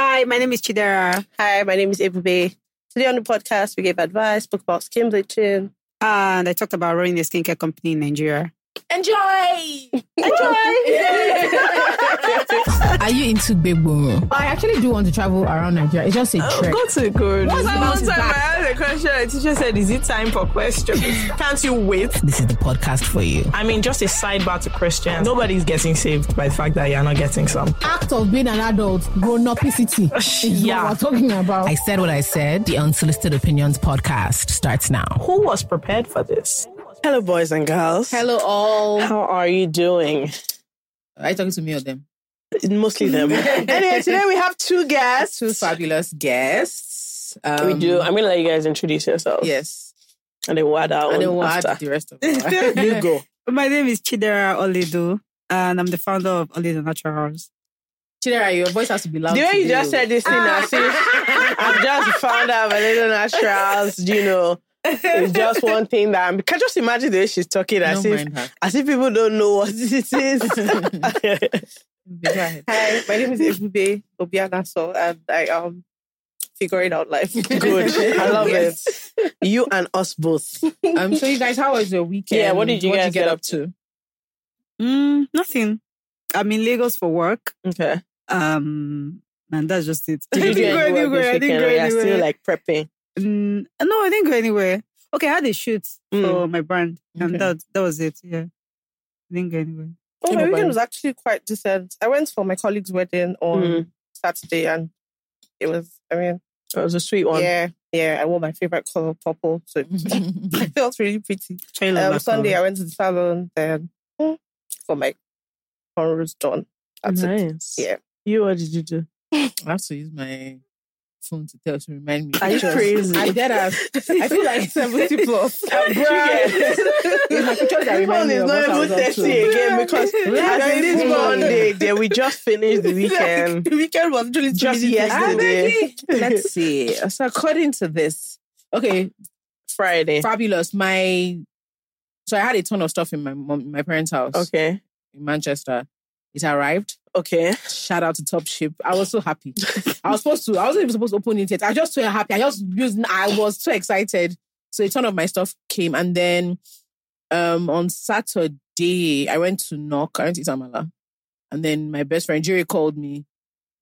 Hi, my name is Chidera. Hi, my name is Ebube. Today on the podcast, we gave advice, spoke about skin bleaching. And I talked about running a skincare company in Nigeria. Enjoy! Enjoy! Are you into big boom? I actually do want to travel around Nigeria. It's just a oh, trek. Go to good. What's One about time I asked a question, the teacher said, Is it time for questions? Can't you wait? This is the podcast for you. I mean, just a sidebar to Christians. Nobody's getting saved by the fact that you're not getting some. Act of being an adult, grown upicity. is Yeah. what we're talking about. I said what I said. The Unsolicited Opinions podcast starts now. Who was prepared for this? Hello, boys and girls. Hello, all. How are you doing? Are you talking to me or them? Mostly them. anyway, today we have two guests. Two fabulous guests. we Um, do. I'm going to let you guys introduce yourselves. Yes. And then we'll add our And then own we'll add the rest of it. you go. My name is Chidera Oledo, and I'm the founder of Olaedo Naturals. Chidera, your voice has to be loud. The way you just oh. said this thing, as if I've just found out a little naturals, you know. It's just one thing that I'm. Can just imagine the way she's talking as if as if people don't know what this is. Hi, my name is Ebube Obianaso, and I am figuring out life. Good. I love Yes. it. You and us both. Um, so you guys, how was your weekend? Yeah, what did you What guys get get up up to? Mm, nothing. I'm in Lagos for work. Okay. Um, and that's just it. Did I you do didn't go any work anywhere. this I didn't weekend go or you're still like prepping? Mm, no, I didn't go anywhere. Okay, I had a shoot for my brand, and Okay. that that was it. Yeah, I didn't go anywhere. Oh, my Yeah, weekend was actually quite decent. I went for my colleague's wedding on Mm. Saturday, and it was. I mean, It was a sweet one. yeah, yeah. I wore my favorite color, purple, so I felt really pretty. Um, Sunday, I went to the salon, then mm, for my cornrows done. That's it. Nice. Yeah. You, what did you do? I have to use my phone to tell to remind me. Are you crazy? I get us. I feel like 70 plus. Bruh. my pictures that remind me is not even was to. 30 again because as in this. Monday, then we just finished the weekend. the weekend was really Just yesterday. Let's see. So according to this, okay, Friday. fabulous. My so I had a ton of stuff in my mom, my parents' house Okay. in Manchester. It arrived. Okay. Shout out to Top Ship. I was so happy. I was supposed to. I wasn't even supposed to open it yet. I just so happy. I just used. I was so excited. So a ton of my stuff came, and then um on Saturday I went to knock. I went to eat amala, and then my best friend Jerry called me.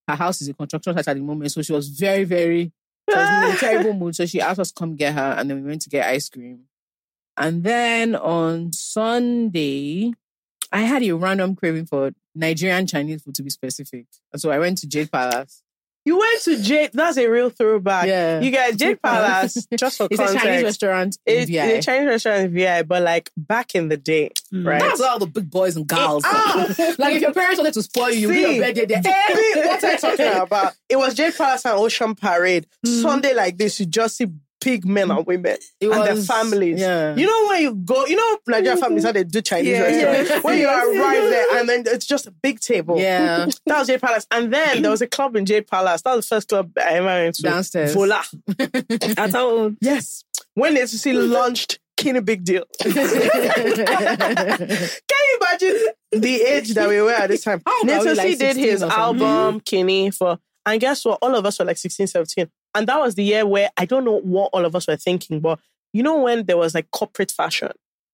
Her house is a construction site at the moment, so she was very, very she was in a terrible mood. So she asked us to come get her, and then we went to get ice cream. And then on Sunday, I had a random craving for Nigerian Chinese food to be specific. So I went to Jade Palace. You went to Jade. That's a real throwback. Yeah. You guys, Jade Palace. Just for It's a. Chinese restaurant It's VI. a Chinese restaurant in VI, but like back in the day, Mm. right? That's all the big boys and girls. Ah! like if your parents wanted to spoil you, you See, do your birthday there. See what I'm talking about? It was Jade Palace and Ocean Parade. Mm. Sunday like this, you just see big men and mm. women It and their families. yeah. You know when you go, you know Nigerian mm-hmm. families how they do Chinese Yeah. When you arrive there and then it's just a big table. Yeah. That was Jade Palace. And then there was a club in Jade Palace. That was the first club I ever went to. Downstairs. Voila. At our. Yes. When they see launched, a big deal. Can you imagine the age that we were at this time? How old are we, Naeto like did his album Kinney for, and guess what? All of us were like 16, 17. And that was the year where I don't know what all of us were thinking, but you know when there was like corporate fashion?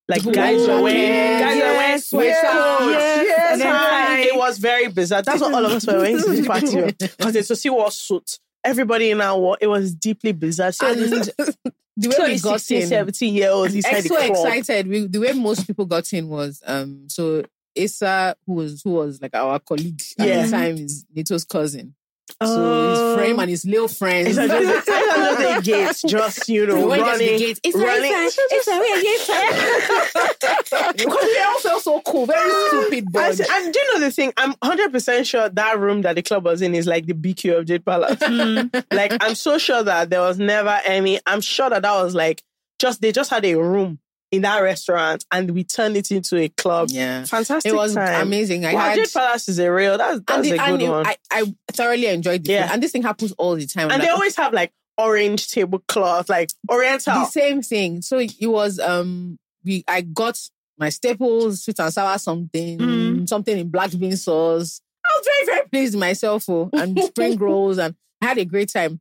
Like guys were Oh, wearing, yeah, guys were wearing sweatshirts. yes, Yes, then hi. it was very bizarre. That's what all of us were wearing to this party. Because it's to see what suit. Everybody in our war, it was deeply bizarre. So And the way we got 16, in, 17 year olds inside so excited. We, the way most people got in was um so Issa, who was who was like our colleague at Yeah. the time, is Naeto's cousin. Oh. So his friend oh. and his little friends. It's just, it's just the gates, just you know, gets to the running, gate, it's running. Issa, Issa, Issa. Because we all felt so cool, very ah. stupid I bunch. said- and do you know the thing? I'm 100% sure that room that the club was in is like the BQ of Jade Palace. Hmm. like, I'm so sure that there was never any. I'm sure that that was like just, they just had a room in that restaurant and we turned it into a club. Yeah. Fantastic. It was time. amazing. I wow, had Palace is a real, that's, that's the- a good it- one. I, I thoroughly enjoyed the Yeah. food. And this thing happens all the time. I'm and like, they always have like orange tablecloth, like oriental. the same thing. So it was um we I got my staples, sweet and sour something, Mm. something in black bean sauce. I was very, very pleased with myself oh, and spring rolls and I had a great time.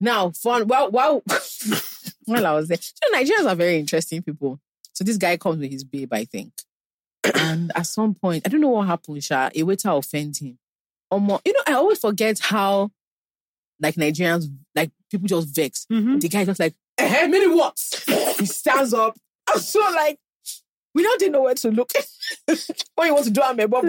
Now, fun. Well, well, while I was there, you know, Nigerians are very interesting people. So this guy comes with his babe, I think. And at some point, I don't know what happened, Sha, a waiter offended him. Omo, you know, I always forget how like Nigerians, like people just vex. Mhm. The guy just like, eh, many what? he stands up. I'm so like, we now didn't know where to look. when you want to do I'm a boy,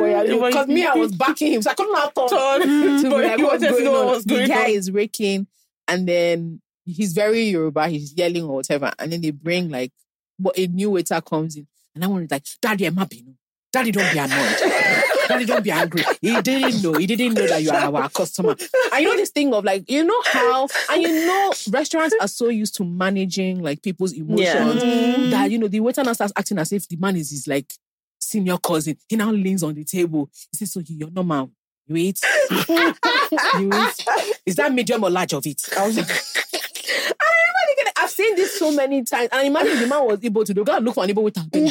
because me, I was backing him, so I couldn't have thought Turn. to But like, you what's going know what was the going guy on. is raking, and then he's very Yoruba. He's yelling or whatever, and then they bring like, but a new waiter comes in, and I want to like, Daddy, I'm happy. Daddy, don't be annoyed. Daddy, don't be angry. He didn't know. He didn't know that you are our customer. And you know this thing of like, you know how, and you know, restaurants are so used to managing like people's emotions mm-hmm. that you know the waiter now starts acting as if the man is his like senior cousin. He now leans on the table. He says, "So you're normal. You eat. you eat. Is that medium or large of it?" I was like, seen this so many times, and I imagine the man was able to do. Go and look for an able waiter. Come and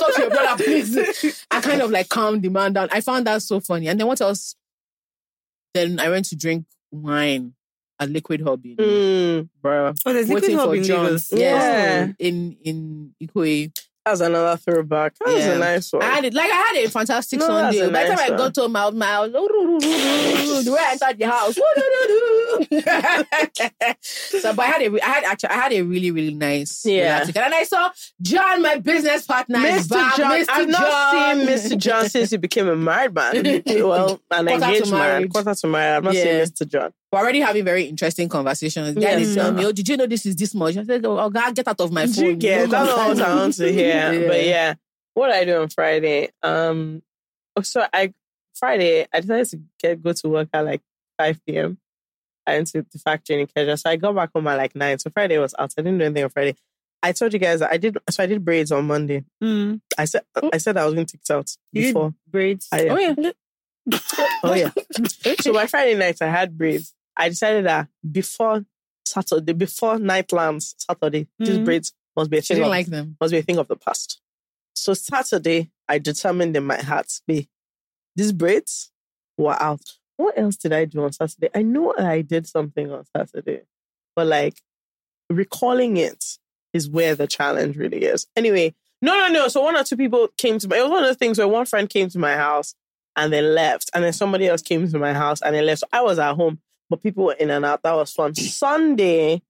talk to your brother, please. I kind of like calmed the man down. I found that so funny. And then what else? Then I went to drink wine at Liquid Hobby, Mm, bro Oh, there's liquid hub for in. Lagos. Yes, Yeah. in in Ikoyi. That's another throwback. That was Yeah. a nice one. I had it like I had a fantastic No, Sunday. a By the time nice I got to my my house, the way I entered the house. so, but I had a I had actually I had a really really nice Yeah. relaxing- and I saw John, my business partner, Mr. back. John, Mr. I've not seen Mr. John since he became a married man. well, an engaged man, quarter to married. I've not Yeah. seen Mr. John. We're already having very interesting conversations. The guy Yes, is me, "Oh, did you know this is this much?" I said, "Oh, God, get out of my Did phone." you get? That's what I me." want to hear. Yeah. But yeah, what I do on Friday? Um, oh, so I Friday I decided to get go to work at like five p.m. I went to the factory in Ikeja, so I got back home at like nine. So Friday was out. I didn't do anything on Friday. I told you guys that I did. So I did braids on Monday. Mm. I said I said I was going to TikTok before. braids. I, Oh yeah. Oh yeah. so my Friday night, I had braids. I decided that before Saturday, before night lands Saturday, these Mhm. braids must be a thing of, like them. must be a thing of the past. So Saturday, I determined in my heart, be these braids were out. What else did I do on Saturday? I know I did something on Saturday, but like recalling it is where the challenge really is. Anyway, no, no, no. So one or two people came to my. It was one of the things where one friend came to my house and then left, and then somebody else came to my house and then left. So I was at home, but people were in and out. That was fun. Sunday.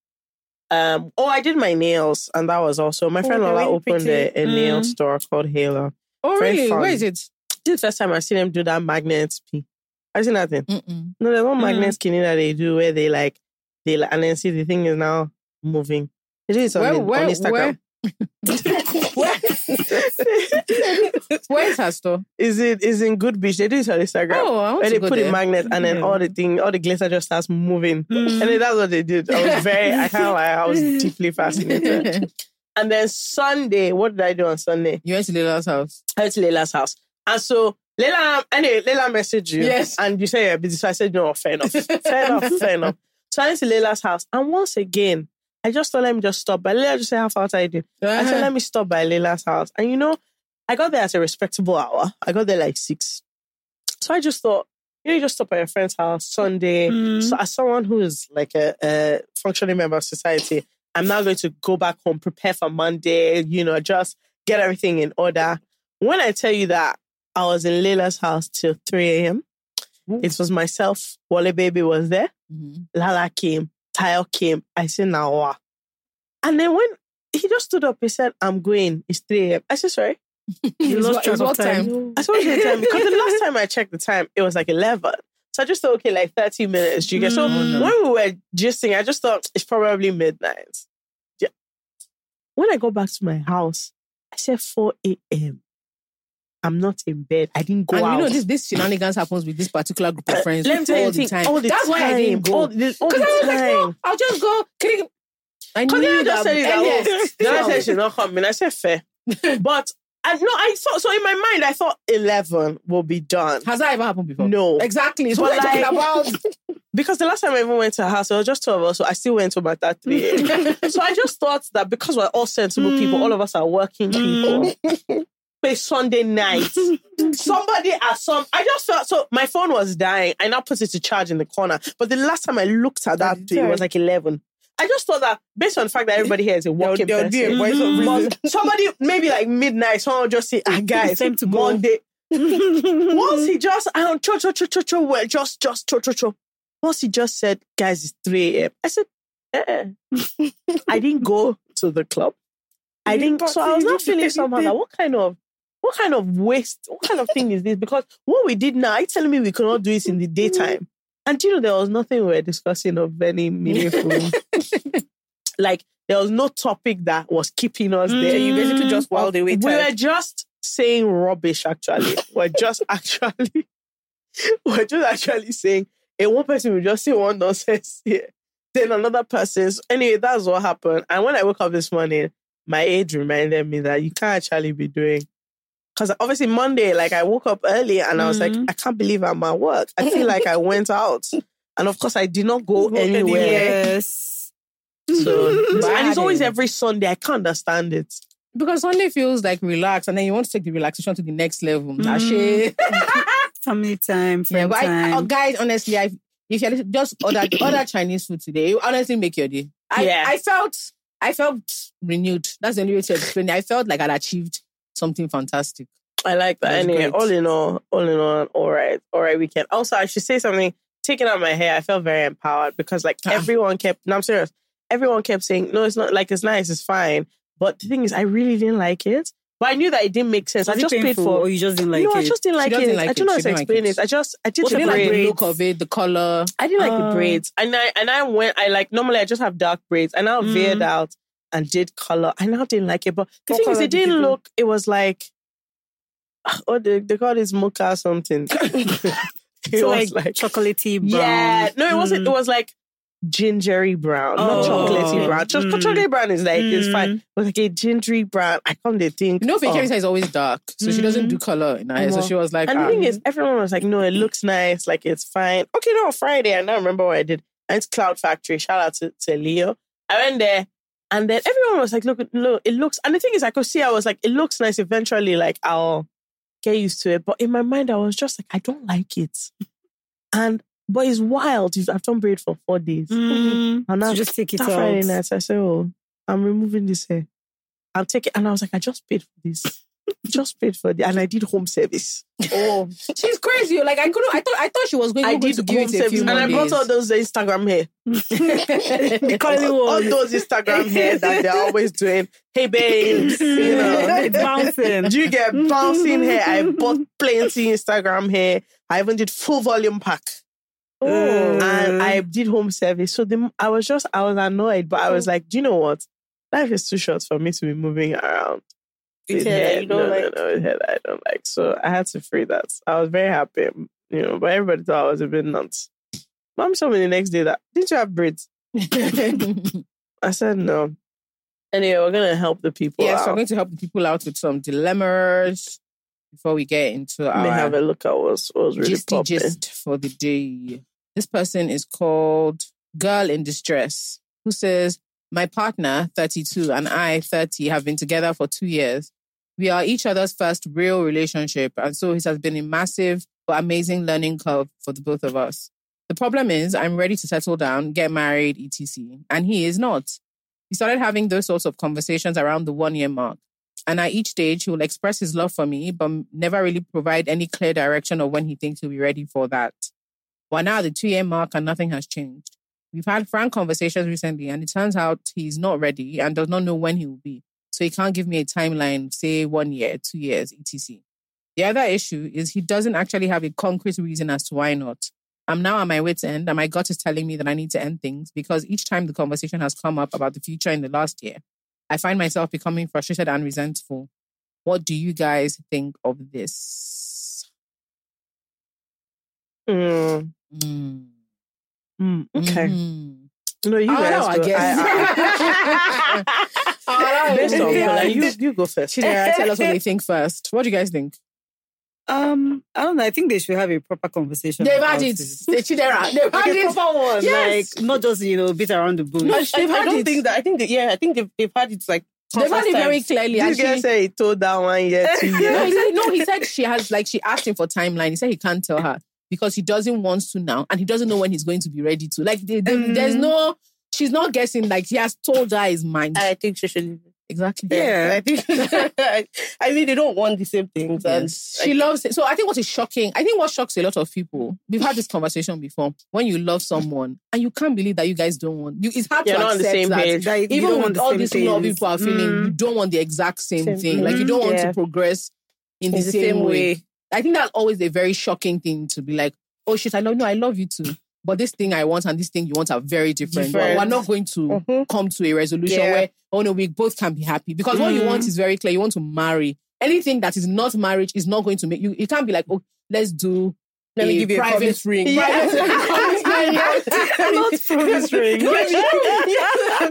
Um, oh, I did my nails, and that was also my Oh, friend they're Lola opened a, a nail Mm. store called Halo. Oh Very really? fun. Where is it? This is the first time I see them do that magnet P. I seen that thing. Mm-mm. No, there's one magnet skinny that they do where they like they like, and then see the thing is now moving. It is on, Where- the- where- on Instagram. Where is her store? is it is in Good Beach? They do it on Instagram. Oh, I want where to they go put there. a magnet and then Yeah. all the thing, all the glitter just starts moving. Mm. And then that's what they did. I was very, I of like, I was deeply fascinated. And then Sunday, what did I do on Sunday? you went to Leila's house. I went to Leila's house. And so Leila, anyway, Leila messaged you. Yes. And you say you're busy. So I said, no, fair enough. fair enough, fair enough. So I went to Leila's house. And once again, I just thought, let me just stop by. Leila just said, how far you? I Uh-huh. said, let me stop by Leila's house. And you know, I got there at a respectable hour. I got there like six. So I just thought, you know, you just stop at your friend's house Sunday. Mm. So as someone who is like a, a functioning member of society, I'm now going to go back home, prepare for Monday, you know, just get everything in order. When I tell you that I was in Leila's house till 3 a.m., it was myself, Wale Baby was there, Mhm. Lala came, Tayo came. I said, now what? And then when he just stood up, he said, I'm going. It's 3 a.m. I said, sorry. You It was lost what- track of time. time? I told you the time because the last time I checked the time, it was like 11. So I just thought, okay, like 30 minutes. Do you get? So Mm. when we were gisting, I just thought it's probably midnight. Yeah. When I go back to my house, I said 4 a.m. I'm not in bed. I didn't go and out. you know this this shenanigans happens with this particular group of uh, friends Let me tell you all the time. all the That's why I didn't time, go. All the, all the Because I was like, no, I'll just go. I knew I just that said it that earliest. Then I said she's not coming. I said fair. but I no, I thought so in my mind, I thought 11 will be done. Has that ever happened before? No. Exactly. It's what I'm talking about. Because the last time I even went to her house, it was just two of us, so I still went to my at 3 so I just thought that because we're all sensible people, mm. all of us are working people. A Sunday night. Somebody at some, I just felt so. My phone was dying. I now put it to charge in the corner. But the last time I looked at that thing, it was like eleven. I just thought that based on the fact that everybody here is a walking there a person, voice of somebody maybe like midnight, someone would just say, "Ah, guys, time to go." Monday." Once he just, I don't, cho cho cho cho cho, well, just just cho cho cho. Once he just said, "Guys, it's three a.m." I said, eh. I didn't go to the club. I didn't. didn't So I was not feeling somehow. Like, what kind of, what kind of waste? What kind of thing is this? Because what we did now, you telling me we cannot do it in the daytime? And you know, there was nothing we were discussing of any meaningful. like there was no topic that was keeping us there. You basically mm. just while they We were just saying rubbish. Actually, we're just actually, we're just actually saying. And one person will just say one nonsense here, then another person's. Anyway, that's what happened. And when I woke up this morning, my age reminded me that you can't actually be doing. Because obviously Monday, like I woke up early and I was like, Mhm. I can't believe I'm at work. I feel like I went out, and of course I did not go Go anywhere. Yes. So, and it's always every Sunday. I can't understand it. Because Sunday feels like relaxed, and then you want to take the relaxation to the next level. Mm. Ashe. Family time, Yeah, friend but I, time. oh, guys, honestly, I if you just order order Chinese food today, it honestly make your day. I, Yeah. I felt I felt renewed. That's the only way to explain it. I felt like I'd achieved something fantastic. I like that. Anyway, great. all in all, all in all, all right, all right weekend. Also, I should say something. Taking out my hair, I felt very empowered because like Ah. everyone kept. No, I'm serious. Everyone kept saying, "No, it's not. Like it's nice, it's fine." But the thing is, I really didn't like it. But I knew that it didn't make sense. Was I just paid for. or you just didn't like no, it? I just didn't like it. like I don't know how to didn't like explain it. it. I just, I did She the didn't like the look of it, the color. I didn't like the Oh. braids, and I and I went. I like normally I just have dark braids. And I Mm. veered out and did color. I now didn't like it, but the What thing is, it did didn't look. It was like, oh, they they call this mocha something. it So was like, like, chocolatey brown. yeah, no, it wasn't. It Mm. was like gingery brown, not Oh. chocolatey brown. Just Mm. chocolate brown is like it's fine. Mm. It was like a gingery brown. I can't they think. You know, oh. Carissa is always dark, so she doesn't Mm. do color in her hair. So she was like, And the thing is, everyone was like, no, it looks nice. Like, it's fine. Okay, no, Friday. I don't remember what I did. And it's Cloud Factory. Shout out to, to Leo. I went there and then everyone was like, look, look, it looks. And the thing is, I could see, I was like, it looks nice. Eventually, like, I'll get used to it. But in my mind, I was just like, I don't like it. And, but it's wild. I've done braid for four days. Mm. And now, So just take it out. Friday night, I said, oh, I'm removing this hair. I'll take it. and I was like, I just paid for this. just paid for it. And I did home service. oh, she's crazy. Like I couldn't. I thought. I thought she was going, I did home service, and I brought all those Instagram hair, because all, all those Instagram hair that they're always doing. Hey babes, you know, it's bouncing. do you get bouncing hair? I bought plenty Instagram hair. I even did full volume pack, Oh. and I did home service. So the, I was just, I was annoyed, but I was oh. like, do you know what? Life is too short for me to be moving around. With with hair, hair. you don't no, like- no, no, I don't like. So I had to free that. I was very happy, you know, but everybody thought I was a bit nuts. Mom told me the next day that, didn't you have braids? I said no. Anyway, we're gonna help the people yes, we're out. going to help the people out with some dilemmas before we get into Let me our have a look at what's what's really popping. gist for the day. This person is called Girl in Distress, who says, My partner, 32, and I, 30, have been together for two years. We are each other's first real relationship, and so it has been a massive but amazing learning curve for the both of us. The problem is, I'm ready to settle down, get married, etc., and he is not. We started having those sorts of conversations around the one year mark. And at each stage, he will express his love for me, but never really provide any clear direction of when he thinks he'll be ready for that. Well, now the two year mark and nothing has changed. We've had frank conversations recently, and it turns out he's not ready and does not know when he will be. So he can't give me a timeline, say one year, two years, etc. The other issue is he doesn't actually have a concrete reason as to why not. I'm now at my wit's end, and my gut is telling me that I need to end things because each time the conversation has come up about the future in the last year, I find myself becoming frustrated and resentful. What do you guys think of this? Mm, Mm. mm, okay. Mhm. No, you Oh, guys no, I guess. I- I- Based on Yeah. Paula, you, you go first. Chidera, tell us what they think first. What do you guys think? Um, I don't know. I think they should have a proper conversation. They've had it. it. The Chidera. They've Like had a it. proper one, Yes. like not just you know beat around the bush. I, they've I had don't it. think that. I think that, yeah, I think they've, they've had it like They've had it very clearly. and This guy she- said he told that one year, two no, he said no. He said she has like she asked him for timeline. He said he can't tell her because he doesn't want to now, and he doesn't know when he's going to be ready to. Like they- they- there's no. She's not guessing. Like he has told her his mind. I think she should exactly. Yeah. I think. I mean, they don't want the same things, and Yes. She loves it. So I think what is shocking, I think what shocks a lot of people, we've had this conversation before, when you love someone and you can't believe that you guys don't want, you, it's hard You're to not on the accept same that. page. That you Even don't with all these this love people are feeling, Mm. you don't want the exact same, Same thing. thing. Like you don't want Yeah. to progress in the, in the same, way. I think that's always a very shocking thing to be like, oh shit, I know, no, I love you too. But this thing I want and this thing you want are very different. Different. we're not going to Mhm. come to a resolution Yeah. where, oh no, we both can be happy. Because what you want is very clear. You want to marry. Anything that is not marriage is not going to make you, it can't be like, oh, let's do Let me give you a private promise ring. Private Not promise ring.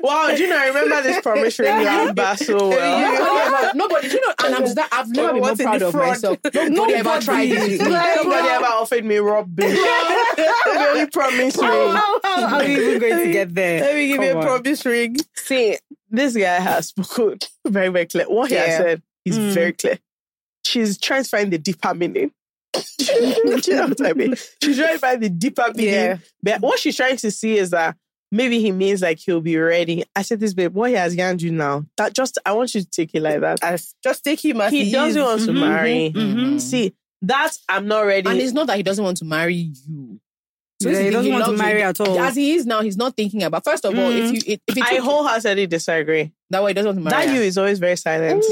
wow, do you know? I remember this promise ring you back so well. Nobody nobody, you know, and I'm that I've never been more proud of myself. Nobody ever tried me. Nobody ever offered me rubbish. the only promise ring. How, are you even going to get there? Let me give you a promise ring. See, this guy has spoken very, very clear. What he has said is Mm. very clear. She's trying to find the deeper meaning. Do you know what I mean? She's trying to find the deeper meaning. Yeah. But what she's trying to see is that maybe he means like he'll be ready. I said this, babe, what he has yarned you now, that just, I want you to take it like that. As just take him as He he, doesn't is. want to Mhm, marry. mhm. See, that I'm not ready. And it's not that he doesn't want to marry you. Yeah, he doesn't thing, want to loves you. marry at all. As he is now, he's not thinking about. First of all, if mm. you if it I wholeheartedly disagree. that way, he doesn't want to marry. That her. you is always very silent.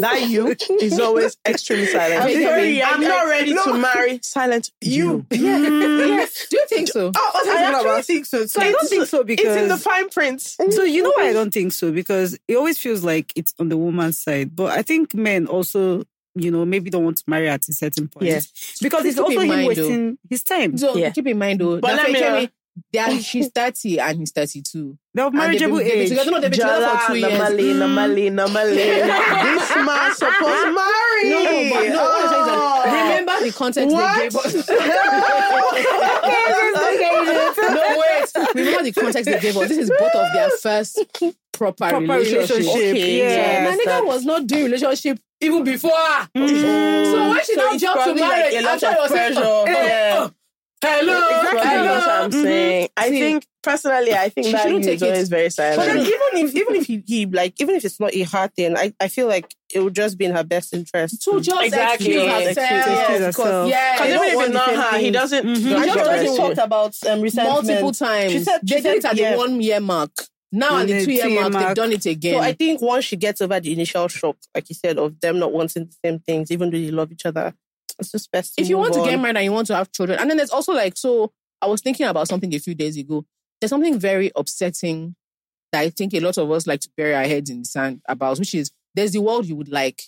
that you is always extremely silent. I'm sorry, I'm not ready no. to marry silent you. Yeah. yeah. Mm. Do you think so? Oh, oh I actually think so. So I don't think so because It's in the fine print. So you know why I don't think so? Because it always feels like it's on the woman's side. But I think men also, you know, maybe don't want to marry at a certain point. Yeah. Because it's Keep also him mind, wasting his time. So Yeah. keep in mind though, But that let me know. they she's 30 and he's 32. They're of And they've marriageable they've been age. together- no, they've been together for two years. Mm. normally, normally, normally. this man supposed to marry. No, but no, what I'm saying is that Oh. remember the context What? they gave us. no, wait. Remember the context they gave us. This is both of their first proper, Proper relationship. relationship. Okay, yeah. My nigga was not doing relationship even before. her. So when she So now it's jumped to marriage, like a I'm sure it of was like, pressure. oh, oh, Yeah. oh, hello, Exactly. hello. That's what I'm saying. I See, think personally, I think she that take is it. always very But then even if even if he, he like even if it's not a hard thing, I, I feel like it would just be in her best interest. To just Exactly. excuse herself. excuse Because, yeah, Because even if it's not her, he doesn't. Mhm. don't He just trust doesn't it. talked about um, resentment. multiple times. She said- they she did it at yeah. the one year mark. Now at And the the two year two-year mark, they've done it again. So I think once she gets over the initial shock, like you said, of them not wanting the same things, even though they love each other, it's just best. To if you move want to get married and you want to have children, and then there's also like, so I was thinking about something a few days ago. There's something very upsetting that I think a lot of us like to bury our heads in the sand about, which is there's the world you would like,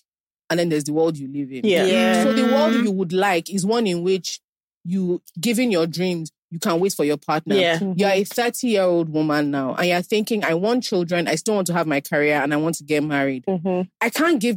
and then there's the world you live in. Yeah. Yeah. So the world you would like is one in which you, given your dreams, you can't wait for your partner. Yeah. You're a 30 year old woman now, and you're thinking, I want children, I still want to have my career, and I want to get married. Mhm. I can't give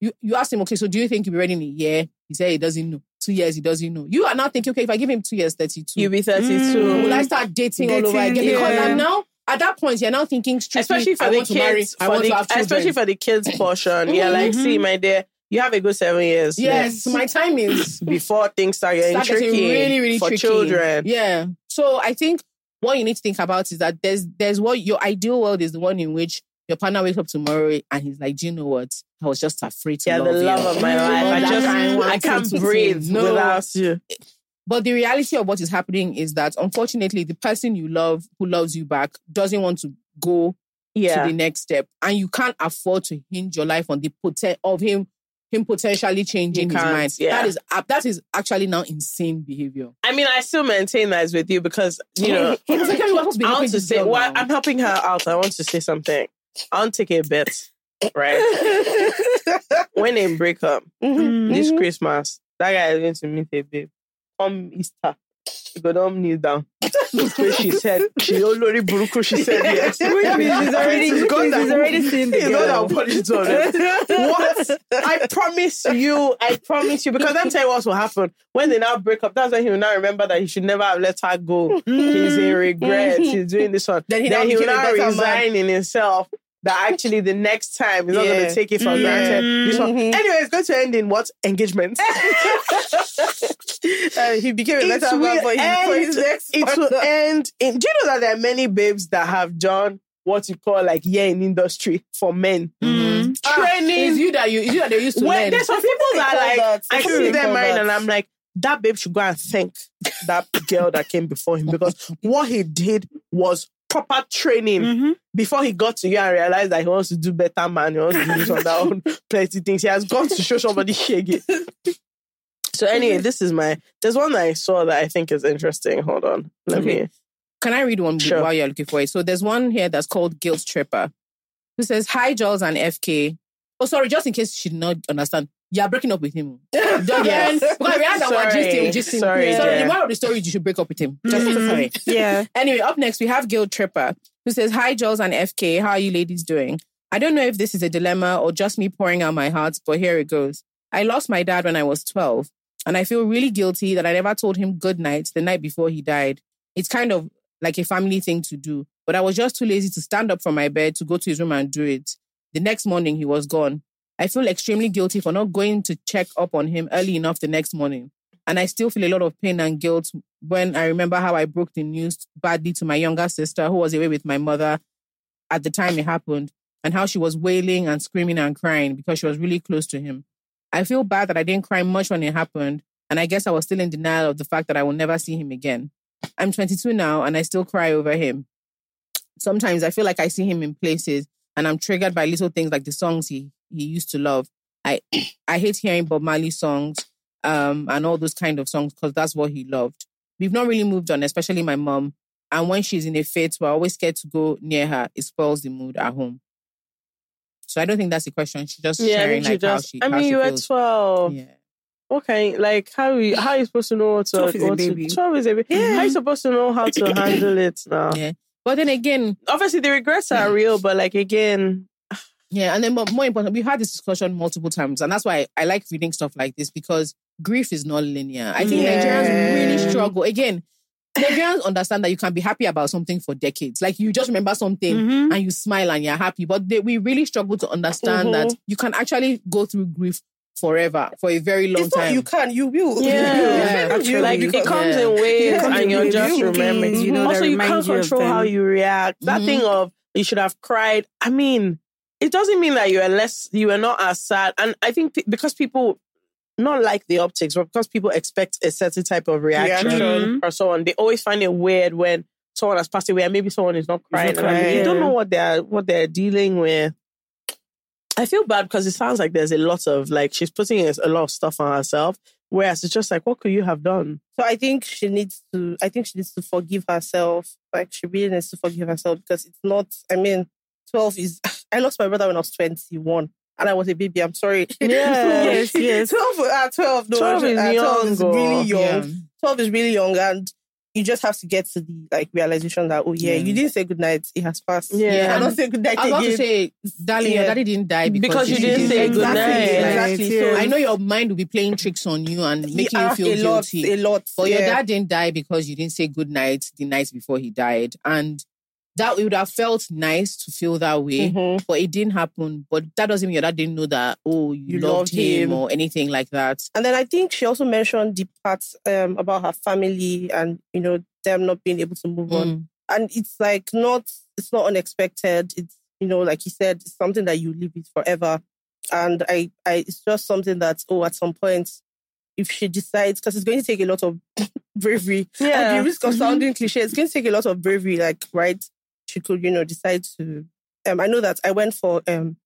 you. You asked him, okay, so do you think you'll be ready in a year? He said he doesn't know. Two years, he doesn't know. You are now thinking, okay, if I give him two years, 32, You'll be 32. Mm. will I start dating, all over Dating, again? Because. I'm now, at that point, you're now thinking strictly, especially for I the to marry, kids, for the, to have children. especially for the kids portion. You're like, Mhm. see, my dear, you have a good seven years. yes, left my time is before things start getting start getting tricky really, really for tricky. children. Yeah. So I think what you need to think about is that there's there's what your ideal world is the one in which your partner wakes up tomorrow and he's like, Do you know what? I was just afraid to Yeah, love the you. love of my life. I just, I I can't breathe no. without you. But the reality of what is happening is that unfortunately the person you love who loves you back doesn't want to go Yeah. to the next step. And you can't afford to hinge your life on the poten- of him him potentially changing his mind. yeah. That is uh, that is actually now insane behavior. I mean, I still maintain that is with you because, you know, It's like, we're supposed to be I want to say, well, now. I'm helping her out. I want to say something. I want to take a bet, right? when they break up Mhm. this Mhm. Christmas, that guy is going to meet a babe. Come Easter, you go down, kneel down. So she said, she already buruku, she said yes. Which means he's already, He's gone he's already seen the He's not girl. punish on. What? I promise you, I promise you, because me tell you what will happen. When they now break up, that's when he will now remember that he should never have let her go. He's in mm. regret. He's doing this one. Then he Then he will now resign in himself. That actually the next time he's not going to take it for granted. This one, Mhm. anyway, it's going to end in what engagement? Uh, he became a it better man for his, for his next It will end. In, do you know that there are many babes that have done what you call like year in industry for men Mm. training? It's you that you, it's you that they used to when learn. there's some people that call like that- I I see they them married and I'm like that babe should go and thank that girl that came before him because what he did was proper training Mm-hmm. before he got to you and realized that he wants to do better man he wants to do some that own plenty things he has gone to show somebody shaggy so anyway this is my there's one that I saw that I think is interesting hold on let Okay. me Can I read one Sure. while you're looking for it? So there's one here that's called Guilt Tripper, who says, Hi, Jollz and FK. Oh, sorry, just in case she did not understand. You're breaking up with him. Yes. Because we had Sorry. gisting, gisting. Sorry, Sorry, yeah. the moral of the story is you should break up with him. Just Mhm. sorry. Yeah. Anyway, up next, we have Guilt Tripper, who says, Hi, Jollz and FK. How are you ladies doing? I don't know if this is a dilemma or just me pouring out my heart, but here it goes. I lost my dad when I was 12, and I feel really guilty that I never told him good night the night before he died. It's kind of like a family thing to do, but I was just too lazy to stand up from my bed to go to his room and do it. The next morning, he was gone. I feel extremely guilty for not going to check up on him early enough the next morning. And I still feel a lot of pain and guilt when I remember how I broke the news badly to my younger sister, who was away with my mother at the time it happened, and how she was wailing and screaming and crying because she was really close to him. I feel bad that I didn't cry much when it happened, and I guess I was still in denial of the fact that I will never see him again. I'm 22 now, and I still cry over him. Sometimes I feel like I see him in places, and I'm triggered by little things like the songs he he used to love. I I hate hearing Bob Marley songs um, and all those kind of songs because that's what he loved. We've not really moved on, especially my mom. And when she's in a fit, we're always scared to go near her. It spoils the mood at home. So I don't think that's the question. She's just yeah sharing she like how just she. I mean you were. 12 Yeah. Okay, like how you how you supposed to know what to 12 is a to- baby. 12 is a baby. How you supposed to know how to handle it now? Yeah. But then again, Obviously the regrets are real, but like again, yeah, and then more, more important, we've had this discussion multiple times, and that's why I, I like reading stuff like this because grief is not linear. I think Yeah. Nigerians really struggle. Again, Nigerians understand that you can be happy about something for decades. Like you just remember something Mhm. and you smile and you're happy. But they, we really struggle to understand Mhm. that you can actually go through grief forever for a very long It's not time. you can, you will. Yeah. Yeah, You- like Actually, it comes yeah. in waves It comes and in you're just little remembering. things, you know, also, you can't you control how you react. That Mhm. thing of you should have cried. I mean, it doesn't mean that you are less, you are not as sad. And I think pe- because people not like the optics, but because people expect a certain type of reaction, Reaction. or so on, they always find it weird when someone has passed away and maybe someone is not crying. and crying. You don't know what they're what they're dealing with. I feel bad because it sounds like there's a lot of like she's putting a a lot of stuff on herself. Whereas it's just like, what could you have done? So I think she needs to. I think she needs to forgive herself. Like she really needs to forgive herself because it's not. I mean, twelve is. I lost my brother when I was twenty-one, and I was a baby. I'm sorry. Yes, yes. Twelve. Uh, Twelve. No, 12 is uh, twelve is really oh. young. Yeah. Twelve is really young, and you just have to get to the like realization that oh yeah, Yeah. you didn't say good night. It has passed. Yeah. I don't say good night I was to say, darling, your daddy didn't die because, Because you didn't say good goodnight. Exactly. Exactly. So I know your mind will be playing tricks on you and making you feel a lot, guilty. a lot. But your dad didn't die because you didn't say good night the night before he died. And that it would have felt nice to feel that way, Mhm. but it didn't happen. But that doesn't mean your dad didn't know that, oh, you, You loved, loved him, him. or anything like that. And then I think she also mentioned the parts um, about her family and you know them not being able to move on. Mm. And it's like not it's not unexpected. It's you know like you said, it's something that you live with forever. And I, I it's just something that oh at some point if she decides because it's going to take a lot of bravery at Yeah. the risk of sounding cliche, it's going to take a lot of bravery. Like, right, she could, you know, decide to. Um, I know that I went for um,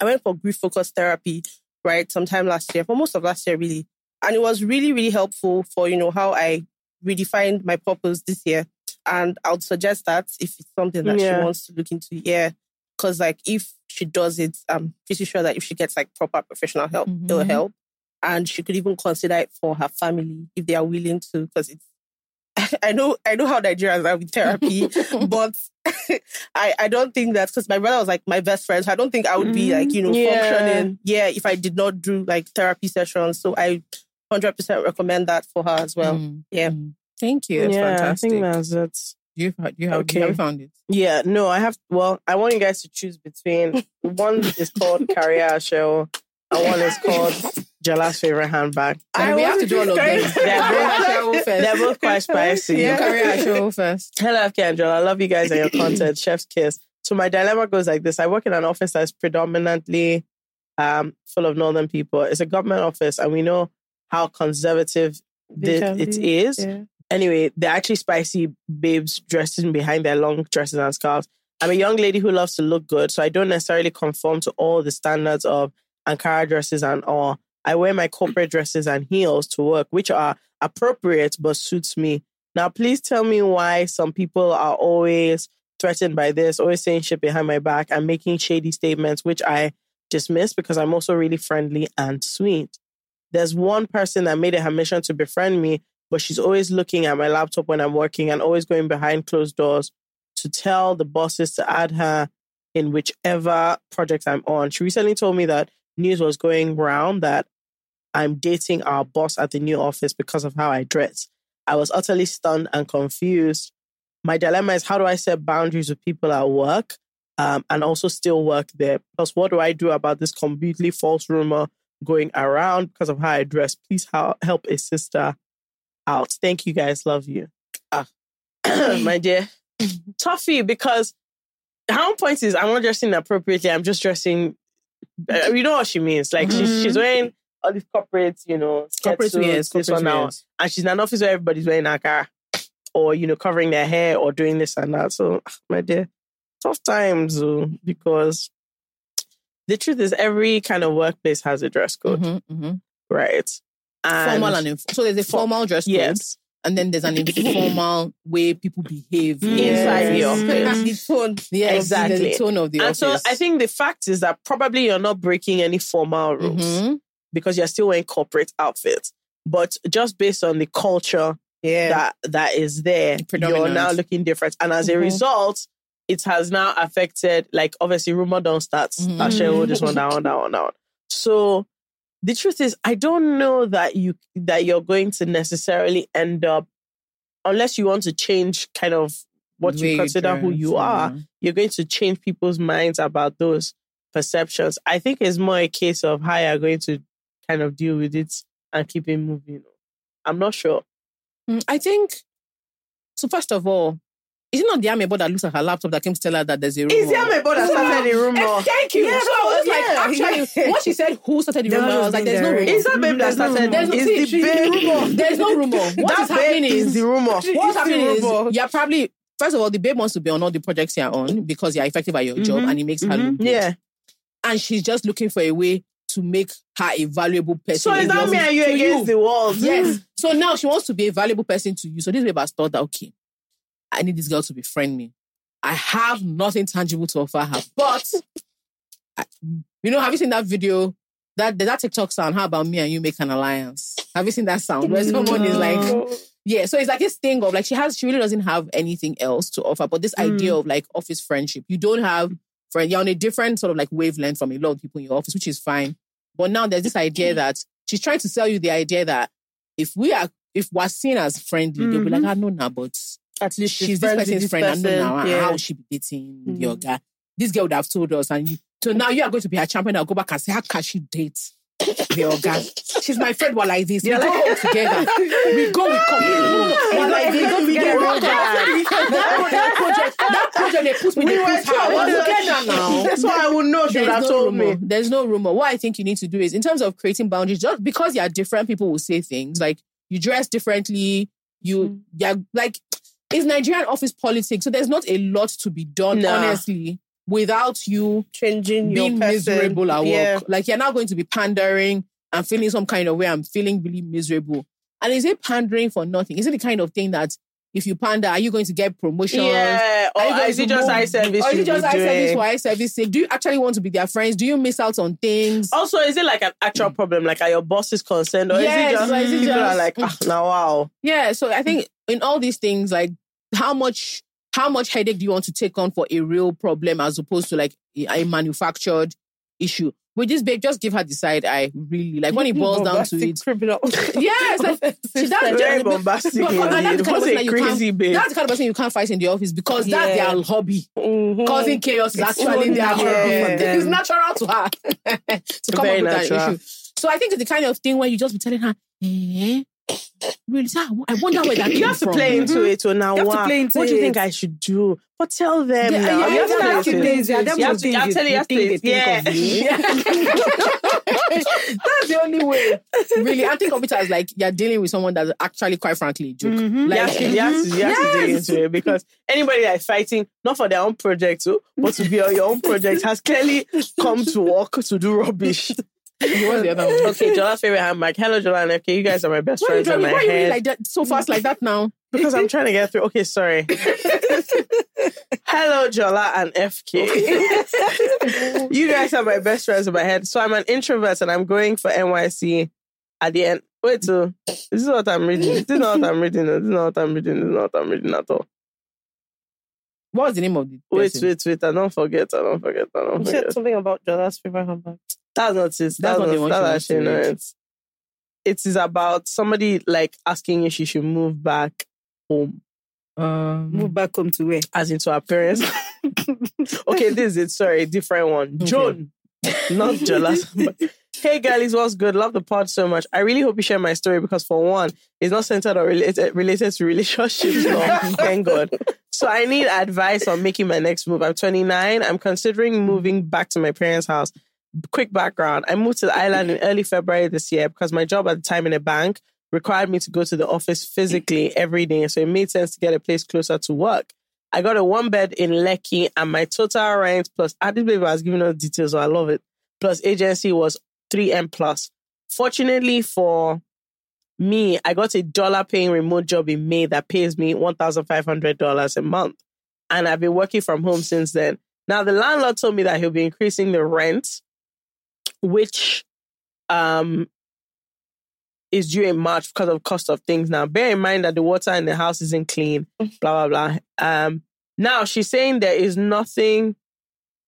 I went for grief focused therapy, right, sometime last year, for most of last year, really, and it was really, really helpful for you know how I redefined my purpose this year. And I would suggest that if it's something that Yeah. she wants to look into, yeah, because like if she does it, I'm pretty sure that if she gets like proper professional help, it'll Mhm. help and she could even consider it for her family if they are willing to because it's I know I know how Nigerians are with therapy, but I, I don't think that because my brother was like my best friend, so I don't think I would be like, you know, Yeah. functioning, yeah, if I did not do like therapy sessions. So I hundred percent recommend that for her as well. Mm. Yeah. Mm. Thank you. It's yeah, fantastic. I think that's it. You, do you have, Okay. have found it? Yeah, no, I have. Well, I want you guys to choose between one is called Career Show and one is called Jala's favorite handbag. And we have to do all of them. They're both- Career show. They're both quite spicy. You career show first. Hello, FK and Jollz. I love you guys and your content. Chef's kiss. So my dilemma goes like this: I work in an office that's predominantly um, full of northern people. It's a government office, and we know how conservative They thi- can it be. is. Yeah. Anyway, they're actually spicy babes dressing behind their long dresses and scarves. I'm a young lady who loves to look good, so I don't necessarily conform to all the standards of Ankara dresses and all. I wear my corporate dresses and heels to work, which are appropriate but suits me. Now, please tell me why some people are always threatened by this, always saying shit behind my back and making shady statements, which I dismiss because I'm also really friendly and sweet. There's one person that made it her mission to befriend me, but she's always looking at my laptop when I'm working and always going behind closed doors to tell the bosses to add her in whichever project I'm on. She recently told me that news was going round that I'm dating our boss at the new office because of how I dress. I was utterly stunned and confused. My dilemma is how do I set boundaries with people at work um, and also still work there? Plus, what do I do about this completely false rumor going around because of how I dress? Please hel- help a sister out. Thank you guys. Love you. Ah, my dear. Toughy because her own point is I'm not dressing appropriately. I'm just dressing. Uh, you know what she means? Like she's she's wearing all these corporate, you know, Corporate wears, this corporate one now, wears. and she's in an office where everybody's wearing a car, or you know, covering their hair or doing this and that. So, ah, my dear, tough times oh, because the truth is every kind of workplace has a dress code, Mhm, mhm. right? Formal and inf- so there's a For- formal dress code, yes, and then there's an informal way people behave Inside the office. The tone. Yes, Exactly. The tone of the and office. so I think the fact is that probably you're not breaking any formal rules. Mhm. Because you're still wearing corporate outfits. But just based on the culture Yeah. that that is there, you're now looking different. And as a Mhm. result, it has now affected, like obviously rumor don't start. Mhm. Share all this one down, down, down. So the truth is, I don't know that you that you're going to necessarily end up unless you want to change kind of what Way you consider who you are you're going to change people's minds about those perceptions. I think it's more a case of how you're going to kind of deal with it and keep it moving. I'm not sure. Mm, I think so. First of all, is it not the amebo that looks at her laptop that came to tell her that there's a rumor? Is Yamebo that started the rumor? Eh, Thank you. Yeah, so I was like, yeah. actually, once she said who started the rumor, I was was like, been there's no rumor. Is that babe that There's no started? There's no- Is see, the she- babe? There's no rumor. What that is happening is is the rumor. what's happening is you're probably first of all the babe wants to be on all the projects you're on because you're effective at your job Mhm, and it makes her mhm. look good. Yeah. and she's just looking for a way to make her a valuable person. So is that me and you against the world? Yes. Mm. So now she wants to be a valuable person to you. So this babe has thought that okay, I need this girl to befriend me. I have nothing tangible to offer her, but I- you know, have you seen that video? That that TikTok sound? How about me and you make an alliance? Have you seen that sound where someone is like, yeah? So it's like this thing of like she has, she really doesn't have anything else to offer, but this mm. idea of like office friendship, you don't have friend, you're on a different sort of like wavelength from a lot of people in your office, which is fine. But now there's this idea that she's trying to sell you the idea that if we are, if we're seen as friendly, they'll be like, ah, no, nah, but At least she's this person's friend. I know now. ah, How would she be dating your guy? This girl would have told us, and you, so now you are going to be her champion. I'll go back and say, how can she date your guy? She's my friend. We're like this. We go home together. We go. We come. We're like this. go We together, guys. out. That, that project. That project. They put me. We They were put her. We're together now. That's why I would know. She would There's no told rumor. me. There's no rumor. What I think you need to do is, in terms of creating boundaries, just because you're different, people will say things like you dress differently. You, hmm. yeah, like it's Nigerian office politics, so there's not a lot to be done, Nah. honestly, without you changing your being person. miserable at work. Yeah. Like you're now going to be pandering and feeling some kind of way. I'm feeling really miserable. And is it pandering for nothing? Is it the kind of thing that if you pander, are you going to get promotion? Yeah. Or is it just eye service? Or is it just eye service for eye service sake? Do you actually want to be their friends? Do you miss out on things? Also, is it like an actual problem? Like, are your bosses concerned, or Yes, is it just or is it people are like, ah, now wow. Yeah, so I think in all these things, like how much how much headache do you want to take on for a real problem as opposed to like a, a manufactured issue? with this babe, just give her the side eye. Really, like when it boils down to it. criminal. Yes, like she that's Very just- bombastic but- but that's the kind of What person a that you can't- babe. That's the kind of person you can't fight in the office because that's Yeah. their hobby. Mhm. Causing chaos is actually so their natural hobby. for them. It's natural to her to come Very up with natural. that issue. So I think it's the kind of thing where you just be telling her, eh, really, sir, I wonder where that You have to from. play into it. or now, You have to play into what do you it. think I should do? But tell them Yeah, now. yeah, you have to yeah, play yeah, into yeah, it. things, yeah, them You have to- things I'll tell you, you have to- think they think of you. That's the only way. Really, I think of it as like you're dealing with someone that's actually, quite frankly, a joke. Mhm. Like, You have to, you have to, you have to dig into it because anybody that is fighting, not for their own project, oh, but to be on your own project, has clearly come to work to do rubbish. What's the other one? Okay, Jollz's favorite handbag. Hello, Jollz and FK. You guys are my best Why are you friends in driving? my Why are you head. like that so fast like that now? because I'm trying to get through. Okay, sorry. Hello, Jollz and FK. you guys are my best friends in my head. So I'm an introvert and I'm going for NYSC at the end. Wait, so this is what I'm reading. This is not what I'm reading. This is not what I'm reading. This is not what I'm reading at all. What was the name of the Wait, person? wait, wait. I don't forget. I don't forget. I don't You forget. said something about Jollz's favorite handbag. That's not it. That's, not not, the one she that's to actually not it. It is about somebody like asking if she should move back home, Um, Move back home to where? as into her parents. okay, this is it. Sorry, different one. Joan, not jealous. but- hey, girlies, what's good? Love the pod so much. I really hope you share my story because, for one, it's not centered or related related to relationships. No, thank God. So I need advice on making my next move. I'm 29. I'm considering moving back to my parents' house. Quick background: I moved to the island in early February this year because my job at the time in a bank required me to go to the office physically every day, so it made sense to get a place closer to work. I got a one bed in Lekki, and my total rent plus ah, this baby was giving us details, so I love it. Plus agency was three M plus. Fortunately for me, I got a dollar paying remote job in May that pays me one thousand five hundred dollars a month, and I've been working from home since then. Now the landlord told me that he'll be increasing the rent, which um is due in March because of cost of things. Now, bear in mind that the water in the house isn't clean. Blah blah blah. Um, now she's saying there is nothing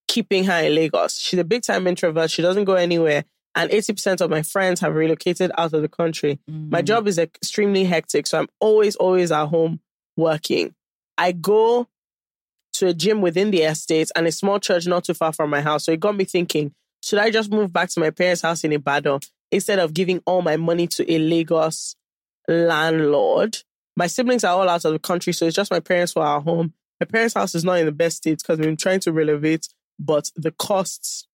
keeping her in Lagos. She's a big time introvert. She doesn't go anywhere. And 80% of my friends have relocated out of the country. My job is extremely hectic. So I'm always, always at home working. I go to a gym within the estate and a small church not too far from my house. So it got me thinking, should I just move back to my parents' house in Ibadan instead of giving all my money to a Lagos landlord? My siblings are all out of the country, so it's just my parents who are at home. My parents' house is not in the best state because we've been trying to renovate, but the costs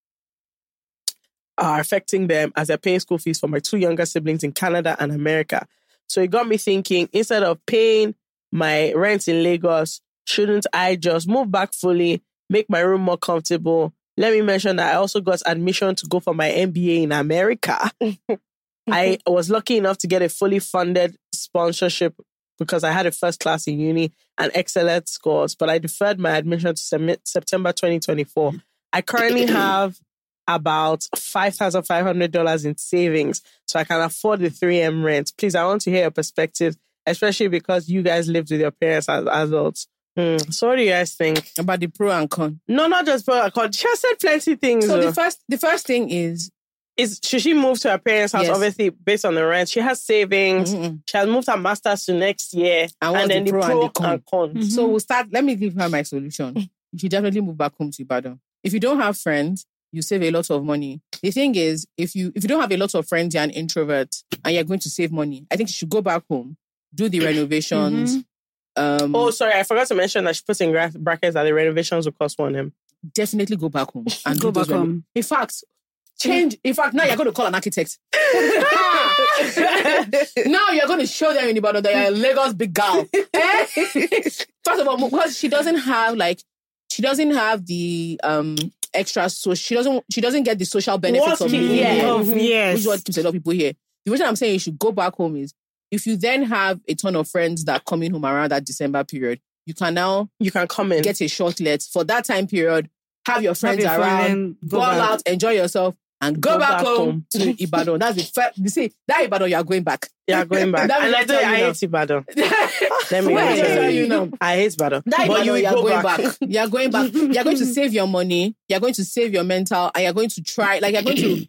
are affecting them as they're paying school fees for my two younger siblings in Canada and America. So it got me thinking instead of paying my rent in Lagos, shouldn't I just move back fully, make my room more comfortable? Let me mention that I also got admission to go for my MBA in America. I was lucky enough to get a fully funded sponsorship because I had a first class in uni and excellent scores, but I deferred my admission to Sep- September 2024. I currently have about $5,500 in savings so I can afford the 3M rent. Please, I want to hear your perspective, especially because you guys lived with your parents as adults. Hmm, So, what do you guys think? about the pro and con. No, not just pro and con. She has said plenty things. So though. the first, the first thing is, is should she move to her parents' house? Yes. Obviously, based on the rent, she has savings. Mm-mm. She has moved her masters to next year, And what's then the pro and the con? and con. Mm-hmm. so we'll start. Let me give her my solution. Mm. You should definitely move back home to Ibadan. If you don't have friends, you save a lot of money. The thing is, if you if you don't have a lot of friends, you're an introvert, and you're going to save money. I think you should go back home, do the renovations. Mm-hmm. Um, Oh, sorry, I forgot to mention that she puts in brackets that the renovations will cost one M. definitely go back home and Go back reno- home. In fact, change. In fact, now you're going to call an architect. now you're going to show them in Ibadan that you're a Lagos big girl. Eh? First of all, because she doesn't have like she doesn't have the um extra so she doesn't she doesn't get the social benefits What of key- yeah. here, Of- yes. which is what keeps a lot of people here. The reason I'm saying you should go back home is if you then have a ton of friends that come in home around that December period, you can now You can come in. get a short let for that time period. Have your friends your around, friend, go go out, enjoy yourself, and go, back, home, to Ibadan. That's the first. You see, that Ibadan, you are going back. You are going back. And I do. tell you I hate Ibadan. Let me Why? tell you you. know. I hate Ibadan. That but Ibadan, you will are go going back. back. You're going back. You're going to save your money. You're going to save your mental, and you're going to try. Like you're going to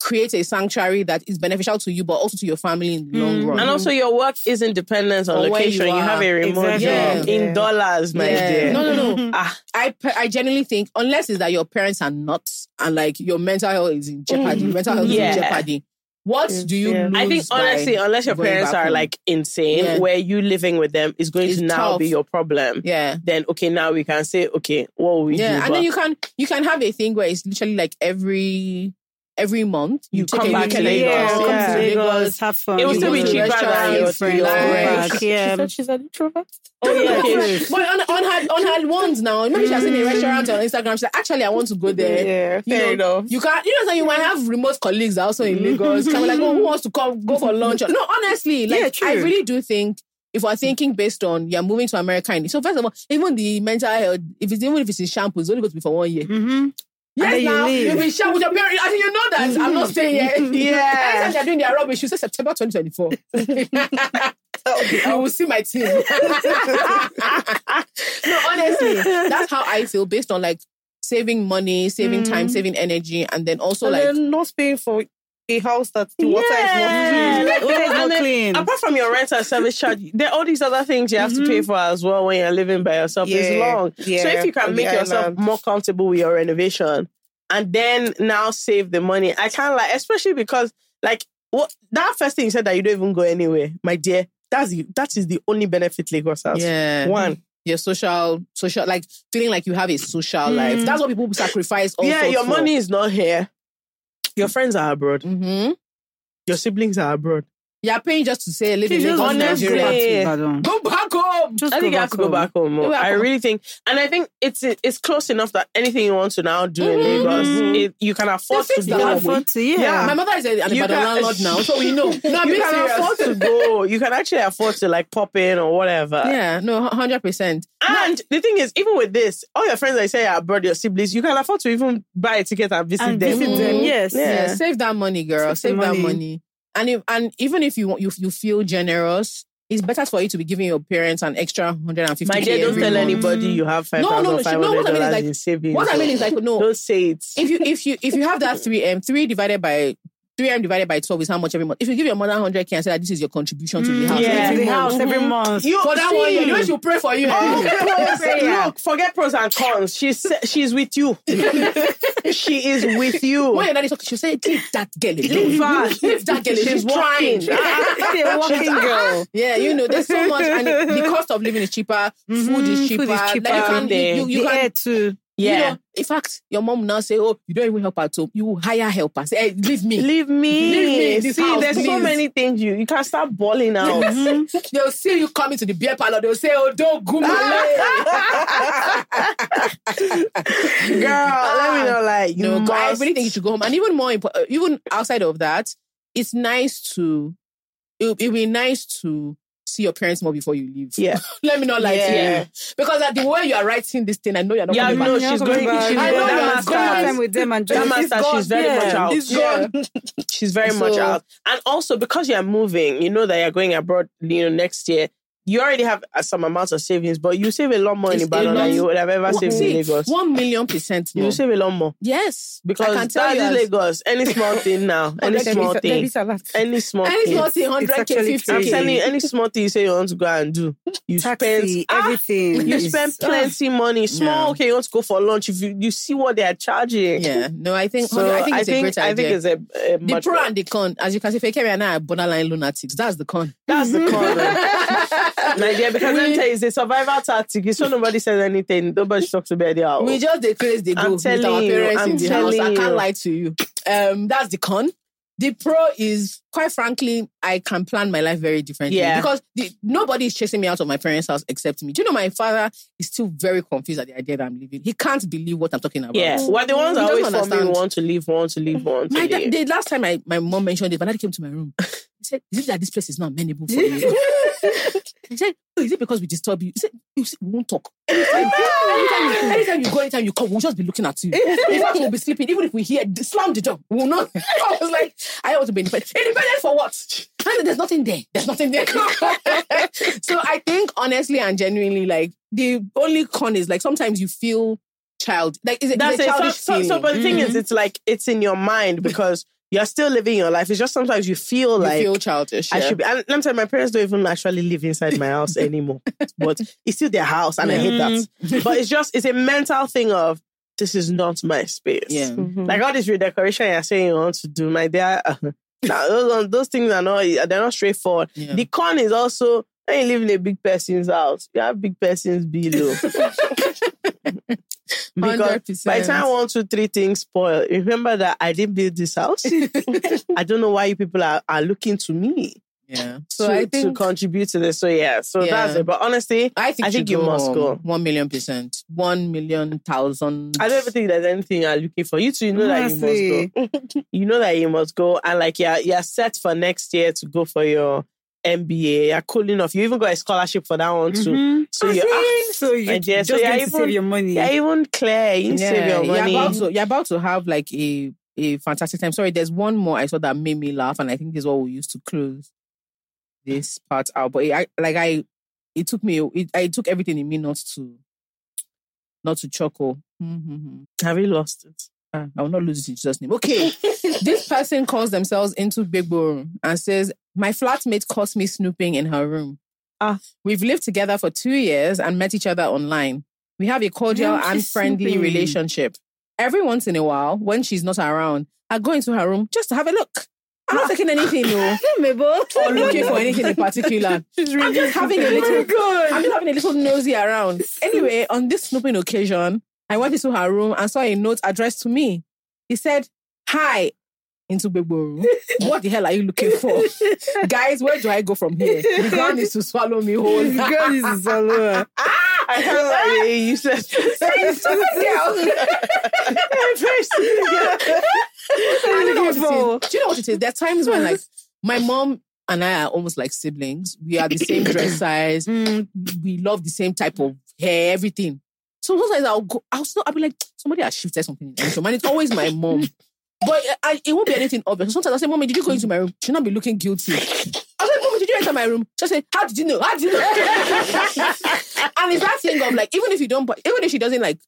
create a sanctuary that is beneficial to you, but also to your family in the long run. And also, your work isn't dependent on On where location. you You, have a remote Exactly. job Yeah. in dollars, my Yeah. dear. No, no, no. Ah, I pe- I genuinely think unless it's that your parents are nuts and like your mental health is in jeopardy, your mental health is in jeopardy. What do you? Yeah. Lose I think by honestly, unless your parents are home? like insane, Yeah. where you living with them is going It's to now tough. be your problem. yeah. Then okay, now we can say okay, what will we do? Yeah, and But then you can you can have a thing where it's literally like every every month You take come a back to weekend Lagos. Yeah, come come to Lagos. Lagos, have fun. It will You still go be to cheaper than restaurants, your friends, relax. go back. She said she's an introvert. oh yeah, okay. But on, on her on her ones now, maybe she has seen a restaurant on Instagram. She's like, actually, I want to go there. Yeah, You fair know, enough. You can't. you know, so you might have remote colleagues also in Lagos. Can be like, oh, who wants to come go for lunch? No, honestly, like Yeah, true. I really do think if we're thinking based on you're moving to America, and so first of all, even the mental health, if it's even if it's in shampoo, it's only going to be for one year. Mm-hmm. Yes, you now leave. you'll be shampoo with your parents. I think you know that I'm not staying here. Yeah. Anytime they're doing their rubbish, you say September 2024. you will see my team. no, honestly, that's how I feel based on like saving money, saving mm. time, saving energy, and then also and like not paying for a house that the water Yeah, is not like, Water is and not clean. Apart from your rent and service charge, there are all these other things you have to pay mm-hmm. for as well when you're living by yourself. It's long. yeah, so if you can the make yourself island. more comfortable with your renovation and then now save the money, I can't like, especially because like what that first thing you said that you don't even go anywhere, my dear. That's the, that is the only benefit Lagos has. yeah, One. your social, social, like feeling like you have a social life. Mm. That's what people sacrifice. Also yeah, your for. money is not here. Your friends are abroad. Mm-hmm. Your siblings are abroad. You're paying just to say a little bit. Lagos, honestly, go back Nigeria. to Go back home. Just I think you have back to go back home. Go back I home. really think, and I think it's it's close enough that anything you want to now do in mm-hmm. Lagos, mm-hmm. it, you can afford They to fix go. You can afford to, yeah. Yeah. My mother is a- an Ibadan landlord now, so we know. No, I'm you can serious. afford to go. You can actually afford to like pop in or whatever. Yeah, no, hundred percent. And the thing is, even with this, all your friends I say are abroad, your siblings, you can afford to even buy a ticket and visit and them. visit them, mm-hmm. yes. Yeah. Yeah, save that money, girl. Save Save, that money. money. And if, and even if you want, you you feel generous, it's better for you to be giving your parents an extra hundred and fifty. My dear, don't tell anybody you have five No, no, thousand no, five no, what I mean is like- in savings. What I mean is like no. don't say it. If you if you if you have that three m three divided by. 3M divided by 12 is how much every month. If you give your mother 100k and say that this is your contribution to the mm, house yeah. every the month. house every month. You For that one year, the way she will pray for you. Oh, Prayer. Look, forget pros and cons. She's she's with you. she is with you. When your daddy talk, she'll say, leave that girl alone. Leave her. Leave that girl alone. She's, trying. working. Ah, she's a working girl. Yeah, you know, there's so much, and it- the cost of living is cheaper. Mm-hmm, food is cheaper. food is cheaper. Like, you can, you, you, you the can air too. You Yeah. know, in fact, your mom now say, "Oh, you don't even help at home. You will hire helpers. Hey, leave me." Leave me. Leave me See, house, there's so many things you you can start balling out. Mm-hmm. They'll see you coming to the beer parlor. They'll say, "Oh, don't go Girl, let me ah. know. Like, you No, must. I really think you should go home. And even more important, uh, even outside of that, it's nice to. It would be nice to see your parents more before you leave. Yeah. Let me not lie Yeah. to you. Because at the way you are writing this thing, I know you're not Yeah, coming no, back. she's coming going. back. She's I know That you're master. going. time with them and That just master, it's she's very gone. much out. It's Yeah. gone. She's very much out. And also because you're moving, you know that you're going abroad, you know, next year. You already have uh, some amount of savings, but you save a lot more in It's a Ibadan than you would have ever Well, saved in Lagos. One million percent more. You save a lot more yes. because I can tell that you is Lagos. Any small thing now, any small thing, is a lot. any small Any thing. small thing, 100K, 50K. I'm telling you, any small thing you say you want to go and do, you Taxi, spend ah, everything. You spend ah. plenty money. Small, Yeah. okay, you want to go for lunch. If you, you see what they are charging, Yeah. No, I think So I think it's a great I idea. think it's a, a the pro and the con, as you can see, Fekemi and I are borderline lunatics. That's the con. That's the con, my dear. Because We- let me you, it's a survival tactic. So nobody says anything. Nobody talks about their house. We just decrease the I'm with our telling you, parents I'm in the house. I can't lie to you. Um, that's the con. The pro is, quite frankly, I can plan my life very differently. Yeah. Because the, nobody is chasing me out of my parents' house except me. Do you know my father is still very confused at the idea that I'm leaving. He can't believe what I'm talking about. yeah, well, the ones He that always for me understand. want to leave, want to leave, want to My dad, leave. the last time I, my mom mentioned it, my dad came to my room. Said, Is it that this place is not amenable for you? He said, oh, is it because we disturb you? He said, you see, we won't talk. Anytime, anytime, you, anytime you go, anytime you come, we'll just be looking at you. In fact, we'll be sleeping. Even if we hear, slam the door. We will not. I was like, I want to be independent. Independent for what? And there's nothing there. There's nothing there. so I think honestly and genuinely, like the only con is like sometimes you feel child. Like is it That's it's a it. So, childish so, so, but the thing is, it's like it's in your mind because you're still living your life. It's just sometimes you feel you like feel childish. I yeah. should be. And let me tell you, my parents don't even actually live inside my house anymore. but it's still their house, and I hate that. Mm. But it's just it's a mental thing of this is not my space. Yeah. Mm-hmm. Like all this redecoration you're saying you want to do, my dear. now those those things are not they're not straightforward. Yeah. The con is also when you live in a big person's house, you have big persons below. because by the time one, two, three things spoil, remember that I didn't build this house. I don't know why you people are, are looking to me yeah. So to, I to think contribute to this. So yeah, so Yeah. that's it. But honestly, I think I think you you must go. One million percent. One million thousand. I don't even think there's anything you're looking for. You two, you know that you must go. you know that you must go, and like you're you're set for next year to go for your MBA. You're cool enough. You even got a scholarship for that one too. Mhm. So Ah, you're see? so you just so you're even- save your money. you're even clear. You to save your money. You're about to, you're about to have like a a fantastic time. Sorry, there's one more I saw that made me laugh, and I think this is what we used to close this part out. But it, I, like I, it took me, it, I took everything in me not to, not to chuckle. Mm-hmm. Have you lost it? Ah, I will not lose it in Jesus' name. Okay. this person calls themselves into Big Bro and says, My flatmate caught me snooping in her room. Ah. We've lived together for two years and met each other online. We have a cordial and friendly snooping? relationship. Every once in a while, when she's not around, I go into her room just to have a look. I'm not taking anything, no, or looking for anything in particular. I'm just having a little Oh I'm just having a little nosy around. Anyway, on this snooping occasion, I went into her room and saw a note addressed to me. He said, Hi, into Bebo. What the hell are you looking for? Guys, where do I go from here? The ground is to swallow me whole. This girl is a solo. I feel like you said. I don't know what it Beautiful. is. Do you know what it is? There are times when like my mom and I are almost like siblings. We are the same dress size. Mm, We love the same type of hair, everything. So sometimes I'll go, I'll still, I'll be like, somebody has shifted something in the. And it's always my mom. But I, it won't be anything obvious. Sometimes I'll say, Mommy, did you go into my room? She'll not be looking guilty. I'll say, Mommy, did you enter my room? She'll say, How did you know? How did you know? and it's that thing of like, even if you don't, even if she doesn't like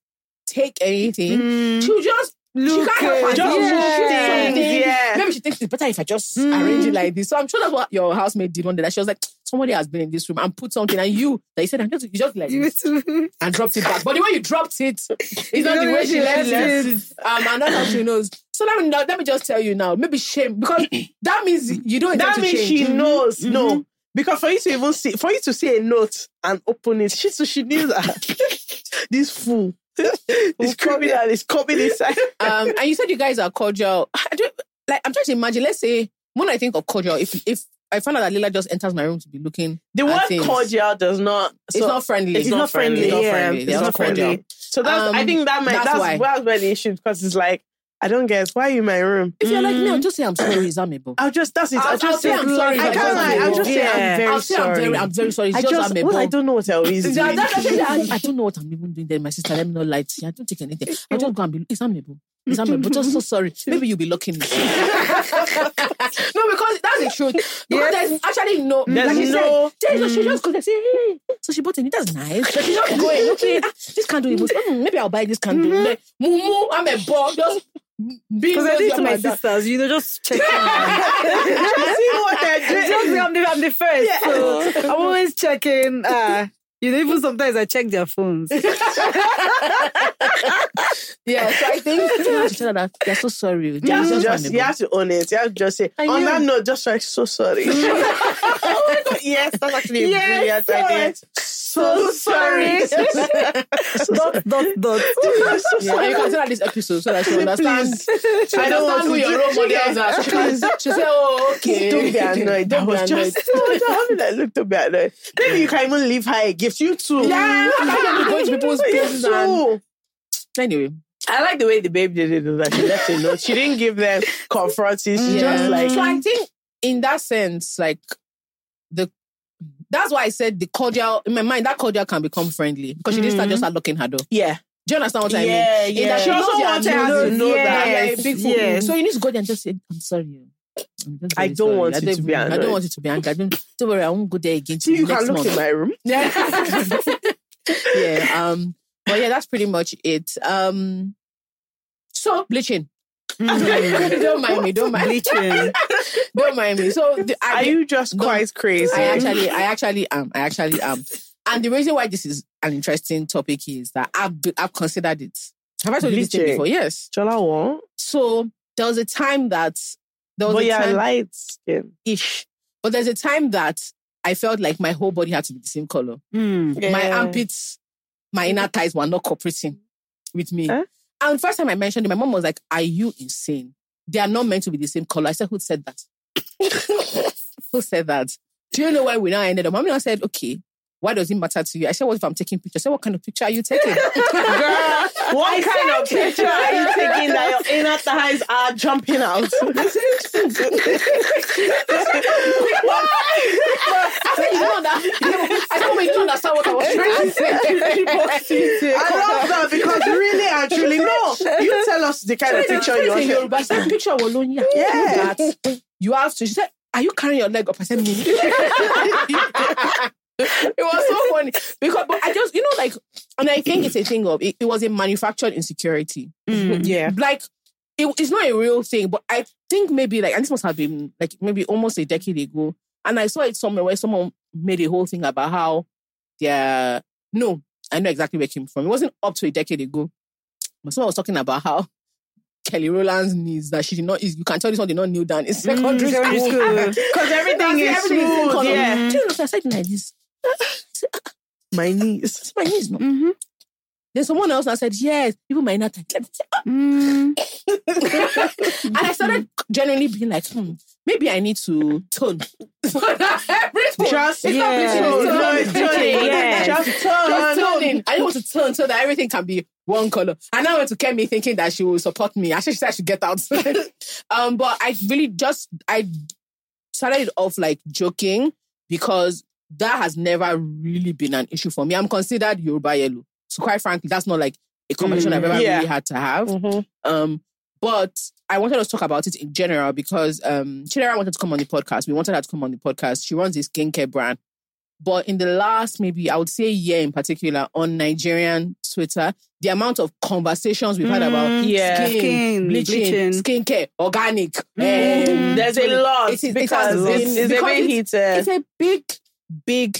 take anything, mm, she'll just look, she can't help herself. just She'll look shoot things, something. yeah. Maybe she thinks it's better if I just Mm. arrange it like this. So I'm sure that's what your housemate did one day. That she was like, somebody has been in this room and put something, and you, that you said, I'm just, you just like this and dropped it back. But the way you dropped it, it's not the way she left it. Um, and that's how she knows. So let me let me just tell you now. Maybe shame because that means you don't intend That to means change. Mm-hmm. she knows. No. Because for you to even see, for you to see a note and open it, she so she knew that this fool, this criminal coming inside. Um, and you said you guys are cordial. I don't, like I'm trying to imagine. Let's say when I think of cordial, if if I find out that Lila just enters my room to be looking, The at word things. cordial does not. It's not friendly. It's not friendly, It's not yeah. friendly. It's They're not not cordial. friendly. So that's. I Um, think that might. that's That's, why. that's where the issue because it's like I don't guess why are you in my room. If you're like me, I'll just say I'm sorry. It's amiable. I'll just. That's it. I'll, I'll, just say I'm sorry. I can't lie. I'll amiable. just say I'm very I'll say sorry. I'm very, I'm very sorry. It's I just, just. amiable. Well, I don't know what else is. That- that- that- I, I don't know what I'm even doing there, my sister. Let me not lie to you. I don't take anything. I just go and be. It's amiable. It's amiable. Just so sorry. Maybe you'll be looking. no, because that's the truth. Because Yes. there's actually no. There's like you no- Said, there's- She just goes and say, hey. So she bought it. That's nice. So she's just going. Okay, ah, this candle. mm, maybe I'll buy this candle. Like, Mumu, I'm a ball. Just being Because I did nosy to my about that. sisters, you know, just checking. see what they're just doing. I'm the, I'm the first, so I'm always checking. Uh, you know, even sometimes I check their phones. Yeah, so I think you have to tell her that they're so sorry. You They're have to just just, you have to own it. You have to just say, And on you- that note, just like, so sorry. oh my God, yes, that's actually a Yes, brilliant idea. So sorry. dot dot dot. Yeah, you can tell her this episode so that she understands. Please. She I don't want who to your do- role models are. She, can, she say, "Oh, okay." Don't be annoyed. That Don't be was annoyed. just did I look to be annoyed? Maybe you can even leave her a gift. You too. Yeah, I be going to people's You places and anyway. I like the way the baby did it. That she left a note. She didn't give them confronting. She Yeah. just like so I think in that sense, like the that's why I said the cordial in my mind that cordial can become friendly because she didn't start just start looking her door. Yeah. Do you understand what I mean? Yeah, In yeah. that She also wanted her to know yeah, that. you're big. Yes. So you need to go there and just say, I'm sorry. I don't want I you don't to be even- I don't want you to be angry. I don't, don't worry, I won't go there again. See, you can look month. in my room. Yeah. yeah. Um. But yeah, that's pretty much it. Um. So bleaching. don't mind me. Don't mind. Bleaching. Don't mind me. So the, I, Are you just No, quite crazy? I actually, I actually am. I actually am. And the reason why this is an interesting topic is that I've I've considered it. Have I told you this thing before? Yes. Chola won't. So there was a time that there was But a yeah, time light skin. ish, but there's a time that I felt like my whole body had to be the same color. Mm. My armpits, my inner thighs were not cooperating with me. Huh? And first time I mentioned it, my mom was like, "Are you insane? They are not meant to be the same color." I said, "Who said that? Who said that? Do you know why we now ended up?" Mommy now said, "Okay." Why does it matter to you? I said, what if I'm taking pictures? I said, what kind of picture are you taking? Girl, what kind of picture are you taking that your inner thighs are jumping out? I said, you don't understand. I said, "Mama, you don't understand what I was trying to say. I love that because really and truly, no, you tell us the kind of picture you in want. Yoruba. I said, picture of Olonya. Yeah. You have to. She said, are you carrying your leg up? I said, me. It was so funny because but I just you know like and I think it's a thing of it, it was a manufactured insecurity. Mm. Yeah. Like it, it's not a real thing, but I think maybe like and this must have been like maybe almost a decade ago. And I saw it somewhere where someone made a whole thing about how they're no, I know exactly where it came from. It wasn't up to a decade ago. But someone was talking about how Kelly Rowland's knees that she did not you can tell this one did not kneel down in secondary secondary school. school. Because everything is Everything is smooth. color. Yeah. Do you know, I said like this. My knees. My knees, no. Mhm. Then someone else now said, yes, even my not. Mm. and I started genuinely being like, hmm, maybe I need to tone. Everything. Just It's not yeah. bleaching, No, toning. it's toning. Yeah. Just Just turn. toning. I want to turn so that everything can be one color. And I went to Kemi thinking that she will support me. Actually, she said I should get out. um, but I really just I started it off like joking because that has never really been an issue for me. I'm considered Yoruba yellow. So quite frankly, that's not like a conversation I've ever Yeah. really had to have. Mhm. Um, but I wanted us to talk about it in general because um Chidera wanted to come on the podcast. We wanted her to come on the podcast. She runs a skincare brand. But in the last maybe I would say year in particular on Nigerian Twitter, the amount of conversations we've had about Mm, yeah. skin, Skin, bleaching, bleaching. skincare, organic. Mm. um, There's a lot It is- it because has- it's, it's- it's a because bit heated. It's a big, big,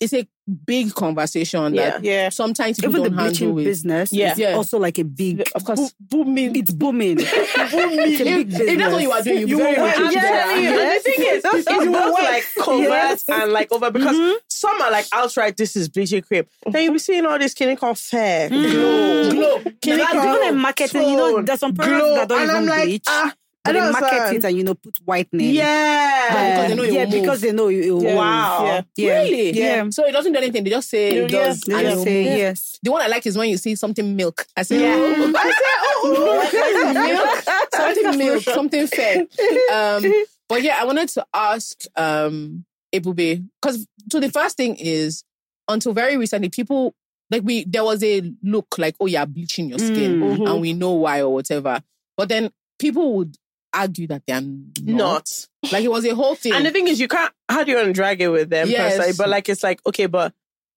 it's a big conversation that Yeah. Yeah. sometimes people Even the don't handle bleaching with. business Yeah. is Yeah. also like a big, Of course. booming. It's booming. it's a big If, business. if that's what you are doing, you'll be very I'm rich. telling you, the thing is, it's Yes. both like covert Yes. and like over because Mhm. some are like outright, this is bleaching cream. Then you'll be seeing all this clinical fair, glow, Glow. clinical That's even marketing, you know, tone, there's some products glow. that don't and I'm even like, bleach. ah, But I they don't market it and you know put whitening. Yeah. because they know it yeah, will move. because they know it will Yeah. move. Wow. Yeah. Yeah. Really? Yeah. So it doesn't do anything. They just say Yeah, it does. They and just say move. yes. The one I like is when you see something milk. I say, Yeah. oh, I said, oh, milk, something milk, something fair. Um, but yeah, I wanted to ask um, Ebube because so the first thing is until very recently, people like we there was a look like oh you're bleaching your skin, Mm. Mhm. and we know why or whatever. But then people would argue that they are not. not. Like it was a whole thing. And the thing is, you can't. How do you want to drag it with them? Yes. personally? But like, it's like okay, but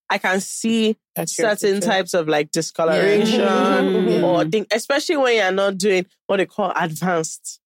I can see That's certain types of like discoloration Mhm. or thing, especially when you're not doing what they call advanced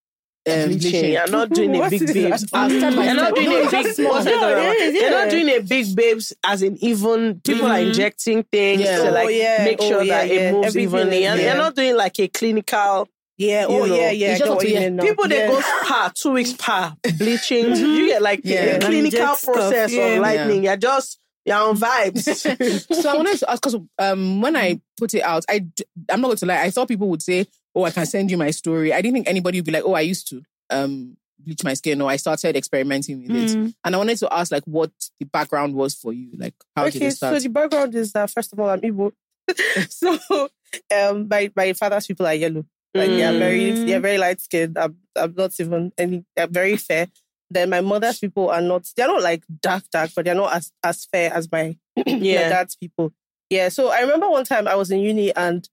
um, bleaching. You're not doing a big babes. that? Step by You're not doing a big small. what's No, that there called? is, You're not doing a big babes as in even people are Mhm. injecting things Yeah. to Oh, like yeah. make Oh, sure yeah, that yeah. it moves Everything evenly. is- And you're not doing like a clinical Yeah. You Oh, know, yeah, yeah. just get up what to you you. mean now. people they yeah. go spa two weeks spa bleaching. You get like Yeah. a And clinical process yeah. of lightning. You're just you're on vibes. so I wanted to ask because um, when I put it out, I d- I'm not going to lie. I thought people would say, "Oh, I can send you my story." I didn't think anybody would be like, "Oh, I used to um, bleach my skin," or I started experimenting with it. Mm. And I wanted to ask, like, what the background was for you. Like, how did okay, start? so the background is that first of all, I'm Igbo. so um my, my father's people are yellow. Like they're very Mm. they're very light skinned. I'm I'm not even any they're very fair. Then my mother's people are not, they're not like dark, dark, but they're not as, as fair as my, my dad's people. Yeah. So I remember one time I was in uni and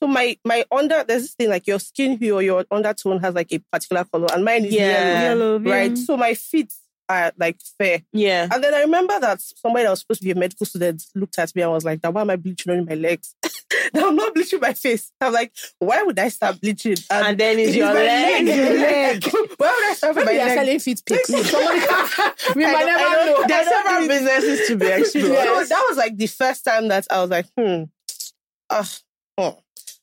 so my, my under, there's this thing like your skin hue or your undertone has like a particular color and mine is Yeah. yellow, Yellow, right? yeah. So my feet are like fair. Yeah. And then I remember that somebody that was supposed to be a medical student looked at me and was like, now why am I bleaching only my legs? I'm not bleaching my face. I'm like, why would I start bleaching? And then it's it's your my leg. leg. why would I start with my Maybe you're leg? selling fit pics. Somebody we might never know. There's several businesses to be explored. So that was like the first time that I was like, hmm, ah, oh.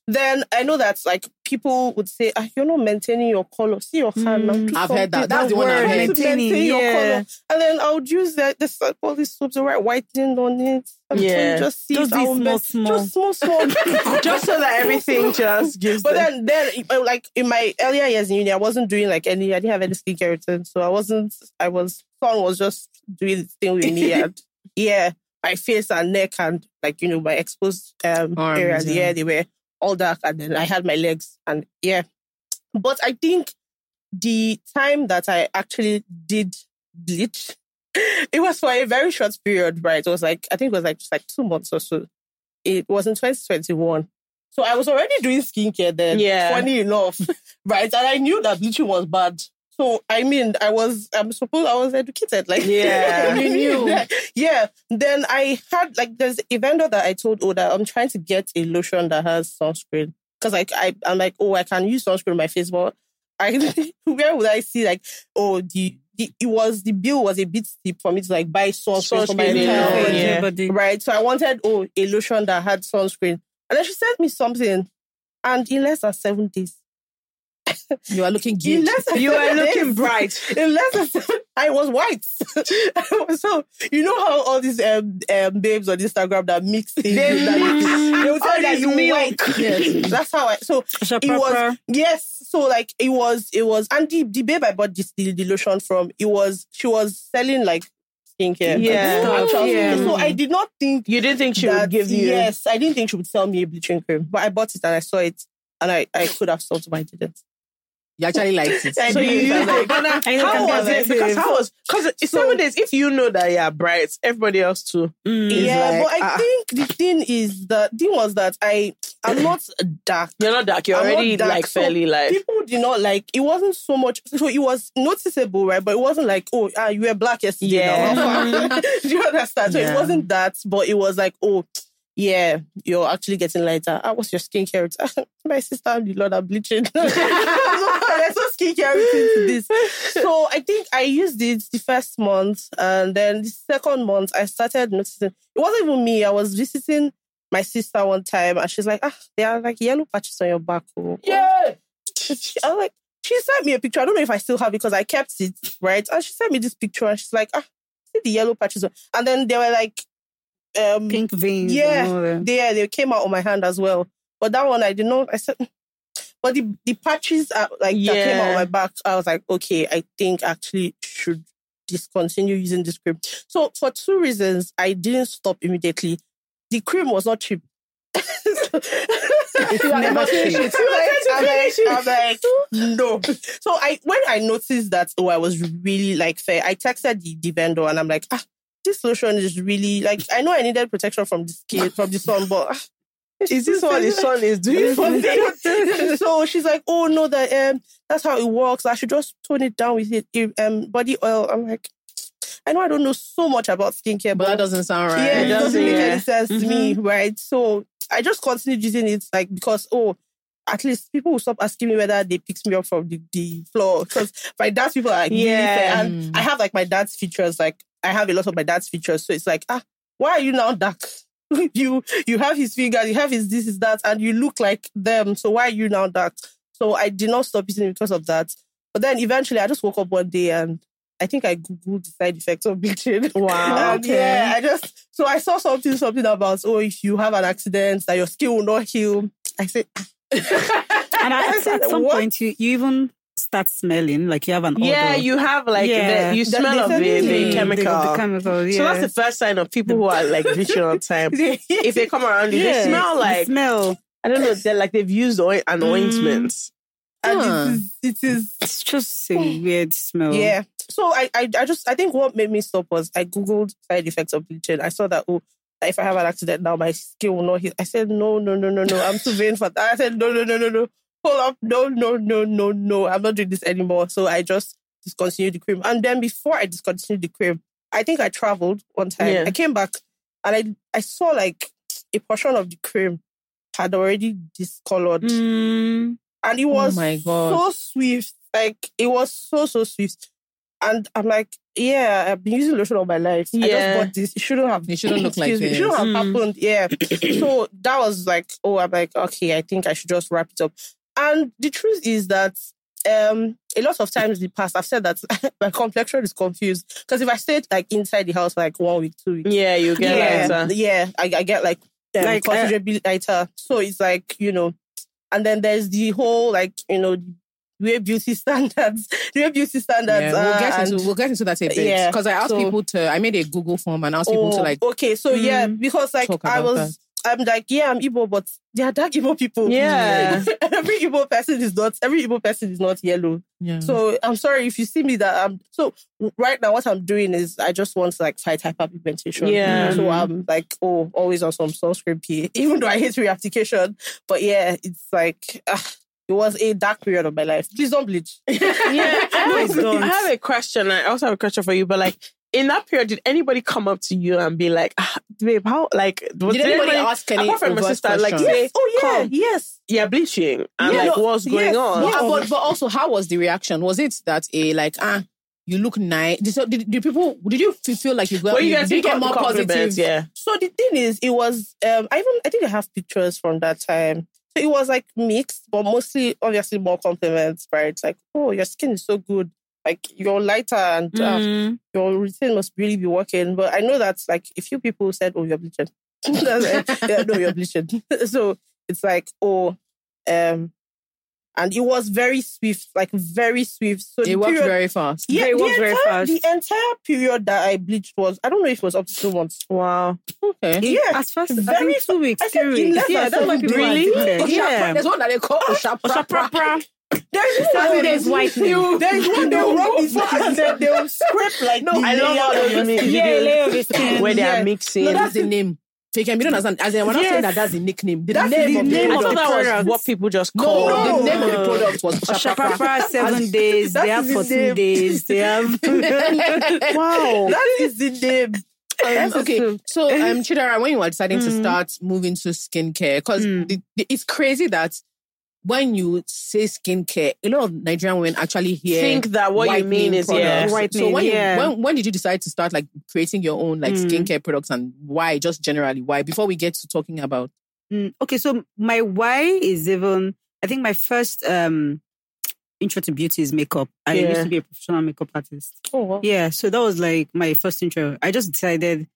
Then I know that like people would say, ah, you're not maintaining your color. See your hand now. do I've heard that. something. That's the one I've Try heard. to maintain Maintaining, your color. And then I would use the, the all these soaps, the right whitening on it. And Yeah. just see Just it. I these would small, ma- small. Just small, small. Just so that everything just gives But them- then, then, uh, like in my earlier years in uni, I wasn't doing like any. I didn't have any skincare routine, so I wasn't. I was. Someone was just doing the thing with me, and yeah, my face and neck and like you know my exposed um Arms, areas. yeah. Yeah, they were all dark, and then I had my legs, and yeah. But I think the time that I actually did bleach, it was for a very short period, right? It was like I think it was like like two months or so. It was in 2021. So I was already doing skincare then. Yeah. Funny enough. right. And I knew that bleaching was bad. So I mean, I was I'm supposed I was educated. Like Yeah. you knew. yeah. Then I had like there's a vendor that I told oh that I'm trying to get a lotion that has sunscreen. Because like I I'm like, oh, I can use sunscreen on my face, but I where would I see like, oh, the, the it was the bill was a bit steep for me to like buy sunscreen for my Sunscreen entire body. yeah. Right. So I wanted oh a lotion that had sunscreen. And then she sent me something. And in less than seven days. You are looking In good. you are looking bright. In less than seven I was white. so you know how all these um, um babes on Instagram that mix things They that- mix they will tell that you milk. white. Yes. That's how I so it was yes so like it was it was and the, the babe i bought this the, the lotion from it was she was selling like skincare Yeah. Like, actual Yeah. so i did not think You didn't think she would give you yes i didn't think she would sell me a bleaching cream but i bought it and i saw it and i i could have sold it but i didn't You actually liked it. So you did. I was like, But now, I know how was it? Because how was because So- seven days. If you know that you're bright, everybody else too. Mm. Yeah like, but i ah. think the thing is the thing was that i i'm not dark You're not dark. You're I'm already dark, like so fairly like. people did not like it wasn't so much so it was noticeable right but it wasn't like oh ah, you were black yesterday Yeah. do you understand so Yeah. it wasn't that but it was like oh yeah you're actually getting lighter ah, what's your skincare routine? my sister and the lord are bleaching there's no skincare routine to this so i think i used it the first month and then the second month i started noticing it wasn't even me i was visiting my sister one time and she's like ah there are like yellow patches on your back oh. yeah. I was like, she sent me a picture. I don't know if I still have it because I kept it, right? And she sent me this picture and she's like, ah, see the yellow patches. on-" And then they were like, um, Pink veins. Yeah. all that. they, they came out on my hand as well. But that one I did not, know. I said, but the, the patches are, like that came out on my back, I was like, okay, I think actually should discontinue using this cream. So for two reasons, I didn't stop immediately. The cream was not cheap. it's never cheap. I'm like, I'm like, no. So I when I noticed that oh I was really like fair, I texted the, the vendor and I'm like, ah, this lotion is really like I know I needed protection from the skin from the sun, but Is this what the sun is doing for me? so she's like, oh no, that um that's how it works. I should just tone it down with it, um body oil. I'm like, I know I don't know so much about skincare, But but that doesn't sound right. yeah, it doesn't, make any sense to me, right? So I just continued using it, like because oh, at least people will stop asking me whether they picked me up from the, the floor because my dad's people are like Yeah. and I have like my dad's features, like I have a lot of my dad's features, so it's like ah, why are you now dark? you you have his figure, you have his this is that, and you look like them, so why are you now dark? So I did not stop it because of that. But then eventually, I just woke up one day and I think I googled the side effects of bleaching. Wow. And yeah, I just so I saw something something about oh if you have an accident that your skin will not heal. I said And I said, at some what? point, you, you even start smelling like you have an odor. Yeah, you have like Yeah. the, you smell the of the, same the chemical. The, the chemical, yeah. So that's the first sign of people who are like bleaching on time. If they come around you, yeah. they smell The like smell. I don't know. They're like they've used oil, an Mm. ointment. and Huh. it is it is It's just a weird smell. yeah. so I, I I just I think what made me stop was I googled side effects of bleaching. I saw that oh that if I have an accident now my skin will not heal. I said no no no no no I'm too vain for that. I said no no no no no up no no no no no I'm not doing this anymore. So I just discontinued the cream. And then before I discontinued the cream, I think I traveled one time. Yeah. I came back and I I saw like a portion of the cream had already discolored Mm, and it was my God. so swift. Like it was so so swift, and I'm like, yeah, I've been using lotion all my life. I Yeah. just bought this. It shouldn't have. It shouldn't look like me, It shouldn't have Mm. happened. Yeah. so that was like, oh, I'm like, okay, I think I should just wrap it up. And the truth is that. Um, a lot of times in the past, I've said that my complexion is confused because if I stayed like inside the house for like one week, two weeks, Yeah, you get yeah, lighter. yeah, I, I get like, um, Like, uh, considerably lighter. So it's like you know, and then there's the whole like you know, the way beauty standards, the way beauty standards. Yeah, we'll get into and- we'll get into that a bit. Yeah, Because I asked so- people to I made a Google form and asked people to Oh, like okay, so yeah, Mm. because like I was. I'm like, yeah, I'm Igbo, but they are dark Igbo people. Yeah. every Igbo person is not. Every Igbo person is not yellow. yeah. So I'm sorry if you see me that I'm. So right now, what I'm doing is I just want to like fight hyperpigmentation. Yeah. So I'm like, oh, always on some sunscreen P, even though I hate reapplication. But yeah, it's like ah, it was a dark period of my life. Please don't bleach. Yeah, I Please have, don't. I have a question. I also have a question for you, but like in that period, did anybody come up to you and be like, ah, babe, how like was Did anybody ask any apart from my overt sister, like questions? say, Oh yeah, come, yes. yeah, bleaching and Yeah, like no, what's going yes, on? yeah. But, but but also, how was the reaction? Was it that a like ah you look nice? Did, so did, did people did you feel like you got Well, you you, guys did you get more compliments, positive? yeah. So the thing is, it was um I even I think I have pictures from that time. So it was like mixed, but mostly obviously more compliments, right? Like, oh, your skin is so good. Like you're lighter and uh, mm. your routine must really be working. But I know that like a few people said, Oh, you're bleaching. Yeah, no, you're bleaching. so it's like, oh, um and it was very swift, like very swift. So It worked period- very fast. yeah, It worked very fast. The entire period that I bleached was I don't know if it was up to two months. Wow. Okay. Yeah, as fast as very two weeks, I said. Yeah, that's why people are days. Yeah. There's one that they call Oshapra. There's this Seven one- days whitening. There's one they will rub his face and then they will scrape like No, I love all layer those of mi- skin. Yeah, videos layer of skin. where they are mixing. No, that's the name. So you can be known as an as in, we're not Yes. saying that that's the nickname. The That's name the of the name I of thought the that was what people just No, call. the name of the product was Oshapra. Oshapra, seven days. They have 14 name. days. They have. Wow. That is the name. Um, okay, so um, Chidera, when you were deciding to Mm. start moving to skincare, because Mm. it's crazy that when you say skincare, a lot of Nigerian women actually hear Think that what you mean is yeah. products. Whitening, so when, yeah. you, when when did you decide to start like creating your own like Mm. skincare products and why? Just generally, why? Before we get to talking about Mm, okay, so my why is even. I think my first um intro to beauty is makeup. I used to be a professional makeup artist. Oh, wow. Yeah, so that was like my first intro. I just decided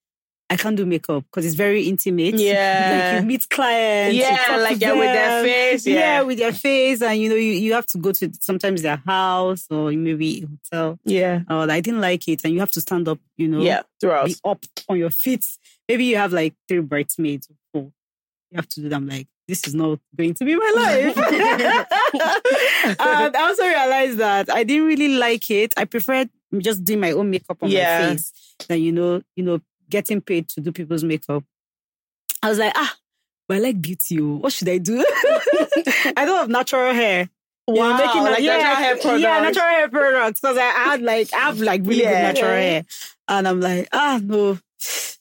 I can't do makeup because it's very intimate. Yeah. like you meet clients. Yeah, like yeah, with their face. Yeah. Yeah. with their face, and you know, you, you have to go to sometimes their house or maybe a hotel. Yeah. Oh, I didn't like it, and you have to stand up. You know, Yeah. Throughout. be up on your feet. Maybe you have like three bridesmaids or four. You have to do them like this is not going to be my life. and I also realized that I didn't really like it. I preferred just doing my own makeup on Yeah. my face than you know, you know, getting paid to do people's makeup. I was like, ah, but I like beauty. oh. What should I do? I don't have natural hair. You know, making like yeah, natural hair products. Yeah, natural hair products. Because I had like I have like really good natural Yeah. hair. And I'm like, ah no,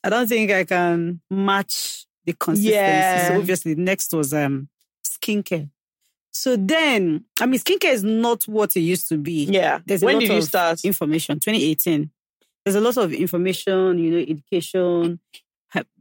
I don't think I can match the consistency. Yeah. So obviously next was um skincare. So then, I mean, skincare is not what it used to be. Yeah. There's a when lot did you of start? Information, 2018. There's a lot of information, you know, education,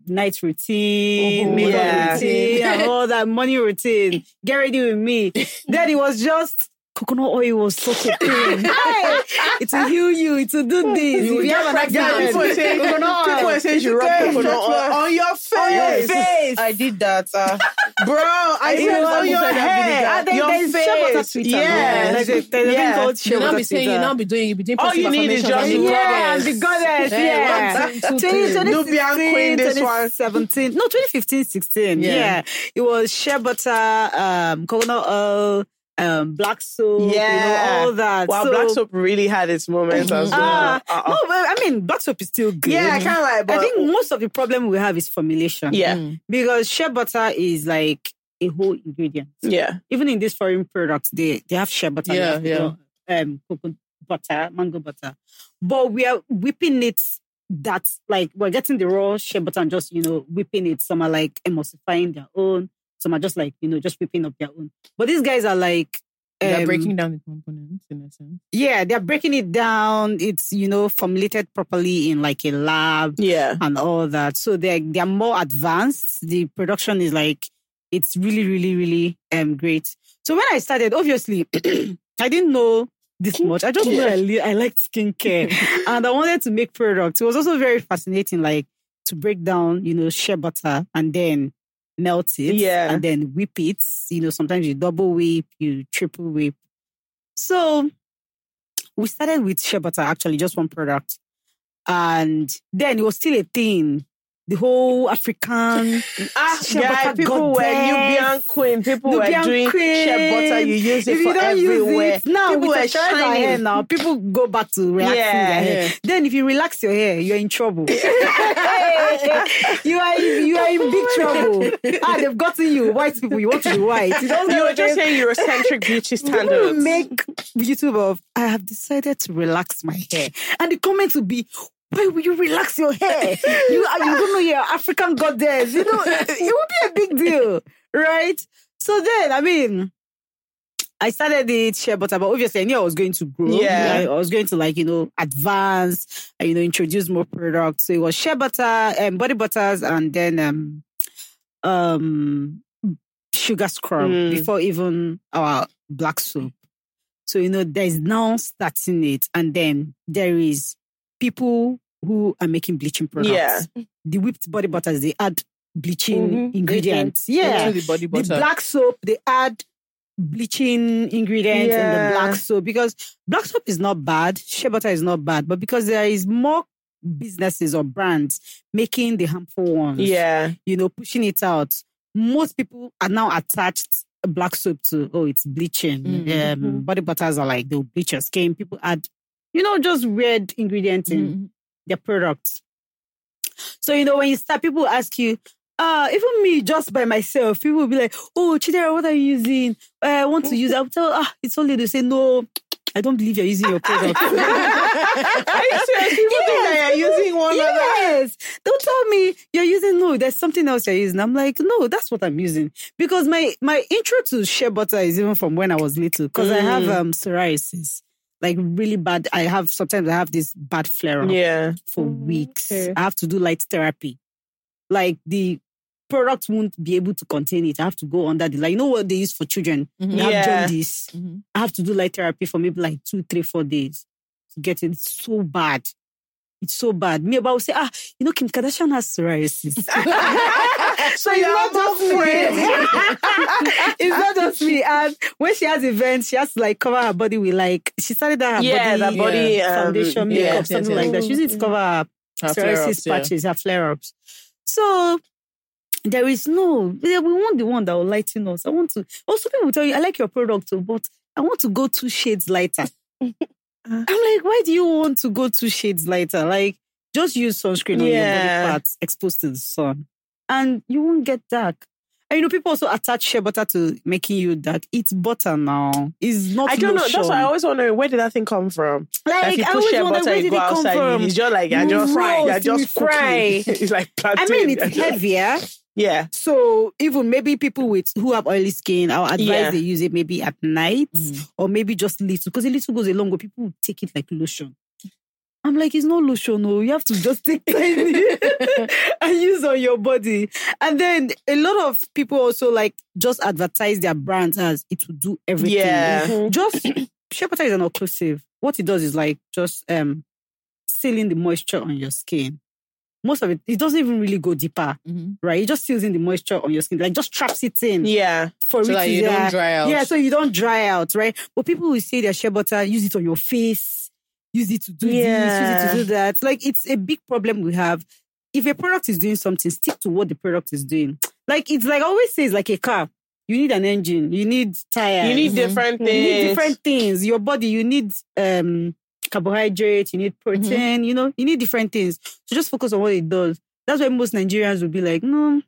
night routine, oh, makeup yeah. routine, and all that money routine. Get ready with me. then it was just coconut oil was so cocaine. Hey, it will heal you. It will do this. You you have an accident, People say, coconut oil. people say you rub coconut oil on your face. on your face. I did that. Uh, Bro, I said on your on head. And your there's shea butter face. Twitter. Yes. There's a, there's a Yeah. thing called shea you now be saying you Twitter. now be doing you be doing All you need is just and the Yeah, goddess. the goddess. Yeah. one, two, two, 20, three. Nubian queen, this one. 2017. No, 2015, 16. Yeah. Yeah. It was shea butter, um, coconut oil, um, black soap, you know, all that. Wow, So- black soap really had its moments as well. Ah, Uh-uh. no, but I mean, black soap is still good. yeah, I can't lie, but I think most of the problem we have is formulation. yeah, Mm. Because shea butter is like a whole ingredient. yeah, Even in these foreign products, they, they have shea butter. Yeah, yeah. you know, Um, coconut butter, mango butter. But we are whipping it that's like we're getting the raw shea butter and just, you know, whipping it. Some are like emulsifying their own. Some are just like, you know, just whipping up their own. But these guys are like They're um, breaking down the components in a sense. Yeah, they're breaking it down. It's, you know, formulated properly in like a lab yeah. and all that. So they're they're more advanced. The production is like it's really, really, really um great. So when I started, obviously, I didn't know this much. I just knew I, li- I liked skincare and I wanted to make products. It was also very fascinating, like to break down, you know, shea butter and then melt it, Yeah. and then whip it. You know, sometimes you double whip, you triple whip. So we started with shea butter, actually, just one product. And then it was still a thing. The whole African Ah, butter people were goddess. Nubian queen. People Nubian were doing queen. shea butter. You use it if for you don't everywhere. use it now, people with were the hair shining. now, people go back to relaxing Yeah, their hair. yeah. Then if you relax your hair, you're in trouble. you are in, you are in big trouble. ah, they've gotten you, white people. You want to be white. You, don't You were just saying Eurocentric beauty People will make YouTube of I have decided to relax my hair, and the comments will be. Why will you relax your hair? You, are- you don't know you're African goddess. You know, it would be a big deal, right? So then, I mean, I started the shea butter, but obviously I knew I was going to grow. Yeah. I, was going to like, you know, advance, you know, introduce more products. So it was shea butter and body butters and then um um sugar scrub Mm. before even our black soap. So, you know, there's now starting it. And then there is people who are making bleaching products. Yeah. The whipped body butters, they add bleaching Mhm. ingredients. Yeah. The body The black soap, they add bleaching ingredients in the black soap because black soap is not bad, shea butter is not bad, but because there is more businesses or brands making the harmful ones, Yeah. you know, pushing it out. Most people are now attached black soap to oh, it's bleaching. Mhm. Um, body butters are like they'll bleach your skin. People add, you know, just weird ingredients in Mhm. their products. So, you know, when you start, people ask you, uh, even me just by myself, people will be like, oh, Chidera, what are you using? Uh, I want to use, I'll tell, ah, it's only to say, no, I don't believe you're using your product. Are you serious? People think that you're using one of them. yes. Don't tell me you're using, no, there's something else you're using. I'm like, no, that's what I'm using. Because my, my intro to shea butter is even from when I was little, because I have Mm. um, psoriasis. Like really bad. I have, sometimes I have this bad flare up Yeah. for Mm, weeks. okay. I have to do light therapy. Like the product won't be able to contain it. I have to go under the light. You know what they use for children? Mhm. They have Yeah. jaundice. Mhm. I have to do light therapy for maybe like two, three, four days to get it. So bad. It's so bad. Me about will say, ah, you know, Kim Kardashian has psoriasis. so it's you're not just me. it's not just me. And when she has events, she has to like cover her body with like she started that her Yeah, body, that body, um, foundation, yeah, makeup, yes, something yes. like that. She uses to cover her Her psoriasis flare-ups, yeah. patches, her flare ups. So there is no, yeah, we want the one that will lighten us. I want to, also people will tell you, I like your product, too, but I want to go two shades lighter. I'm like, why do you want to go two shades lighter? Like, just use sunscreen on your Yeah. body parts exposed to the sun and you won't get dark. And you know, people also attach shea butter to making you dark. It's butter now. It's not I don't know. That's why I always wonder where did that thing come from? That like, you I always shea wonder, butter, where you did go it come outside, from? it's just like you're just roast, you're just fry. it's like I plantain. mean, You're it's heavier. Yeah. So even maybe people with who have oily skin, I'll advise Yeah. they use it maybe at night Mm. or maybe just little because a little goes a long way. People take it like lotion. I'm like, it's not lotion, no. You have to just take tiny and use on your body. And then a lot of people also like just advertise their brands as it will do everything. Yeah. Just shea butter is an occlusive. What it does is like just um sealing the moisture on your skin. Most of it, it doesn't even really go deeper Mhm. right? It just seals in the moisture on your skin, like just traps it in Yeah. for So it that you yeah, don't dry out. Yeah, so you don't dry out, right? But people will say their shea butter, use it on your face, use it to do this, use Yeah. it to do that. Like it's a big problem we have. If a product is doing something, stick to what the product is doing. Like it's like I always say, it's like a car. you need an engine, you need tires, You need different you things. need different things. Your body, you need um carbohydrate, you need protein, you know, you need different things. So just focus on what it does. That's why most Nigerians will be like, no,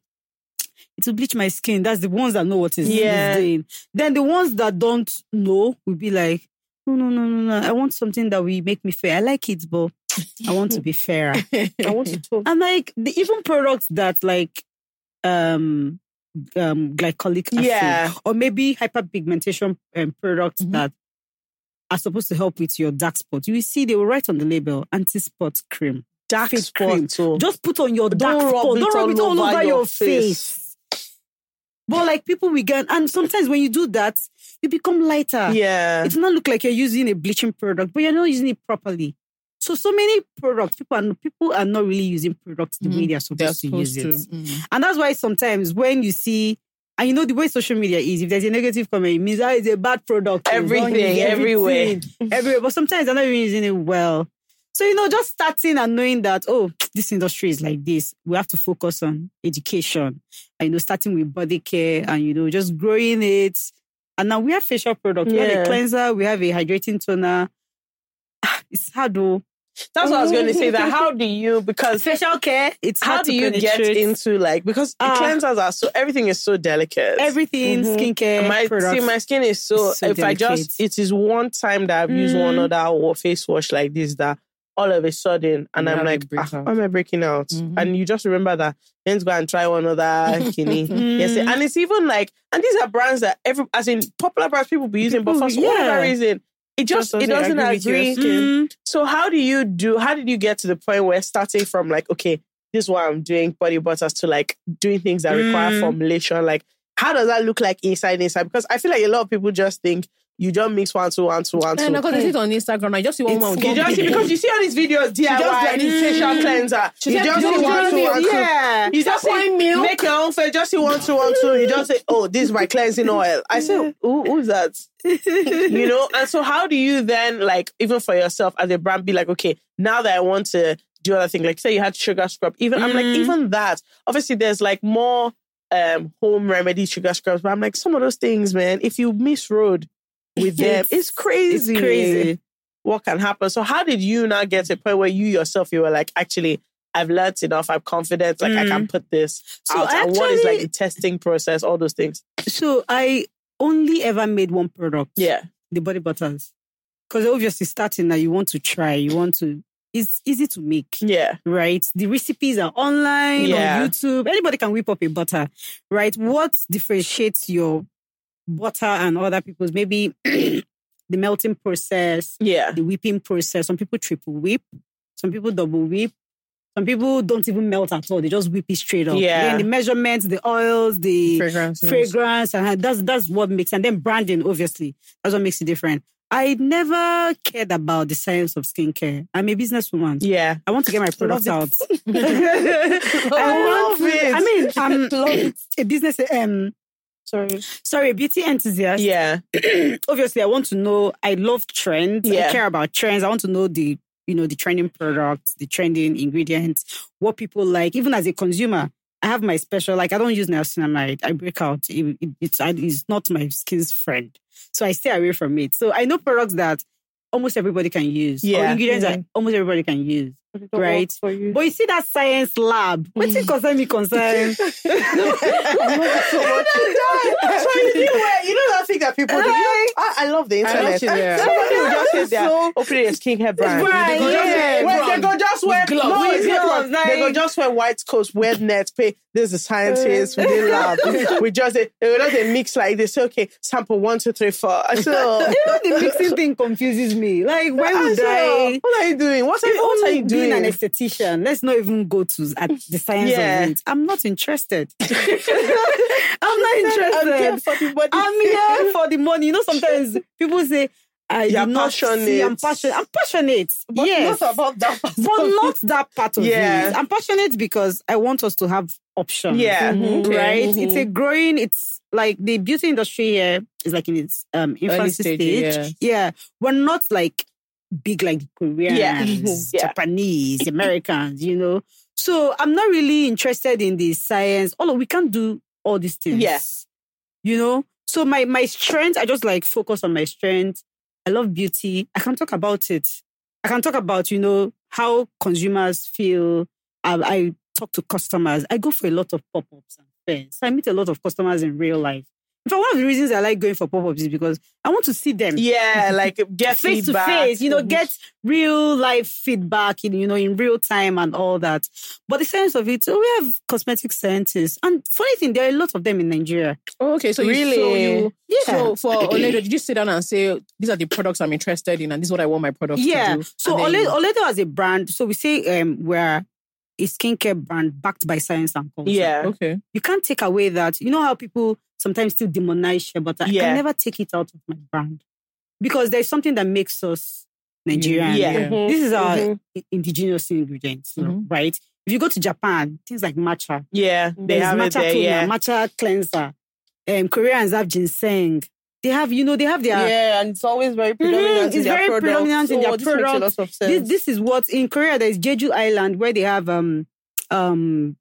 it will bleach my skin. That's the ones that know what it's, Yeah. it's doing. Then the ones that don't know will be like, no, no, no, no, no. I want something that will make me fair. I like it, but I want to be fair. I want to talk. And like the even products that like um um glycolic acid Yeah. or maybe hyperpigmentation um, products Mhm. that are supposed to help with your dark spots. You will see they will write on the label anti-spot cream. Dark Face cream. So Just put on your Don't dark spot. Don't rub it all over your face. face. But like people we get, and sometimes when you do that, you become lighter. yeah. It not look like you're using a bleaching product, but you're not using it properly. So so many products, people are people are not really using products the way Mhm. they're supposed, They're to use to. it. Mm. And that's why sometimes when you see, and you know the way social media is, if there's a negative comment, it means that it's a bad product. It's Everything, it's everywhere. everywhere. But sometimes they're not even using it well. So you know, just starting and knowing that oh, this industry is like this. We have to focus on education. And you know, starting with body care and you know, just growing it. And now we have facial products. We have a cleanser. We have a hydrating toner. It's hard though. That's what I was going to say. That how do you because Facial care. It's how do you get into like because the Ah. cleansers are so everything is so delicate. everything Mhm. skincare my products. see my skin is so, so if I just it is one time that I've used one Mm. other or face wash like this that all of a sudden and You I'm like ah, why am I breaking out Mhm. and you just remember that let's go and try one other kidney yes and it's even like and these are brands that every as in popular brands people be using but for People- some whatever reason it just, Just it doesn't agree agree. Mm. so how do you do how did you get to the point where starting from like okay this is what I'm doing body butters to like doing things that require Mm. formulation like how does that look like inside inside because I feel like a lot of people just think you don't mix one two one two one two And because I see it on Instagram, I just see one It's- woman. with you one just see because you see all these videos DIY just like, facial mm. cleanser She you said, just "You see know one two I mean? one two Yeah. you just Point say, milk. make your own face just see one two one two you just say oh this is my cleansing oil I say who, who's that you know and so how do you then like even for yourself as a brand be like okay now that i want to do other things like say you had sugar scrub even i'm like Mm. even that obviously there's like more um home remedy sugar scrubs but i'm like some of those things man if you miss road with them It's- it's crazy It's crazy. what can happen so how did you now get to a point where you yourself you were like actually I've learned enough. I'm confident. Like I can mm. put this So out. and what is like the testing process? All those things. So I only ever made one product. Yeah. The body butters. Because obviously starting now, you want to try, you want to, it's easy to make, Yeah. right? The recipes are online, Yeah. on YouTube. Anybody can whip up a butter, right? What differentiates your butter and other people's? Maybe the melting process, Yeah. the whipping process. Some people triple whip, some people double whip. Some people don't even melt at all. They just whip it straight up. Yeah. Then the measurements, the oils, the fragrance. fragrance, and that's that's what makes. And then branding, obviously, that's what makes it different. I never cared about the science of skincare. I'm a businesswoman. Yeah. I want to get my products out. I love it. I mean, I'm a business. Um, Sorry. sorry, a beauty enthusiast. Yeah. obviously I want to know I love trends. Yeah. I care about trends. I want to know the you know the trending products, the trending ingredients, what people like. Even as a consumer, I have my special like I don't use niacinamide. I break out. It, it- it's it's not my skin's friend. So I stay away from it. So I know products that almost everybody can use. Or Yeah. ingredients Yeah. that almost everybody can use. But it don't Right. For you. But you see that science lab. What's it mm. concern me concern? so you know where you know that thing that people do. You know, I, I love the I love internet. yeah. Somebody will just say they're So- opening a skincare brand. Right, They go just, yeah. well, they go just wear gloves. no, it's gloves, gloves. They go just wear white coats, wear nets, pay. This is the scientists within lab. we just they will just they mix like they say, okay, sample one, two, three, four. I said, oh. you know the oh. mixing thing confuses me. Like why would I? oh, what are you doing? What are, what are you doing? Being an esthetician, let's not even go to at the science Yeah. of it. I'm not interested. I'm not I'm interested. here for the body. I'm here for the money. You know, sometimes people say, I You're did not see, passionate. I'm passionate. I'm passionate. But yes. not about that. but not that part of Yeah. it. I'm passionate because I want us to have options. Yeah. Mhm. Okay. Right? Mhm. It's a growing, it's like the beauty industry here is like in its um infancy stage, stage. yeah. Yeah. We're not like big like Koreans, Yeah. Japanese, Americans, you know. So I'm not really interested in the science. Although we can't do all these things. Yes. You know? So my my strength, I just like focus on my strength. I love beauty. I can talk about it. I can talk about, you know, how consumers feel. I, I talk to customers. I go for a lot of pop-ups and fairs. I meet a lot of customers in real life. In one of the reasons I like going for pop-ups is because I want to see them Yeah, like get face feedback. to face, you know, get real life feedback in, you know, in real time and all that. But the sense of it, so we have cosmetic scientists. And funny thing, there are a lot of them in Nigeria. Oh, okay, so you, Really? so you, Yeah. so for Olaedo, did you sit down and say these are the products I'm interested in, and this is what I want my products yeah. to do? So then Ole- Olaedo as a brand, so we say um, we're a skincare brand backed by science and culture. Yeah. okay, You can't take away that. You know how people sometimes still demonize shea butter? I Yeah. can never take it out of my brand. Because there's something that makes us Nigerian. Yeah. Yeah. Mhm. This is our Mhm. indigenous ingredients, Mhm. right? If you go to Japan, things like matcha, Yeah, they there's have it matcha there. toner, Yeah. matcha cleanser. Um, Koreans have ginseng. They have, you know, they have their. yeah, and it's always very predominant in it's their very products. predominant in Oh, their this makes a lot products. of This, this is what in Korea there's Jeju Island where they have um um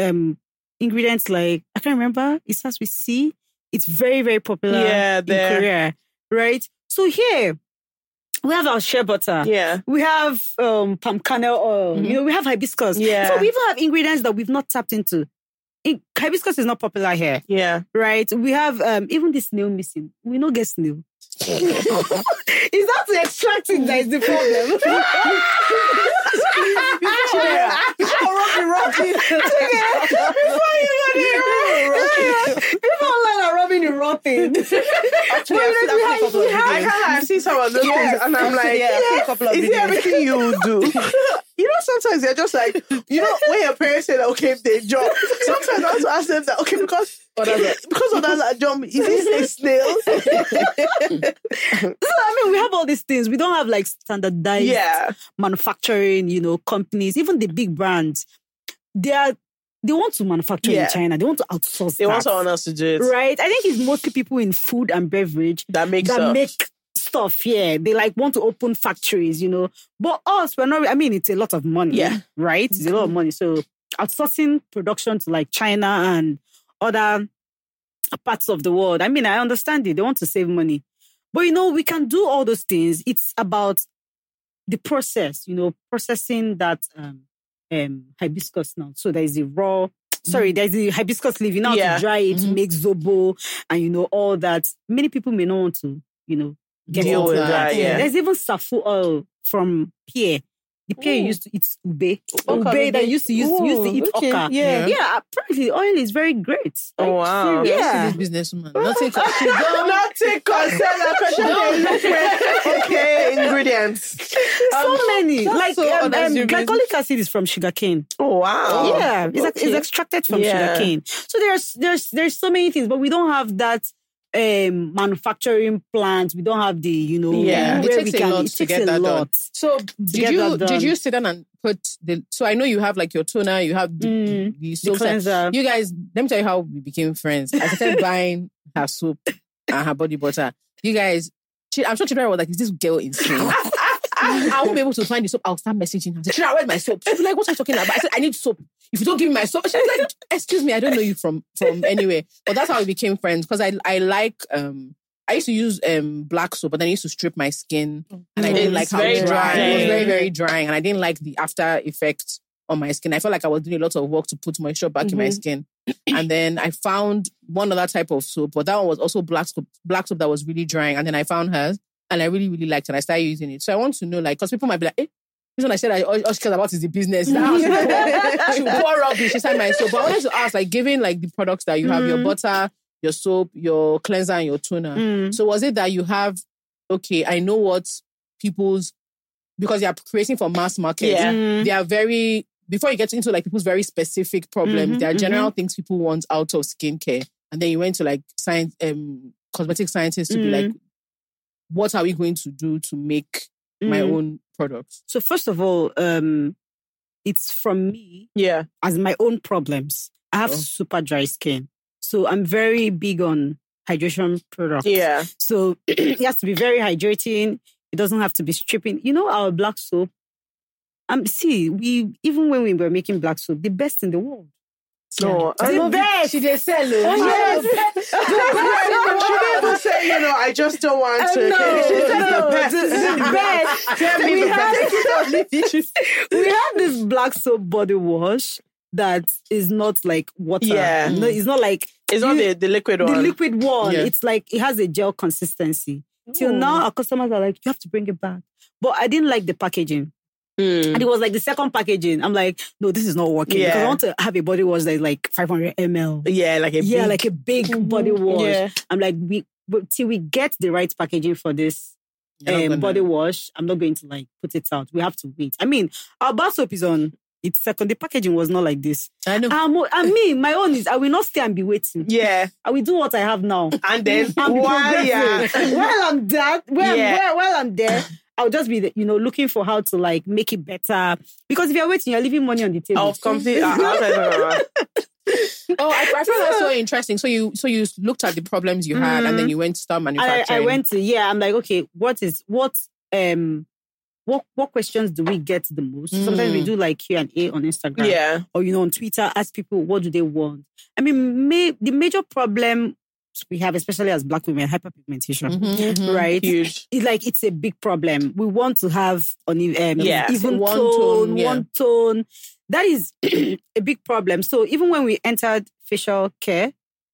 um ingredients like I can't remember. It starts with C. It's very very popular Yeah, in. Korea, right? So here we have our shea butter. Yeah. We have um, palm kernel oil. Mhm. You know, we have hibiscus. Yeah. So we even have ingredients that we've not tapped into. In, hibiscus is not popular here, Yeah. right? We have um, even this snail mucin. We don't get snail. is that to extract it that is the problem? People online are rubbing I've seen, of can't some of those things, and I'm like, yeah, a couple of is it everything you do? You know, sometimes they're just like, you know, when your parents say that, okay, if they jump, sometimes I also ask them that, okay, because because others are jump, is it a snail? So, I mean, we have all these things. We don't have like standardized yeah, manufacturing, you know, companies, even the big brands. They are they want to manufacture Yeah. in China. They want to outsource. they want that, someone else to do it. right? I think it's mostly people in food and beverage That makes that up. make stuff. Yeah, they like want to open factories, you know. But us, we're not. I mean, it's a lot of money. Yeah. right. It's a lot of money. So outsourcing production to like China and other parts of the world. I mean, I understand it. They want to save money, but you know, we can do all those things. It's about the process. You know, processing that um, um hibiscus now. So there is a raw. Sorry, there's a hibiscus leaf. You know how Yeah. to dry it, Mhm. make zobo, and you know all that. Many people may not want to, you know, get Deal into with that, yeah. There's even safou oil from pear. The pear Ooh. used to eat ube. Oka ube that ube. used to use, used to Ooh, eat okay, oka. yeah. yeah. Apparently, oil is very great. Oh, wow. serious. Yeah. this businesswoman, nothing. She Nothing concern a question they look. Okay, ingredients. so many. that's Like so um, um, unassuming. glycolic acid is from sugarcane. Oh wow. yeah, it's, ex- it's extracted from Yeah. sugarcane. So there's there's there's so many things, but we don't have that um manufacturing plants. We don't have the you know Yeah. It takes we a lot it to takes get that done. lot. So did you did you sit down and put the? So I know you have like your toner, you have the, Mm, the The cleanser. You guys, let me tell you how we became friends. I started buying her soap and her body butter. You guys, she, I'm sure Chidera was like, "Is this girl insane?" I won't be able to find the soap. I'll start messaging her. I said, Chidera, where's my soap? She'll be like, "What are you talking about?" I said, "I need soap. If you don't give me my soap," she's like, "Excuse me, I don't know you from from anywhere." But that's how we became friends because I I like um. I used to use um black soap, but then I used to strip my skin, and I didn't It's like how very dry. It was very very drying, and I didn't like the after effect on my skin. I felt like I was doing a lot of work to put moisture back in my Mhm. skin. And then I found one other type of soap, but that one was also black soap, black soap that was really drying. And then I found hers, and I really really liked it. And I started using it. So I want to know, like, because people might be like, eh, this one I said I, all, she cares about is the business. She pour, she will pour rubbish inside my soap. But I wanted to ask, like, given like the products that you have, your Mhm. butter, your soap, your cleanser, and your toner. Mm. So was it that you have, okay, I know what people's, because they are creating for mass market, Yeah. Mm. they are very, before you get into like people's very specific problems, Mhm, there are general things people want out of skincare. And then you went to like science, um, cosmetic scientists to be like, what are we going to do to make my Mm. own products? So first of all, um, it's from me Yeah. as my own problems. I have Oh. super dry skin, so I'm very big on hydration products. Yeah. So it has to be very hydrating. It doesn't have to be stripping. You know our black soap. Um, see, we even when we were making black soap, the best in the world. No, I The love best. She did sell. it. Oh, yes. She didn't say, you know, I just don't want to. No. She said no, oh, the best. the- the best. Tell me We the have- best. we have this black soap body wash that is not like water. Yeah. No, it's not like It's not the, the liquid one. the liquid one. Yeah. It's like it has a gel consistency. Till Oh. now, our customers are like, you have to bring it back. But I didn't like the packaging. Mm. And it was like the second packaging. I'm like, no, this is not working. Because I want to have a body wash that is like 500 ml. Yeah, like a yeah, big- like a big body wash. Yeah. I'm like, we but till we get the right packaging for this um, body wash, I'm not going to like put it out. We have to wait. I mean, our bar soap is on its second. The packaging was not like this. I know. Um, and me, my own is I will not stay and be waiting. Yeah. I will do what I have now. And then And while yeah. while I'm there, while, Yeah. while, while I'm there, I'll just be, you know, looking for how to like make it better. Because if you're waiting, you're leaving money on the table. Of complete. uh, uh, Oh, I, I found that so interesting. So you, so you looked at the problems you had, and then you went to start And I, manufacturing. I went to yeah. I'm like, okay, what is what um what what questions do we get the most? Sometimes we Mm. do like Q and A on Instagram, yeah. or you know on Twitter, ask people what do they want. I mean, may, the major problem we have, especially as Black women, hyperpigmentation, Mhm, mhm. right? Huge. It's like it's a big problem. We want to have on um, Yeah, even one tone, tone, yeah. one tone. That is a big problem. So even when we entered facial care,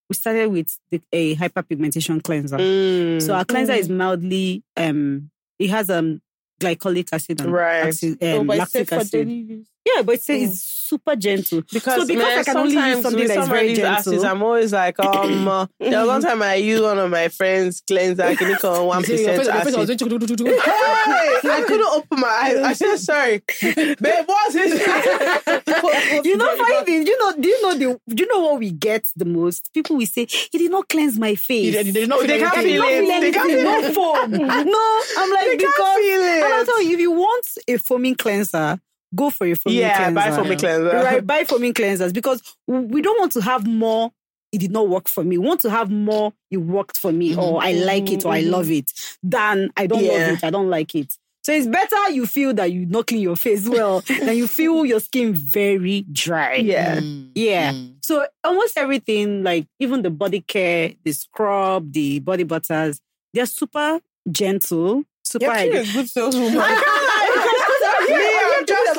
we started with the, a hyperpigmentation cleanser. Mm. So our cleanser is mildly um it has um glycolic acid and Right. acid, Oh, um, but lactic acid. Daily use. Yeah, but it's, it's super gentle. because, so because man, I can only use something with that is some very gentle. acids, I'm always like, um, uh, there was one time I used one of my friends' cleanser, can you call one So your face- percent your face was acid? Hey, I couldn't open my eyes. I said sorry, babe. What's this? you know, funny thing, you know, do you know the do you know what we get the most? People will say, he did not cleanse my face. You did- you did not they feel can't feel He did not it. They can't anything, no foam. no, I'm like They can't because feel it. and I'll tell you, if you want a foaming cleanser, go for a foaming Yeah, cleanser. buy foaming cleanser. Right, buy foaming cleansers because we don't want to have more. It did not work for me. We want to have more. It worked for me, or I like it, or I love it. Than I don't Yeah. love it. I don't like it. So it's better you feel that you not clean your face well than you feel your skin very dry. Yeah. Mm, Yeah. mm. So almost everything, like even the body care, the scrub, the body butters, they're super gentle, super. You're actually a good saleswoman.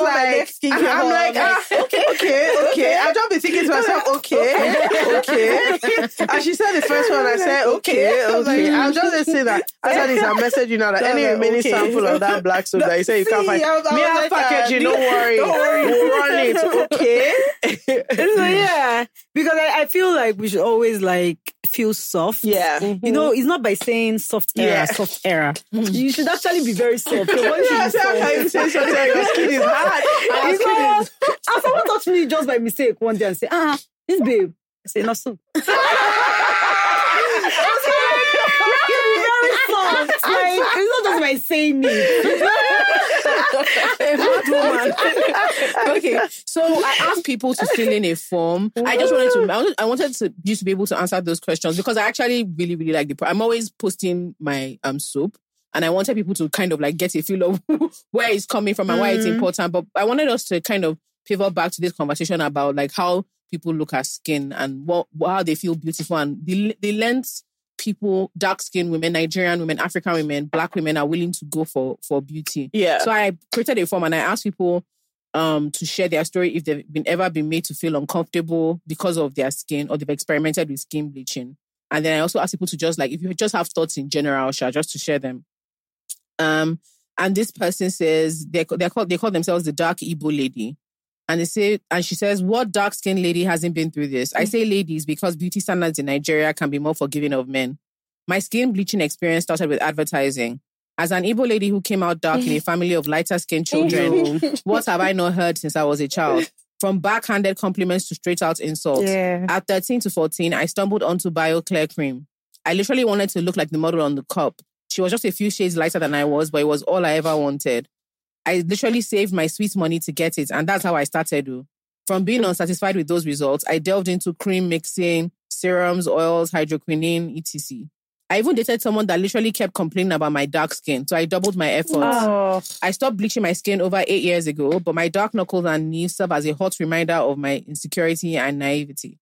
I'm just my like, next skincare I'm like, ah, okay, okay, okay. I just be thinking to myself, okay, okay. And she said the first one, I said, okay, okay. I'm just gonna say that. I said this, I'll message you now that any Okay. sample of that black soap that you say you can't find. I I Me was have like, uh, do- don't worry. don't worry. We'll run it, okay? so yeah, because I, I feel like we should always like feel soft. Yeah. You know, it's not by saying soft era, Yeah. soft era. you should actually be very soft. Your body should Yeah, said, soft. can you say something? Your skin is hard. Because and someone touched me just by mistake one day and say, ah, this babe. I say, not so. soft. Like, it's not just by saying it. okay, so I asked people to fill in a form. I just wanted to, I wanted, I wanted to you to be able to answer those questions because I actually really, really like the. pro- I'm always posting my um soap, and I wanted people to kind of like get a feel of where it's coming from and why it's important. But I wanted us to kind of pivot back to this conversation about like how people look at skin and what how they feel beautiful and the the length people, dark skinned women, Nigerian women, African women, black women are willing to go for for beauty. Yeah. So I created a form and I asked people um to share their story if they've been ever been made to feel uncomfortable because of their skin or they've experimented with skin bleaching. And then I also asked people to just like if you just have thoughts in general, Sha, just to share them. Um, and this person says they they call they call themselves the dark Igbo lady. And they say, and she says, what dark skinned lady hasn't been through this? I mm. say ladies because beauty standards in Nigeria can be more forgiving of men. My skin bleaching experience started with advertising. As an Igbo lady who came out dark in a family of lighter skinned children, what have I not heard since I was a child? From backhanded compliments to straight out insults. Yeah. At 13 to 14, I stumbled onto BioClear cream. I literally wanted to look like the model on the cup. She was just a few shades lighter than I was, but it was all I ever wanted. I literally saved my sweet money to get it, and that's how I started. oh. From being unsatisfied with those results, I delved into cream mixing, serums, oils, hydroquinone, etc. I even dated someone that literally kept complaining about my dark skin. So I doubled my efforts. Oh, I stopped bleaching my skin over eight years ago, but my dark knuckles and knees serve as a hot reminder of my insecurity and naivety.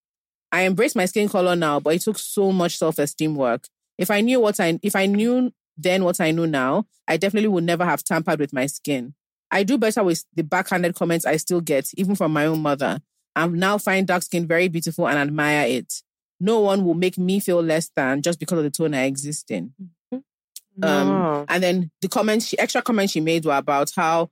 I embrace my skin color now, but it took so much self-esteem work. If I knew what I if I knew then what I know now, I definitely would never have tampered with my skin. I do better with the backhanded comments I still get, even from my own mother. I now find dark skin very beautiful and admire it. No one will make me feel less than just because of the tone I exist in. Um, No. and then the comments, she, extra comments she made were about how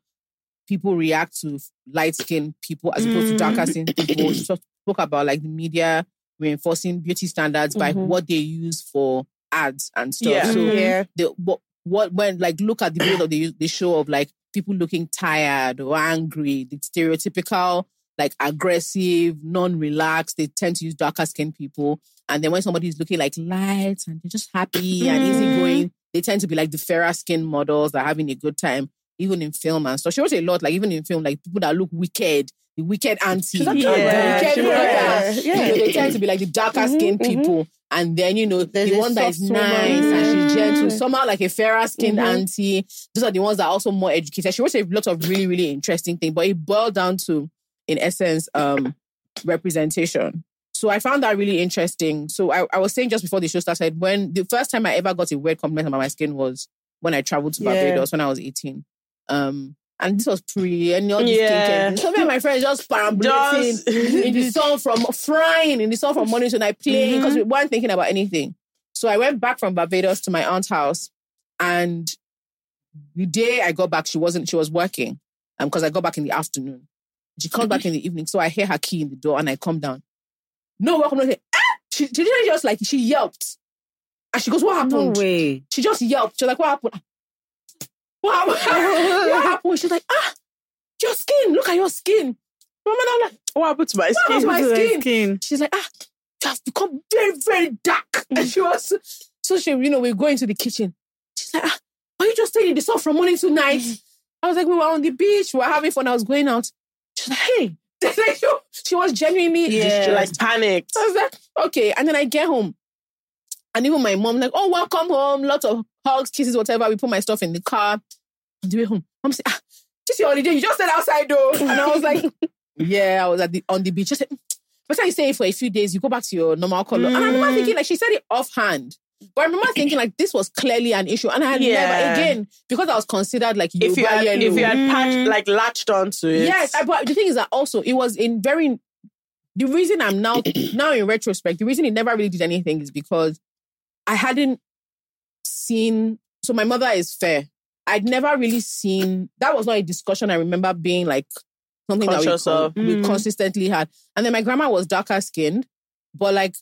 people react to light skinned people as opposed to darker skinned people. She spoke about like the media reinforcing beauty standards by Mhm. what they use for ads and stuff. Yeah. So yeah. the what what when like look at the video that they they show of like people looking tired or angry, the stereotypical like aggressive, non-relaxed. They tend to use darker skinned people, and then when somebody is looking like light and they're just happy and easygoing, they tend to be like the fairer skinned models that are having a good time, even in film and stuff. She wrote a lot, like even in film, like people that look wicked. The wicked auntie, actually the right. wicked She brother. right. You know, they tend to be like the darker skinned Mhm, mhm. people. And then, you know, There's the one that is soft woman. nice and she's gentle, Mm. somehow like a fairer skinned Mhm. auntie. Those are the ones that are also more educated. She wrote a lot of really, really interesting things, but it boiled down to, in essence, um, representation. So I found that really interesting. So I, I was saying just before the show started, when the first time I ever got a weird compliment about my skin was when I traveled to Yeah. Barbados when I was 18. Um, and this was pre and all these Yeah. skincare. Some of my friends just perambulating in the sun from frying in the sun from morning to night playing because we weren't thinking about anything. So I went back from Barbados to my aunt's house, and the day I got back, she wasn't. She was working, um, because I got back in the afternoon. She comes back in the evening, so I hear her key in the door, and I come down. No, welcome. No, say, ah! She, she didn't just like she yelped, and she goes, "What happened?" No happened?" way. She just yelped. She's like, "What happened?" What happened? what happened? She's like, "Ah, your skin. Look at your skin." Mama, I'm like, What happened to my What skin? happened to my skin? skin. she's like, ah, you have become very, very dark. And she was, so she, you know, we go into the kitchen. She's like, ah, are you just staying in the sun from morning to night? I was like, we were on the beach, we were having fun. I was going out. She's like, hey, Like, she, she was genuinely She distressed. like panicked. I was like, okay. And then I get home. And even my mom, like, oh, welcome home. Lots of hugs, kisses, whatever. We put my stuff in the car. On the way home, I'm saying, ah, this is your holiday. You just stayed outside though. And I was like, yeah, I was at the on the beach. Just said, but you stay for a few days, you go back to your normal color. And I remember Mm. thinking, like, she said it offhand. But I remember thinking, like, this was clearly an issue. And I had Yeah. never, again, because I was considered like If you had, yellow. if you had Mm. patched, like latched onto it. Yes, I, but the thing is that also it was in very. The reason I'm now now in retrospect, the reason it never really did anything is because I hadn't seen. So my mother is fair. I'd never really seen. That was not a discussion I remember being like something Conscious that we, of. we Mm. consistently had. And then my grandma was darker skinned, but like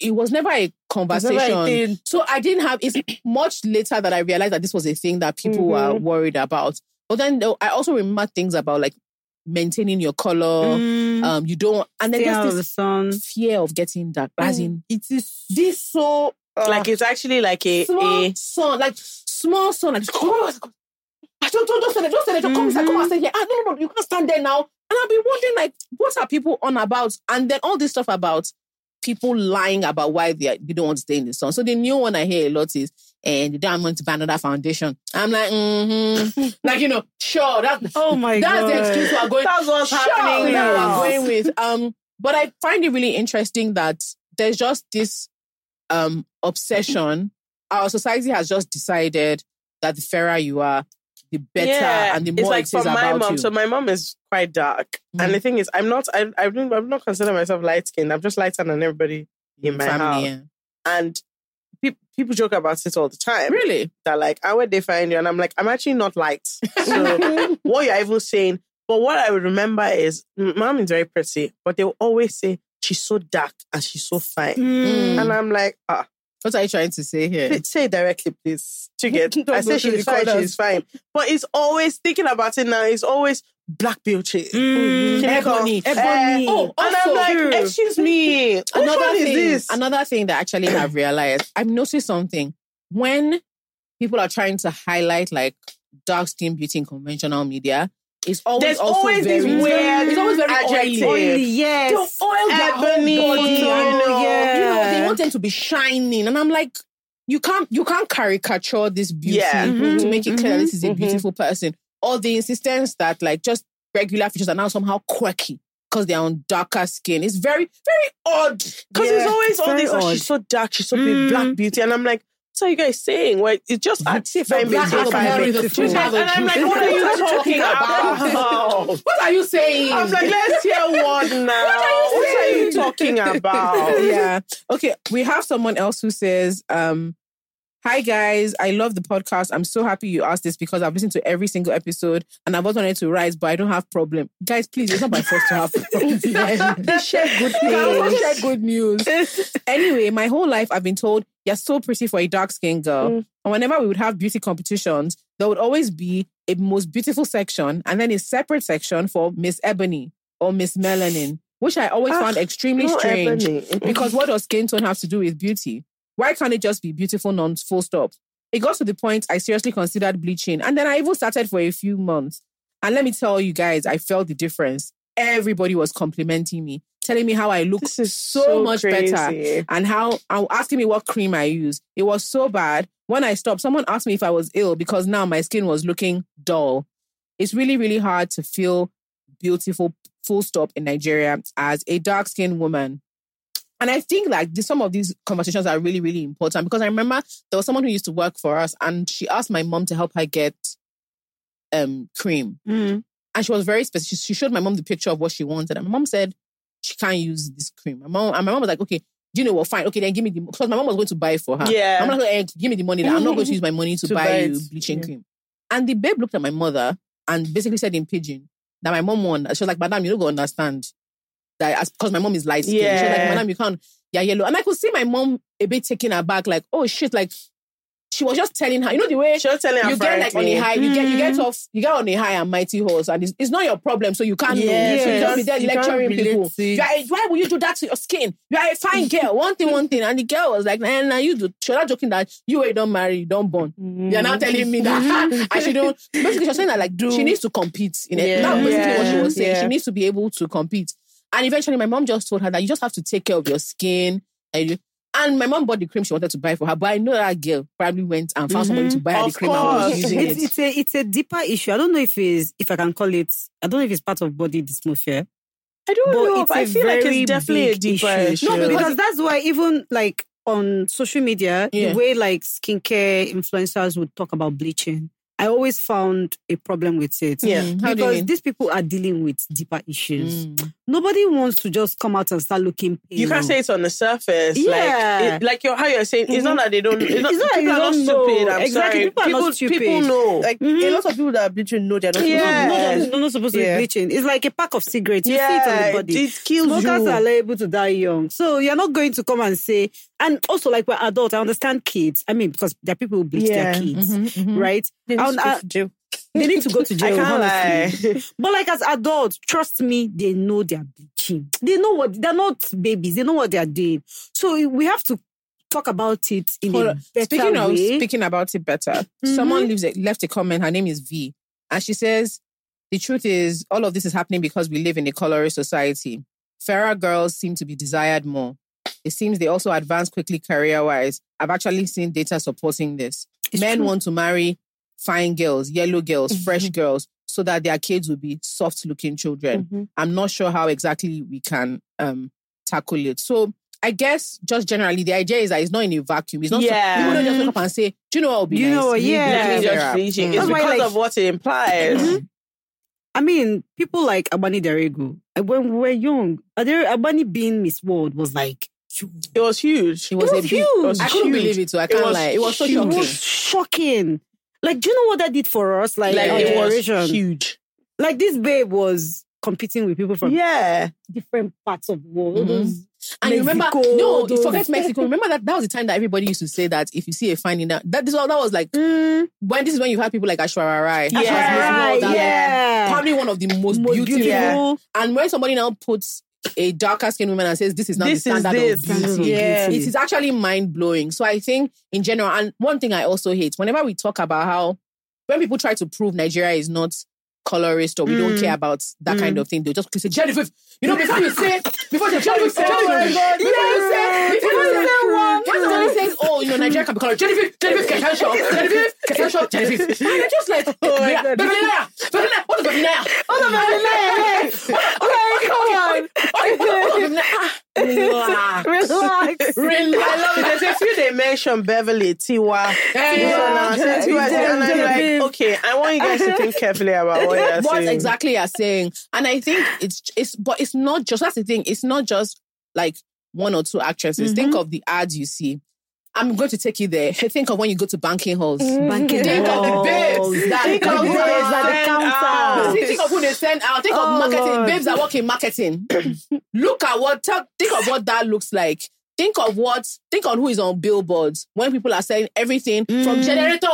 it was never a conversation. So I didn't have. It's much later that I realized that this was a thing that people were Mhm. worried about. But then I also remember things about like maintaining your color. Mm. Um, you don't, and then Stay out there's of the this sun. fear of getting dark. As in, it is this so uh, Like it's actually like a, small a sun, like small sun. Like, oh, I don't, don't, don't stand there, don't stand there, don't come inside, come and stand here. Ah, no, no, no, you can't stand there now. And I'll be wondering, like, what are people on about? And then all this stuff about people lying about why they, are- they don't want to stay in the sun. So the new one I hear a lot is, and they don't want to buy another foundation. I'm like, mm-hmm. like, you know, sure, that's, Oh my that's god. the excuse we are going that's what's sure, happening that's what I'm going with. Um, but I find it really interesting that there's just this um obsession. Our society has just decided that the fairer you are, the better Yeah, and the it's more like it for my about mom. you. So my mom is quite dark, Mm. and the thing is, I'm not. I, I don't. I'm not consider myself light skinned. I'm just lighter than everybody in my house. yeah. And pe- people joke about it all the time. Really? That like, how would they find you? And I'm like, I'm actually not light. So what you're even saying. But what I would remember is, mom is very pretty, but they will always say she's so dark and she's so fine. Mm. And I'm like, ah, What are you trying to say here? say- directly, please. To get, I say she's fine, she's fine. But it's always thinking about it now. It's always black beauty. Mm. Ebony. Ebony. Oh, and also, I'm like, True. excuse me, another thing, this? another thing that actually I've realized, I've noticed something. When people are trying to highlight like dark skin beauty in conventional media, it's always There's also always very, this weird it's always very adjective. oily. Oily, yes. They'll oil their Ebony, whole body. you and, know, You know, they want them to be shining. And I'm like, you can't you can't caricature this beauty Yeah. Mhm, to make it clear that this is a mhm, mhm. beautiful person. Or the insistence that like just regular features are now somehow quirky because they're on darker skin. It's very, very odd. Because Yeah, it's always it's all this, oh, she's so dark, she's so big, Mm. black beauty. And I'm like, what are you guys saying? Well, it's just black fine, baby, are fine, very And I'm like, what are you talking about? What are you saying? I was like, let's hear one now. What are you talking about? yeah. Okay. We have someone else who says, um, Hi guys, I love the podcast. I'm so happy you asked this because I've listened to every single episode and I've always wanted to rise, but I don't have problem. Guys, please, it's not my fault to have problems. Share good news. Share good news. Anyway, my whole life I've been told you're so pretty for a dark skinned girl. Mm. And whenever we would have beauty competitions, there would always be a most beautiful section and then a separate section for Miss Ebony or Miss Melanin, which I always Ah, found extremely No, strange. Ebony. Because what does skin tone have to do with beauty? Why can't it just be beautiful, non full stop? It got to the point I seriously considered bleaching. And then I even started for a few months. And let me tell you guys, I felt the difference. Everybody was complimenting me, telling me how I look is so, much better and how and asking me what cream I use. It was so bad. When I stopped, someone asked me if I was ill because now my skin was looking dull. It's really, really hard to feel beautiful, full stop in Nigeria as a dark skinned woman. And I think like this, some of these conversations are really, really important because I remember there was someone who used to work for us and she asked my mom to help her get um cream. Mm. And she was very specific. She showed my mom the picture of what she wanted. And my mom said she can't use this cream. My mom, and my mom was like, okay, do you know what? Fine. Okay, then give me the because my mom was going to buy it for her. Yeah. I'm going to give me the money. That I'm not going to use my money to, To buy, buy you bleaching Yeah. cream. And the babe looked at my mother and basically said in pidgin that my mom won. She was like, Madam, you don't go understand. That because my mom is light skinned. She was like, Yeah. Madam, you can't, yeah, yellow. And I could see my mom a bit taken aback, like, oh shit, like she was just telling her, you know, the way She was telling her you get like on a high, you get you get Mhm. off, you get on a high and mighty horse, and it's, it's not your problem, so you can't know. Yes, So you just be there You lecturing people. to. You are a- why would you do that to your skin? You are a fine girl. One thing, one thing, and the girl was like, "Nah, nah, you do." She was not joking that you ain't don't marry, you don't born. You're now telling me that I should don't. Basically, she was saying that like she needs to compete. In it. Yeah. That's basically what she was saying. Yeah. She needs to be able to compete. And eventually, my mom just told her that you just have to take care of your skin. And, you- and my mom bought the cream she wanted to buy for her, but I know that girl probably went and found somebody to mm-hmm. buy her Of the cream and was course. using It's, it. it's a it's a deeper issue. I don't know if it's if I can call it. I don't know if it's part of body dysmorphia. I don't But know, it's but I a feel like it's definitely a deeper issue. issue. No, because- because that's why even like on social media, Yeah. the way like skincare influencers would talk about bleaching, I always found a problem with it. Yeah. Mm, how Because these people are dealing with deeper issues. Mm. Nobody wants to just come out and start looking pale. you can't say it's on the surface. Yeah. Like, it, like you're, how you're saying, it's not that they don't, it's not, It's not people are not know. stupid. I'm Exactly, sorry. people are not people, people know. Like Mhm. a lot of people that are bleaching know they're not. supposed to Yeah. do No, that. no, no, not supposed to Yeah. be bleaching. It's like a pack of cigarettes. You see it on yeah, the body. it kills Smokers you. are liable to die young. So you're not going to come and say, and also like we're adults, I understand kids. I mean, because there are people who bleach Yeah. their kids, Mhm, mhm. right? They need to go to jail. They need to go to I jail. can't honestly. lie. But like as adults, trust me, they know they're bleaching. They know what they're not babies. They know what they're doing. So we have to talk about it in Hold a on. better Speaking of way. speaking about it better, someone mm-hmm. leaves a, left a comment. Her name is V, and she says, "The truth is, all of this is happening because we live in a colorist society. Fairer girls seem to be desired more. It seems they also advance quickly career wise. I've actually seen data supporting this. It's Men true. want to marry fine girls, yellow girls, fresh girls." So that their kids will be soft looking children. Mhm. I'm not sure how exactly we can um, tackle it. So I guess just generally the idea is that it's not in a vacuum. It's not so- Yeah. people don't just wake up and say, "Do you know what would be You nice? know You yeah. It's your just hair." bleaching. Mm. It's why, because like- of what it implies. Mhm. I mean, people like Agbani Darego, uh, when we were young, Agbani being Miss World was like, huge. It was huge. It was, It a was big. huge. I couldn't believe it too. I can't was lie. It was so It shocking. was shocking. Like, do you know what that did for us? Like, Like it was huge. Like, this babe was competing with people from Yeah. different parts of the world. Mhm. And you remember, no, those- forget Mexico. Remember that that was the time that everybody used to say that if you see a finding that that this that was like Mm, when this is when you have people like Aishwarya Rai. Yeah. Aishwarya Rai, yeah. Probably one of the most, Most beautiful. beautiful. And when somebody now puts a darker skinned woman and says this is not This the standard of beauty, Yeah. it is actually mind blowing. So I think in general, and one thing I also hate whenever we talk about how when people try to prove Nigeria is not colorist or we don't Mm. care about that kind Mm. of thing, they'll just say Genevieve. You know, before you say, before you say, Oh my God, before you say, before you say, Before you say one. when somebody says, oh, you know, Nigeria can be called Genevieve, Genevieve Kate Henshaw, Genevieve Kate Henshaw, Genevieve. And I'm just like, oh my God. Beverly Naya, what is Beverly Naya? What is Beverly Naya? Okay, come on. Okay, what is? Relax. Relax. Relax. I love it. There's a few they mentioned Beverly, Tiwa. Hey, yeah. Tiwa, Tiwa, and I'm like, okay, I want you guys to think carefully about what you're what saying. exactly you're saying. And I think it's it's but it's not just that's the thing. It's not just like one or two actresses. Think mm-hmm. of the ads you see. I'm going to take you there. Think of when you go to banking halls. Banking Think of the halls. babes that Think of the out. they out. Think think of who they send out. Think Oh, of marketing. Lord. Babes that work in marketing. Look at what tell, think of what that looks like. Think of what think on who is on billboards when people are selling everything from generator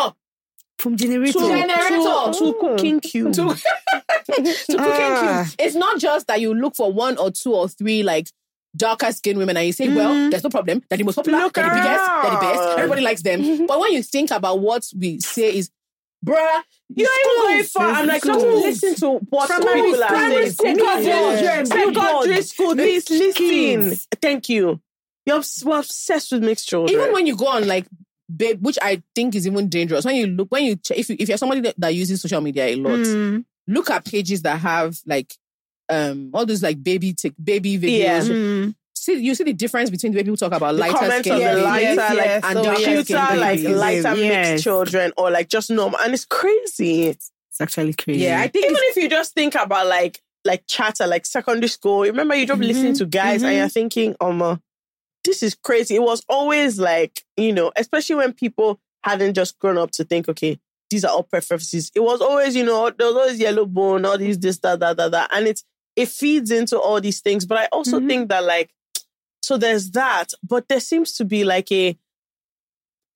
From generator. to generator to cooking cube. to, to cooking Ah. It's not just that you look for one or two or three like darker skinned women and you say, well, there's no problem. They're the most popular, Look they're the biggest, they're the best, everybody likes them. but when you think about what we say is, bruh, You're even going far. I'm like, just listen to what Primary people are saying. Secondary children, Secondary billboard. school, please listen. Thank you. You're obsessed with mixed children. even when you go on like babe, which I think is even dangerous. When you look, when you if you, if you're somebody that, that uses social media a lot, Mm, look at pages that have like um all those like baby tick baby videos. Yeah. mm. See, you see the difference between the way people talk about the lighter skin on lighter, Yes, like yes. and Oh, darker yes. skin like babies. lighter Yes. mixed children, or like just normal, and it's crazy. It's actually crazy. Yeah, I think Even if you just think about like like chatter, like secondary school. Remember, you just listen to guys, and you're thinking, um, this is crazy. It was always like you know, especially when people hadn't just grown up to think, okay, these are all preferences. It was always, you know, there was always yellow bone, all these, this, that, that, that, that. And it's, it feeds into all these things. But I also Mhm. think that, like, so there's that, but there seems to be like a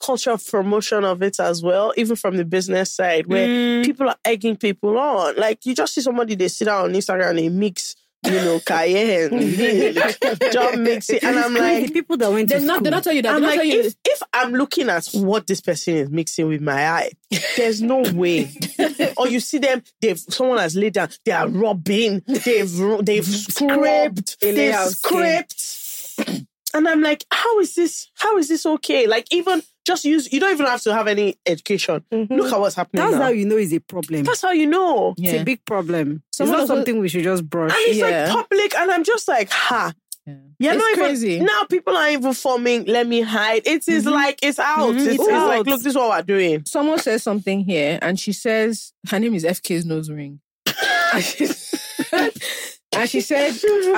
culture of promotion of it as well, even from the business side, where Mm. people are egging people on. Like, you just see somebody, they sit down on Instagram and they mix, you know, cayenne, milk, just mix it. And I'm Crazy. like, people that went they're to not school. they're not telling you that. I'm like, telling you if, if I'm looking at what this person is mixing with my eye, there's no way. or you see them, they've someone has laid down, they are rubbing, they've they've scraped, a layer they've scraped. And I'm like, how is this? How is this okay? Like, even just use, you don't even have to have any education. Look at what's happening. That's now. how you know it's a problem. That's how you know. It's a big problem. Someone it's not also- something we should just brush. And it's Yeah. like public, and I'm just like, ha. Yeah. You're It's not even crazy. now. People are even forming. Let me hide. It is like it's out. Mhm. It's, It's it's like out. look, this is what we're doing. someone says something here, and she says her name is FK's nose ring. and, she, and she said,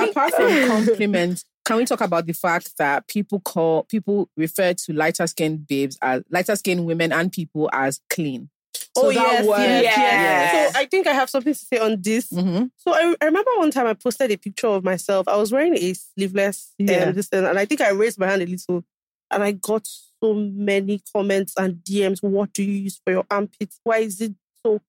apart from compliments, can we talk about the fact that people call people refer to lighter skinned babes as lighter skinned women and people as clean? So oh yes, yes, yes. Yes. So I think I have something to say on this. Mm-hmm. So I, I remember one time I posted a picture of myself. I was wearing a sleeveless Yeah. um, this thing, and I think I raised my hand a little, and I got so many comments and DMs. What do you use for your armpits? Why is it so?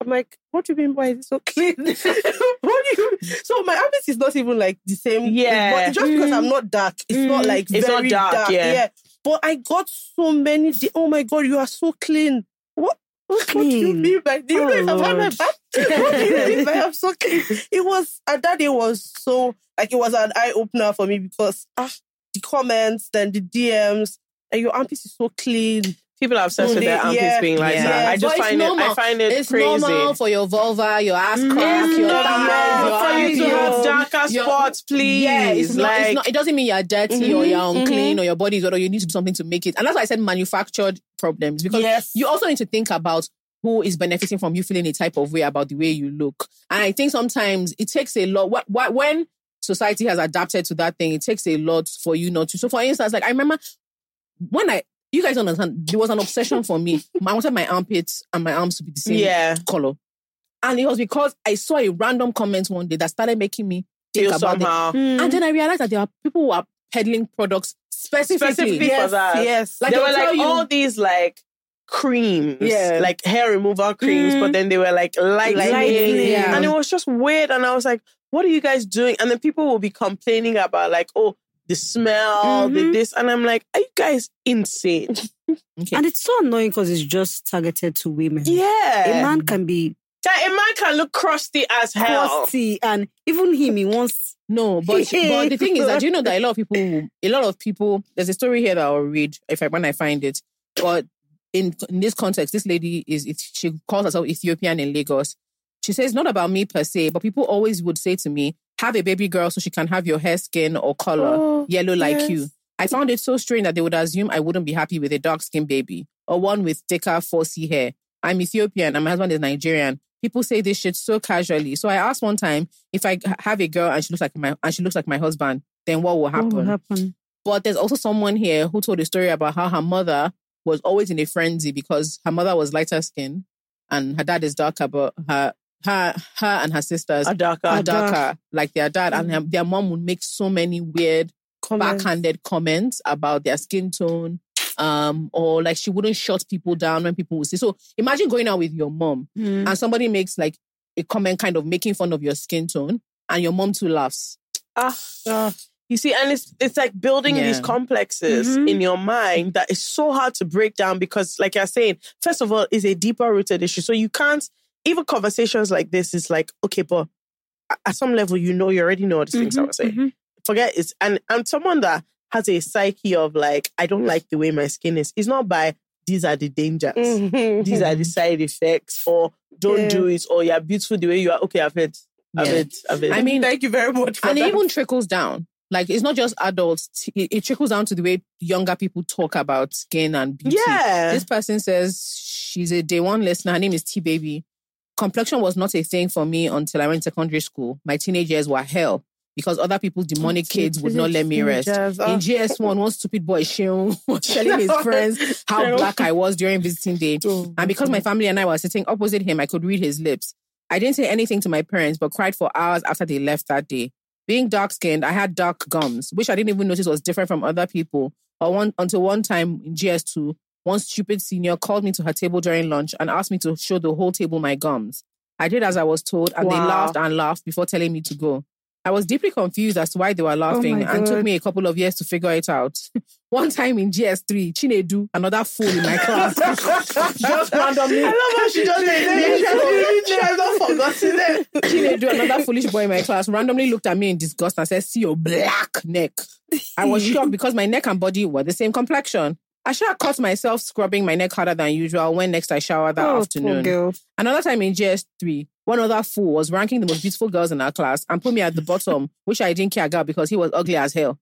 I'm like, what do you mean? Why is it so clean? what do you? So my armpits is not even like the same. Yeah. but just because I'm not dark, it's not Mm. like It's not very dark, yeah. But I got so many. Oh my god, you are so clean. What? What do you mean by? Do you Oh, know if I've my Lord. bath? what do you mean by I'm so clean? It was and that day was so like it was an eye opener for me because ah the comments, then the DMs, and your armpits is so clean. People are obsessed with their Yeah. being like Yeah. that. I just it's find it. I find it It's crazy. normal for your vulva, your ass crack, It's your thighs, your for you to have darker your- spots, please. Yeah, it's not, like it's not. It doesn't mean you're dirty or Mhm, you're unclean mhm. or your body is or you need to do something to make it. And that's why I said manufactured problems because Yes. you also need to think about who is benefiting from you feeling a type of way about the way you look. And I think sometimes it takes a lot. What, what when society has adapted to that thing, it takes a lot for you not to. So, for instance, like I remember when I. You guys don't understand. There was an obsession for me. I wanted my armpits and my arms to be the same yeah, color. And it was because I saw a random comment one day that started making me think feel about it. somehow. And then I realized that there are people who are peddling products specifically. Specifically for yes, that. yes. Like there they'll were like you- all these like creams, Yeah. like hair removal creams, Mm. but then they were like lightning, Lightning, yeah. and it was just weird. And I was like, "What are you guys doing?" And then people will be complaining about like, "Oh, the smell, the Mhm. this," and I'm like, "Are you guys insane?" Okay. And it's so annoying because it's just targeted to women. yeah, A man can be a man can look crusty as hell. crusty, and even him, he wants. No, but but the thing is that you know that a lot of people, a lot of people. There's a story here that I'll read if I when I find it. But in in this context, this lady is it, she calls herself Ethiopian in Lagos. She says not about me per se, but people always would say to me, "Have a baby girl so she can have your hair, skin, or color Oh, yellow like yes. you." I found it so strange that they would assume I wouldn't be happy with a dark skinned baby or one with thicker, foresy hair. I'm Ethiopian and my husband is Nigerian. People say this shit so casually. So I asked one time if I have a girl and she looks like my and she looks like my husband, then what will happen? What will happen? But there's also someone here who told a story about how her mother was always in a frenzy because her mother was lighter skinned and her dad is darker, but her her her and her sisters Adaka. are darker like their dad, and her- their mom would make so many weird Comments. backhanded comments about their skin tone. Um, or like she wouldn't shut people down when people would say. So imagine going out with your mom Mm. and somebody makes like a comment kind of making fun of your skin tone, and your mom too laughs. Ah, ah. You see, and it's it's like building Yeah. these complexes Mhm. in your mind that is so hard to break down because, like you're saying, first of all, it's a deeper rooted issue. So you can't even conversations like this is like, okay, but at some level, you know, you already know all these things I was saying. mhm. Forget it's and I'm someone that has a psyche of like, I don't like the way my skin is. It's not by these are the dangers. Mhm. These are the side effects, or don't Yeah. do it, or you're beautiful the way you are. Okay, I've heard. I've Yeah. heard. I've heard. I mean, Thank you very much for and it even trickles down. Like it's not just adults; it, it trickles down to the way younger people talk about skin and beauty. yeah. This person says she's a day one listener. Her name is T Baby. Complexion was not a thing for me until I went to secondary school. My teenage years were hell because other people's demonic kids would not let me rest. Teenagers, In oh. GS1, one stupid boy, Sheon, was telling his friends how black I was during visiting day. And because my family and I were sitting opposite him, I could read his lips. I didn't say anything to my parents, but cried for hours after they left that day. Being dark skinned, I had dark gums, which I didn't even notice was different from other people. Or one, until one time in GS2, one stupid senior called me to her table during lunch and asked me to show the whole table my gums. I did as I was told, and they laughed and laughed before telling me to go. I was deeply confused as to why they were oh laughing my and took me a couple of years to figure it out. One time in GS3, Chinedu, another fool in my class, just randomly I love how she just did She has not forgotten it. Chinedu, another foolish boy in my class, randomly looked at me in disgust and said, See your black neck. I was shocked because my neck and body were the same complexion. I should have caught myself scrubbing my neck harder than usual when next I showered that Oh, afternoon. Another time in GS3, one other fool was ranking the most beautiful girls in our class and put me at the bottom, which I didn't care about because he was ugly as hell.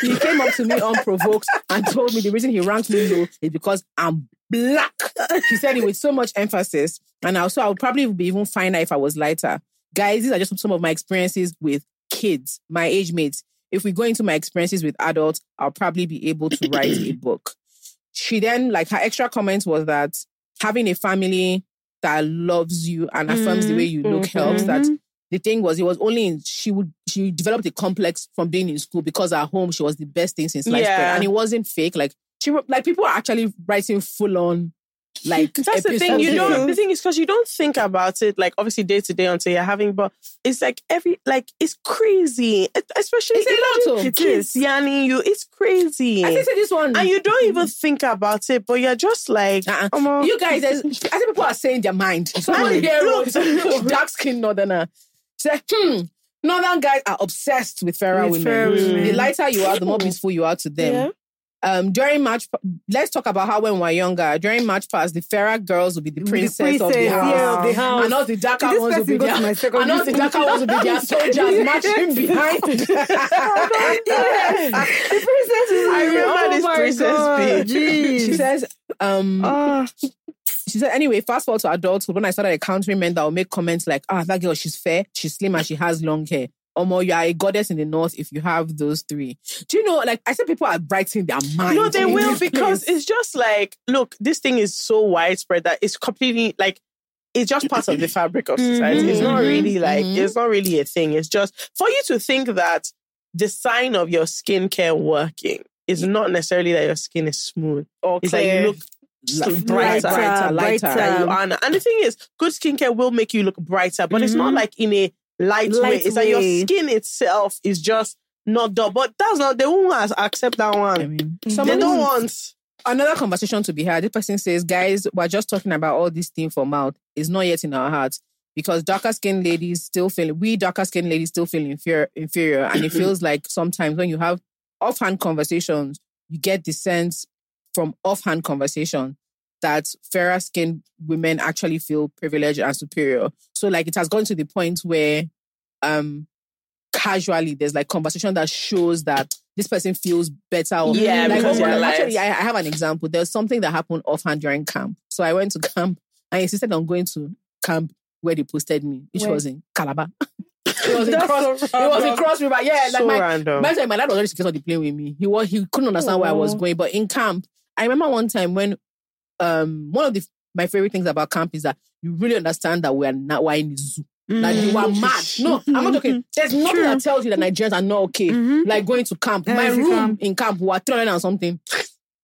he came up to me unprovoked and told me the reason he ranked me low is because I'm black. He said it with so much emphasis. And also, I would probably be even finer if I was lighter. Guys, these are just some of my experiences with kids, my age mates. If we go into my experiences with adults, I'll probably be able to write a book. She then, like, her extra comment was that having a family that loves you and affirms the mm-hmm. way you look mm-hmm. helps. That mm-hmm. the thing was, it was only in, she would she developed a complex from being in school because at home she was the best thing since sliced bread, Yeah. and it wasn't fake. Like she like people are actually writing full on like That's the thing. You don't. The thing is because you don't think about it like obviously day to day until you're having. But it's like every like it's crazy, E- especially It's a lot of- kids yanning you. It's crazy, I say this one. and you don't even think about it. But you're just like, Uh-uh. You guys, I think people are saying their mind. Somebody And here look- wrote dark skinned northerner. Said, hmm, northern guys are obsessed with fairer With women. women. The lighter you are, the more beautiful you are to them. Yeah. Um, during March, let's talk about how when we were younger, during March past, the fairer girls would be the The princess, of the house. yeah, of the house. And all the darker This ones would be their, to my secondary and the darker ones would be their soldiers marching behind. The princess is I remember oh this princess God, speech. she says, um, Ah, She said, anyway, fast forward to adulthood. When I started encountering men that will make comments like, ah, that girl, she's fair, she's slim, and she has long hair. Omo, you are a goddess in the north if you have those three. Do you know, like, I said people are writing their mind. No, they will because place. it's just like, look, this thing is so widespread that it's completely like it's just part of the fabric of society. It's not really like mhm. it's not really a thing. It's just for you to think that the sign of your skincare working is not necessarily that your skin is smooth. Or It's like you look Like, brighter, brighter, lighter. than you are. And the thing is, good skincare will make you look brighter, but it's not Mhm. like in a light, way. Light It's like your skin itself is just not dull. But that's not they won't accept that one. I mean, they don't want. another conversation to be had. This person says, guys, we're just talking about all this thing for mouth. It's not yet in our hearts. because darker skinned ladies still feel we darker skinned ladies still feel inferior inferior and it feels like sometimes when you have offhand conversations you get the sense from offhand conversation that fairer skinned women actually feel privileged and superior so like it has gone to the point where um casually there's like conversation that shows that this person feels better or Yeah, like, because oh, actually I, I have an example there's something that happened offhand during camp so I went to camp I insisted on going to camp where they posted me, which was in Calabar. it was in Cross. so it was in. Cross River. Yeah, like so my random. my, my dad was already scared on the plane with me. He was he couldn't understand where I was going. But in camp, I remember one time when um one of the my favorite things about camp is that you really understand that we are not we're in the zoo. Like you are mad. No, I'm not okay. There's nothing that tells you that Nigerians are not okay. Mhm. Like going to camp. My room camp. in camp were 300 and something.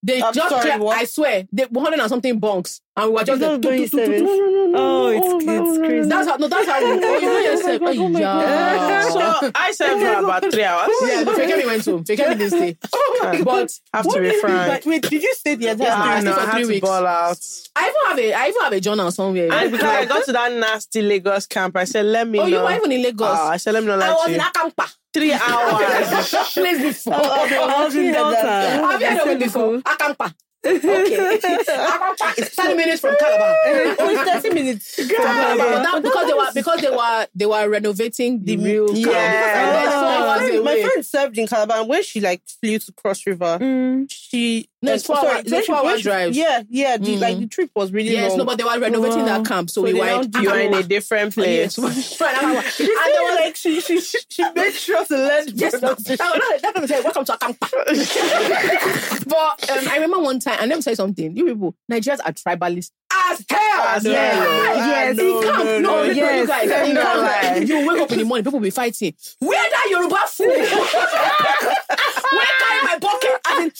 They I'm just sorry, clear- what? I swear, they 100 and something bunks. And we were just It's like, seven. tuk, tuk, tuk, Oh, tuk, it's, tuk, tuk, it's tuk. crazy. That's how, no, that's how, oh, you know yourself. Oh, my yeah. so I slept for about three hours. yeah, but Fekemi went home. Fekemi didn't stay. But have What to be did you- frank. but Wait, did you stay the entire Yeah, I time? I know, stayed I for had three to weeks. ball out. I even have a, I even have a journal somewhere. And because I got to that nasty Lagos camp, I said, let me oh, know. you were even in Lagos. Ah, I said, let me know. I Like was to in you. Akamkpa. Three hours. Place before. I was in Delta. Have you heard of it before? Akamkpa. Okay. Is 30 minutes from Calabar. Oh, it's 30 minutes. From Calabar. But that- because they were because they were they were renovating the real camp. Yeah. Then my, friend, my friend served in Calabar, and when she like flew to Cross River, Mm. she No, it's uh, four sorry, hour- it's she- four-hour drive. Yeah, yeah. The, Mm. Like the trip was really Yes, long. no, but they were renovating that camp, so, So we they were in you are in a different Yes. place. Right, and She said, was like she she she, made sure to learn. Yes, no, that, that, welcome to Akamkpa. but um, I remember one time, and let me you something. You people, Nigerians are tribalist as hell. I know. Yes, I yes. Ah, know, In camp, no, no, no, no, yes. you guys. In camp, not you wake up in the morning, people be fighting. Where that Yoruba food? Where carry my bucket? I mean,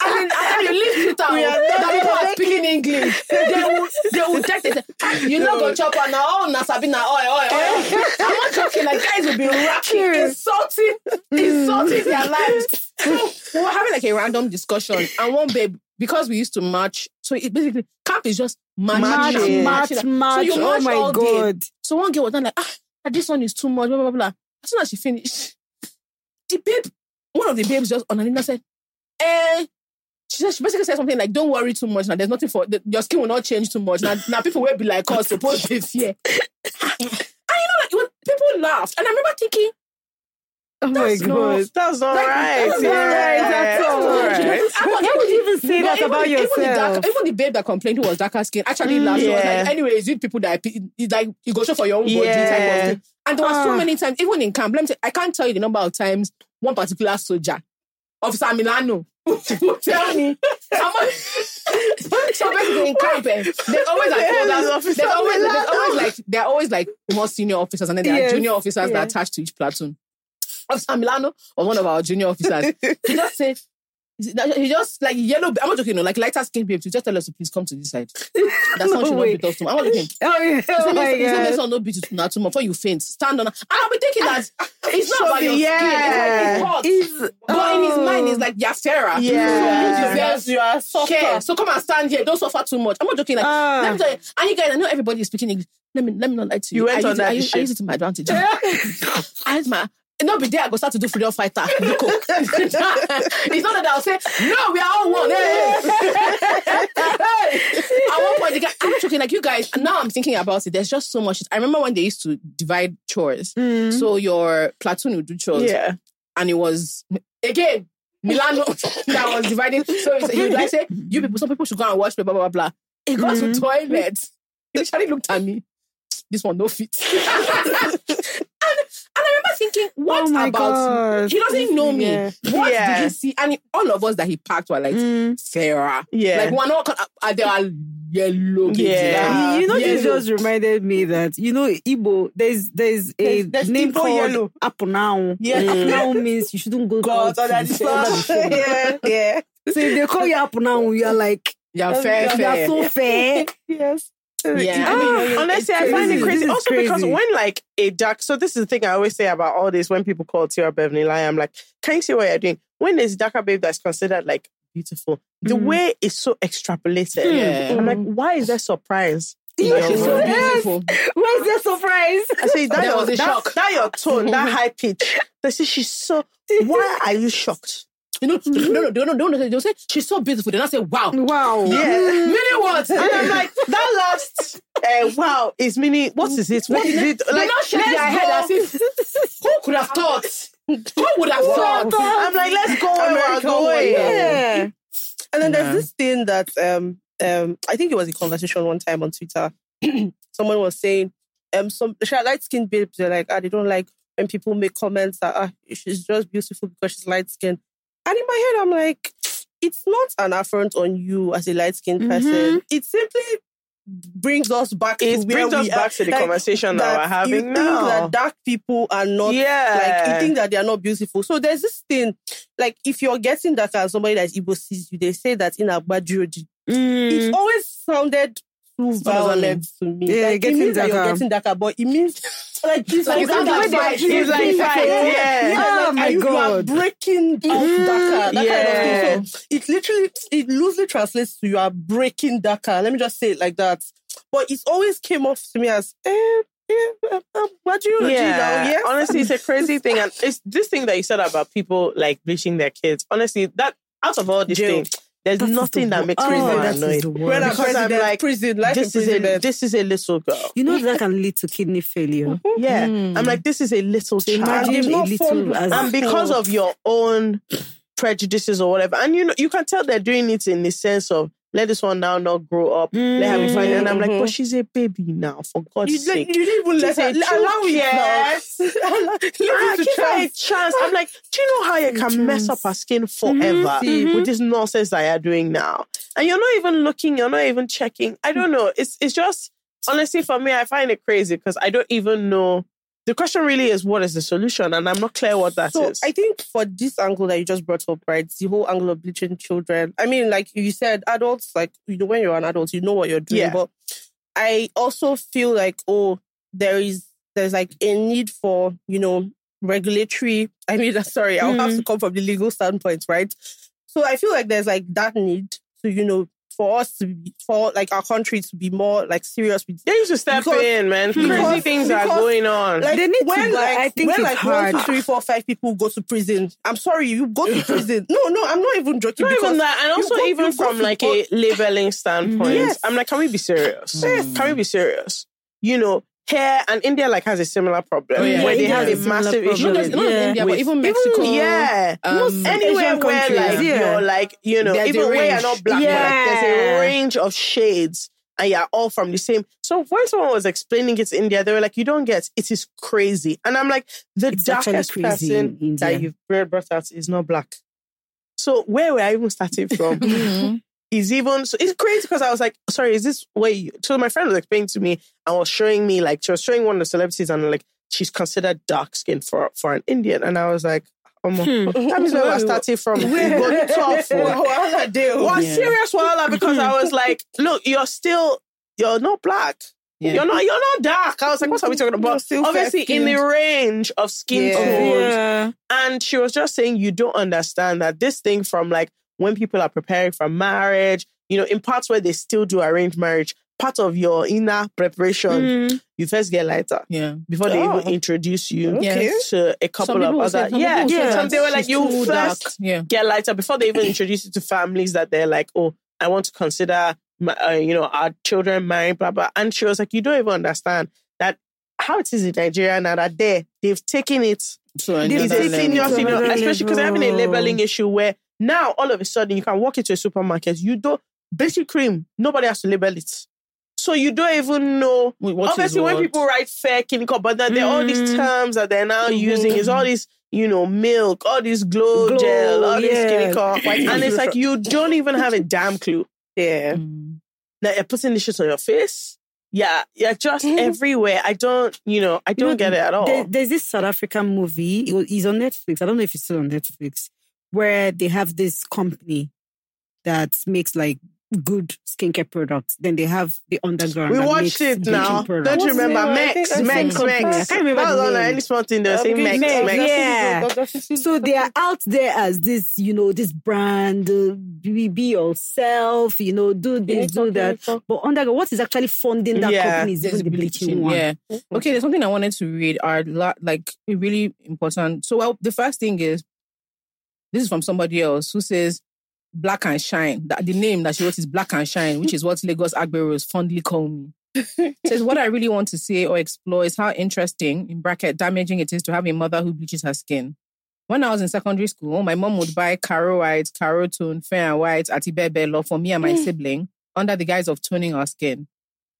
I mean, after you leave Twitter, We are that people are speaking English. They will, they will text. They say, "Ah, "You know, go chop on now. Oh, na Sabina, oi, oi, oi." Eh. I'm not joking. Like guys will be racking, insulting, hmm. insulting their lives. So we were having like a random discussion, and one babe, because we used to march, so it basically camp is just marching, March, Marching. March, So March. you Oh my all day. So one girl was not like, ah, this one is too much, blah, blah, blah. As soon as she finished, the babe, one of the babes just on Anina said, eh, she said, she basically said something like, don't worry too much. Now there's nothing for, the, your skin will not change too much. Now, now people will be like, us, supposed to be fear. and you know, like, it was, people laughed. And I remember thinking, Oh my That's not- God. That's all Like, right. that's yeah. not right, that's all That's right. right. I was- Why would you even say But that even about the, Even the, yourself? dark, even the babe that complained who was darker skin actually laughed. She was Yeah. like, anyways, you people that it's like you go show for your own body type Yeah. of thing. And there were so Ah. many times, even in camp, let me tell, I can't tell you the number of times one particular soldier, Officer Milano, would tell me. I'm like- so basically in camp, eh, there's always like Yeah, others- there's Officer there's always, there's Milano. always like there are always like more senior officers and then there are junior officers that Yeah. are attached to each platoon. Officer Milano or one of our junior officers. he just said, he just like yellow. I'm not joking, no, like lighter skin babes. You just tell us to please come to this side. That's No not should way. not beat us too. I'm not joking. Oh, yeah. Oh my "Let's- he said, God. let's not beat you too much before you faint. Stand on. And I'll be thinking that it's not So about your skin. yeah. It's like it's hot. It's- but in his oh. mind, it's like you're fairer. Yeah. So you deserve you are softer. care. So come and stand here. Don't suffer too much. I'm not joking. Like, Ah. let me tell you. And you guys, I know everybody is speaking English. Let me let me not lie to you. You went I on use, that I use, I use it to my advantage. I use my. No, be there. I go start to do freedom fighter. It's not that I'll say no. We are all one. Hey. At one point, the guy, I'm not joking. Like you guys. Now I'm thinking about it. There's just so much. I remember when they used to divide chores. Mm. So your platoon would do chores Yeah. and it was again Milano that was dividing. So he would like say, "You people, some people should go and watch blah blah blah blah." He got Mhm. to toilet. He literally looked at me. This one no fit. and, and I remember thinking, what oh my about? God. He doesn't know me. Yeah. What Yeah. did he see? And all of us that he packed were like Mm. fairer. Yeah. Like one all uh, they are yellow. Yeah. You- know, this just reminded me that you know Igbo. There's there's a There's- there's name called yellow. Apunao. Yeah. Apunao means you shouldn't go God, to the the under the sun. sun. yeah, yeah. So if they call you Apunao, you're like You're fair, you fair. are so fair. Yes. Yeah, I mean, honestly, I find it crazy. crazy. Also, because when like a dark, so this is the thing I always say about all this. When people call Tira Beverly lie, I'm like, can you see what you're doing? When there's darker babe that's considered like beautiful, the Mhm. way it's so extrapolated. Yeah. I'm like, why is there surprise? Yeah, she's so Yes. beautiful. Where's the surprise? I say that, There your, was a that, shock. that your tone, that high pitch. They say she's so. Why are you shocked? You know, no, no, no, no, no, no. They'll say she's so beautiful. Then I say, wow. Wow. Yeah. Meaning what? And I'm like, that last uh, wow is meaning what is it? What is it? Like, not shake their head as if who could have thought? Who would have thought? I'm like, let's go we're going. Yeah. And then Yeah. there's this thing that um um I think it was a conversation one time on Twitter. Someone was saying um some light skinned babes they're like ah they don't like when people make comments that ah she's just beautiful because she's light skinned. And in my head I'm like it's not an affront on you as a light skinned person. It simply brings us back to It where brings us back are. to the Like, conversation that, we're having you think now. that dark people are not yeah. like you think that they are not beautiful. So there's this thing, like if you're getting that and somebody that Igbo sees you, they say that in Agbajuoji. Mm. It's always sounded too violent to me. Yeah, like, it getting means that you're getting darker, but it means like it's Like, like, it's not that that fight. fight. It's like fight, yeah. Oh like, my and you, you are God. breaking out darker. That kind of thing. So it literally, it loosely translates to you are breaking darker. Let me just say it like that. But it always came off to me as, eh, yeah, um, what do you yeah. now? Yes. Honestly, it's a crazy thing. And it's this thing that you said about people like bleaching their kids. Honestly, that out of all these Jail. things, there's That is nothing the that wo- makes me oh, more annoyed. the when. I'm Because I'm like, prison, life This is a this is a little girl. You know that can lead to kidney failure. Yeah. Mm. I'm like, this is a little So child. imagine a not little formed- as and because of your own prejudices or whatever, and you know, you can tell they're doing it in the sense of let this one now not grow up, let her be fine. And I'm like, Mhm. but she's a baby now, for God's You, sake. like, you didn't even let her allow it yes. now. Allow- Leave Ah, give her a chance. I'm like, do you know how you can mess up her skin forever mhm. with this nonsense that you're doing now? And you're not even looking, you're not even checking. I don't know. It's it's just honestly for me, I find it crazy because I don't even know. The question really is, what is the solution? And I'm not clear what that is. So I think for this angle that you just brought up, right, the whole angle of bleaching children. I mean, like you said, adults, like you know, when you're an adult, you know what you're doing. Yeah. But I also feel like, oh, there is there's like a need for you know regulatory. I mean, sorry, I'll have hmm. to come from the legal standpoint, right? So I feel like there's like that need to you know for us to be for like our country to be more like serious with they used to step Because- in, man. Crazy because- things are going on. like They need to when go- like I think when it's like one, hard. three, four, five people go to prison. I'm sorry, you go to prison. No, no, I'm not even joking. not because even that, and also go- even from like go- a labeling standpoint, Yes. I'm like, can we be serious? Yes. Can we be serious? You know, here and India like has a similar problem Oh, yeah. where they have a massive issue. Not not Yeah. India, but even even- Mexico. yeah. Um, Anywhere where like yeah. you're like, you know, There's even where you're not black, but, like there's a range of shades and you're all from the same. So when someone was explaining it to India, they were like, you don't get it is crazy. And I'm like, the It's darkest crazy person that you've brought brought out is not black. So where were I even starting from? Is even so it's crazy because I was like, sorry, is this way? so my friend was explaining to me and was showing me like she was showing one of the celebrities and like she's considered dark skinned for for an Indian. And I was like, um, Hmm. that means where we're starting from. We go tough. Wahala dey o. What Yeah. serious wahala because I was like, look, you're still you're not black. Yeah. You're not you're not dark. I was like, what are we talking about? Obviously in the range of skin Yeah. tones. Yeah. And she was just saying, you don't understand that this thing from like when people are preparing for marriage, you know, in parts where they still do arranged marriage, part of your inner preparation, Mm. you first get lighter Yeah. before they Oh. even introduce you Okay. to a couple of other. Yeah, people will say yeah. Some they were like, you first. Yeah. get lighter before they even introduce you to families that they're like, oh, I want to consider, my, uh, you know, our children marrying, blah, blah. And she was like, you don't even understand that how it is in Nigeria now that they, they've taken it So This it's is a Another senior, senior, especially because they're having a labeling issue where now all of a sudden you can walk into a supermarket, you don't basic cream, nobody has to label it. So you don't even know. Wait, Obviously, when people write fair clinical, but then there are all these Mm. terms that they're now using is all these, you know, milk, all this glow, Glow, gel, all this yeah. clinical. And it's like you don't even have a damn clue Yeah. Mm. that you're putting this shit on your face. Yeah, you're just everywhere. I don't, you know, I You know, don't get it at all. There- there's this South African movie. It was, it's on Netflix. I don't know if it's still on Netflix, where they have this company that makes like good skincare products. Then they have the underground. We that watched it now. products. Don't you remember? Max, Max, think Mex, that's Mex, the company. Mex. I can't remember That was on name. any small thing. They were saying Mex, Mex, Mex. yeah. So they are out there as this, you know, this brand, uh, be, be yourself, you know, do this, do that. But under what is actually funding that Yeah, company is even the bleaching one. Yeah. Okay, there's something I wanted to read are like really important. So, well, the first thing is this is from somebody else who says Black and Shine. That the name that she wrote is Black and Shine, which is what Lagos Agberos fondly call me. says what I really want to say or explore is how interesting, in bracket, damaging it is to have a mother who bleaches her skin. When I was in secondary school, my mom would buy Caro White, Caro Tone, Fair and White, Atibebe Law for me and my hmm. sibling under the guise of toning our skin.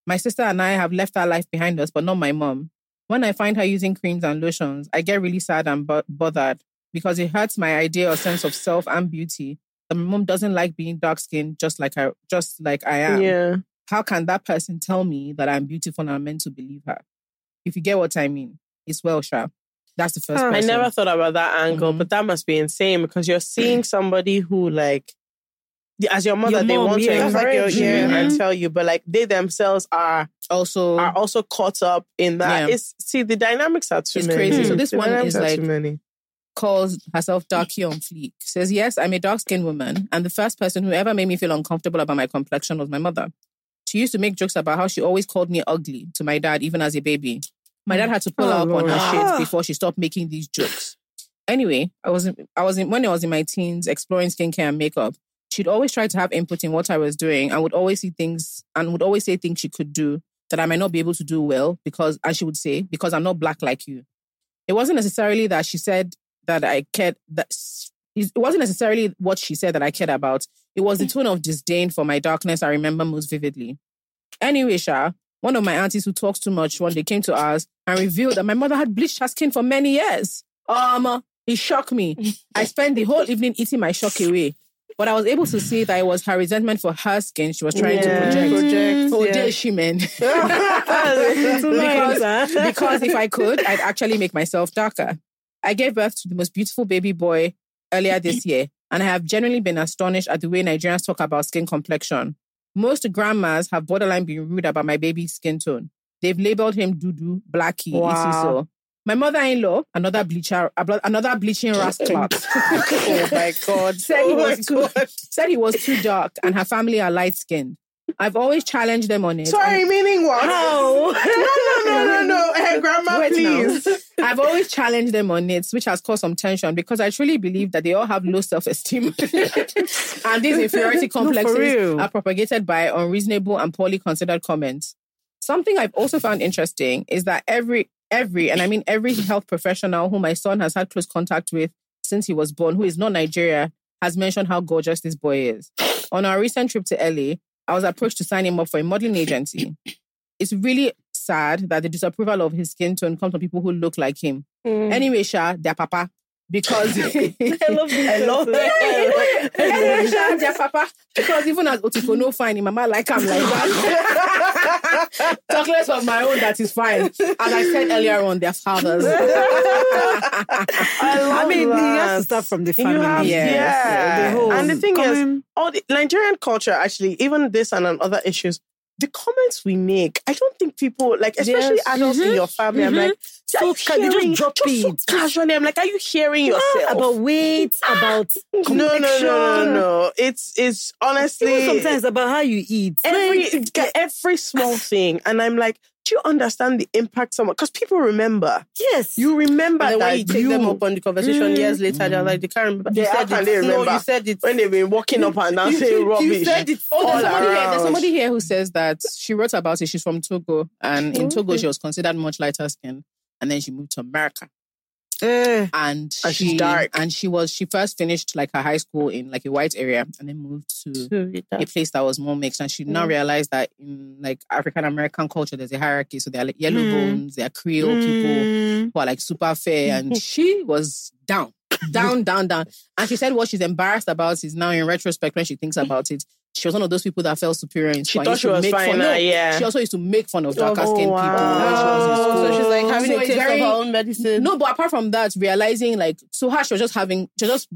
My sister and I have left our life behind us, but not my mom. When I find her using creams and lotions, I get really sad and bo- bothered because it hurts my idea or sense of self and beauty. That my mom doesn't like being dark skinned just like I just like I am. Yeah. How can that person tell me that I'm beautiful and I'm meant to believe her? If you get what I mean, it's well, Sha. That's the first I person. never thought about that angle, Mhm. but that must be insane because you're seeing somebody who like as your mother, Your they mom, want yeah. to That's like encourage your- you yeah. and tell you, but like they themselves are also are also caught up in that. Yeah. It's see the dynamics are too It's many. crazy. So this The one is like- many. Calls herself Darky on Fleek. Says, Yes, I'm a dark skinned woman, and the first person who ever made me feel uncomfortable about my complexion was my mother. She used to make jokes about how she always called me ugly to my dad, even as a baby. My dad had to pull Oh, her up on her shit oh. before she stopped making these jokes. Anyway, I was in, I was in, when I was in my teens exploring skincare and makeup. She'd always try to have input in what I was doing and would always see things and would always say things she could do that I might not be able to do well because, as she would say, because I'm not black like you. It wasn't necessarily that she said that I cared that it wasn't necessarily what she said that I cared about. It was the tone of disdain for my darkness I remember most vividly. Anyway, Sha, one of my aunties who talks too much one day came to us and revealed that my mother had bleached her skin for many years. Um, it shocked me. I spent the whole evening eating my shock away. But I was able to see that it was her resentment for her skin she was trying to Yeah. project. Project, Oh, yeah. she meant. Because, because if I could, I'd actually make myself darker. I gave birth to the most beautiful baby boy earlier this year, and I have genuinely been astonished at the way Nigerians talk about skin complexion. Most grandmas have borderline been rude about my baby's skin tone. They've labeled him Dudu, Blackie, Wow. so. My mother-in-law, another bleacher, another bleaching rascal, oh my God. said he Oh was too, said he was too dark, and her family are light-skinned. I've always challenged them on it. Sorry, meaning what? How? No, no, no, no, no. Hey, grandma, Wait now. please. I've always challenged them on it, which has caused some tension because I truly believe that they all have low self esteem. and these inferiority complexes real. are propagated by unreasonable and poorly considered comments. Something I've also found interesting is that every, every, and I mean every health professional who my son has had close contact with since he was born, who is not Nigeria, has mentioned how gorgeous this boy is. On our recent trip to LA, I was approached to sign him up for a modeling agency. It's really sad that the disapproval of his skin tone comes from people who look like him. Mm. Anyway, Sha, their papa. Because I love this I love person. Anyway, Sha, their papa. Because even as Otiko no fine, mama like I'm like that. Chocolates of my own that is fine. As I said earlier on, their fathers. I love I mean, you have that. to start from the You family. have- Yes. yeah. The whole and the thing is, coming- all the Nigerian culture, actually, even this and on other issues, the comments we make, I don't think people like, especially Yes. adults in Mhm. your family. I'm Mhm. like, So are you can you just drop just so it? casually? I'm like, are you hearing yourself? about weight, about no, no, no, no, no. It's it's honestly even sometimes about how you eat. every every small thing, and I'm like, do you understand the impact? Someone because people remember. yes, You remember And then that when you take you, them up on the conversation Mm. years later, they're like, they can't remember. Yeah, you how said can it. they No, remember? you said it. when they've been walking up and down saying rubbish. You said it. Oh, all there's somebody, here, around. there's somebody here who says that she wrote about it. She's from Togo, and in Togo, she was considered much lighter skinned, and then she moved to America. Eh, and And she she's dark. and she was she first finished like her high school in like a white area and then moved to a place that was more mixed. And she now Mm. realized that in like African American culture there's a hierarchy. So there are like yellow Mm. bones there are Creole people mm, who are like super fair. And she was down down down down. And she said what she's embarrassed about is now in retrospect when she thinks about it she was one of those people that felt superior in She school and thought she was make fine, fun uh, no, yeah. she also used to make fun of darker Oh, skinned wow. people when she was in school So she's like having So a taste very- of her own medicine. no, but apart from that, realizing like to her, she was just having, she just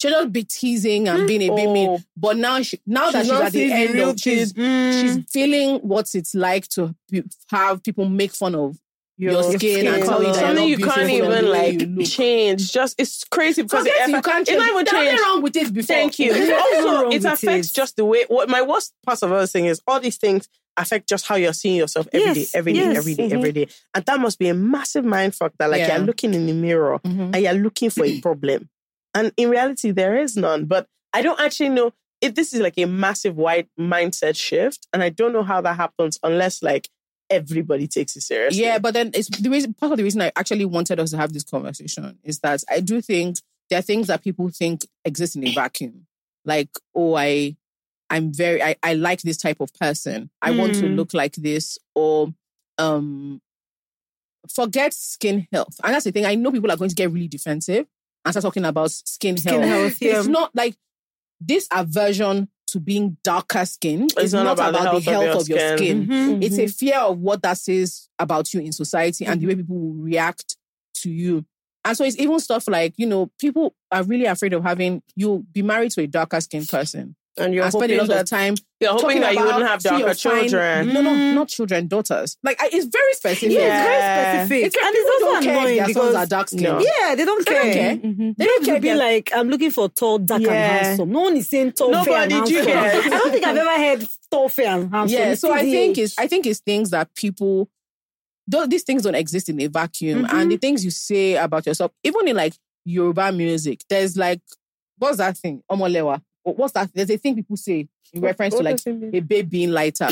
she'll just be teasing and being a bit mean. Oh. But now she now that She's she's at the end of she's she's feeling what it's like to be, have people make fun of your, skin, and tell you that Something you can't even like change. Just it's crazy because it you can't it's change. not even There's change. wrong with it before. Thank you. Also it affects it. just the way. What my worst part of everything is all these things affect just how you're seeing yourself every day, Yes, every day, yes, every day, mhm. every day, and that must be a massive mind fuck. That like Yeah. you're looking in the mirror Mhm. and you're looking for a problem, and in reality there is none. But I don't actually know if this is like a massive wide mindset shift, and I don't know how that happens unless like everybody takes it seriously. Yeah, but then it's the reason part of the reason I actually wanted us to have this conversation is that I do think there are things that people think exist in a vacuum. Like, oh, I I'm very I, I like this type of person. I want to Mm. look like this, or um forget skin health. And that's the thing. I know people are going to get really defensive and start talking about skin, Skin health. health, yeah. It's not like this aversion to being darker skin It's is not not, about about, the the health of your of your skin. skin. Mhm. It's a fear of what that says about you in society and the Mm-hmm. way people will react to you. And so it's even stuff like, you know, people are really afraid of having you be married to a darker skinned person and you're and spend a lot that of time You're hoping that you wouldn't have darker children. No, no, Mm. not children, daughters. Like I, it's very specific. Yeah, Yeah. it's very specific. It's and it's also don't annoying sons because are dark skinned. No. yeah, they don't They care. don't care. Mhm. They They don't care. be like, I'm looking for tall, dark Yeah. and handsome. No one is saying tall, fair, and Nobody, do you handsome. get- I don't think I've ever heard tall, fair, and handsome. Yeah, so I think it's I think it's things that people these things don't exist in a vacuum. Mhm. And the things you say about yourself, even in like Yoruba music, there's like what's that thing? Omolewa. What's that? There's a thing people say in reference to What like it mean? a babe being lighter.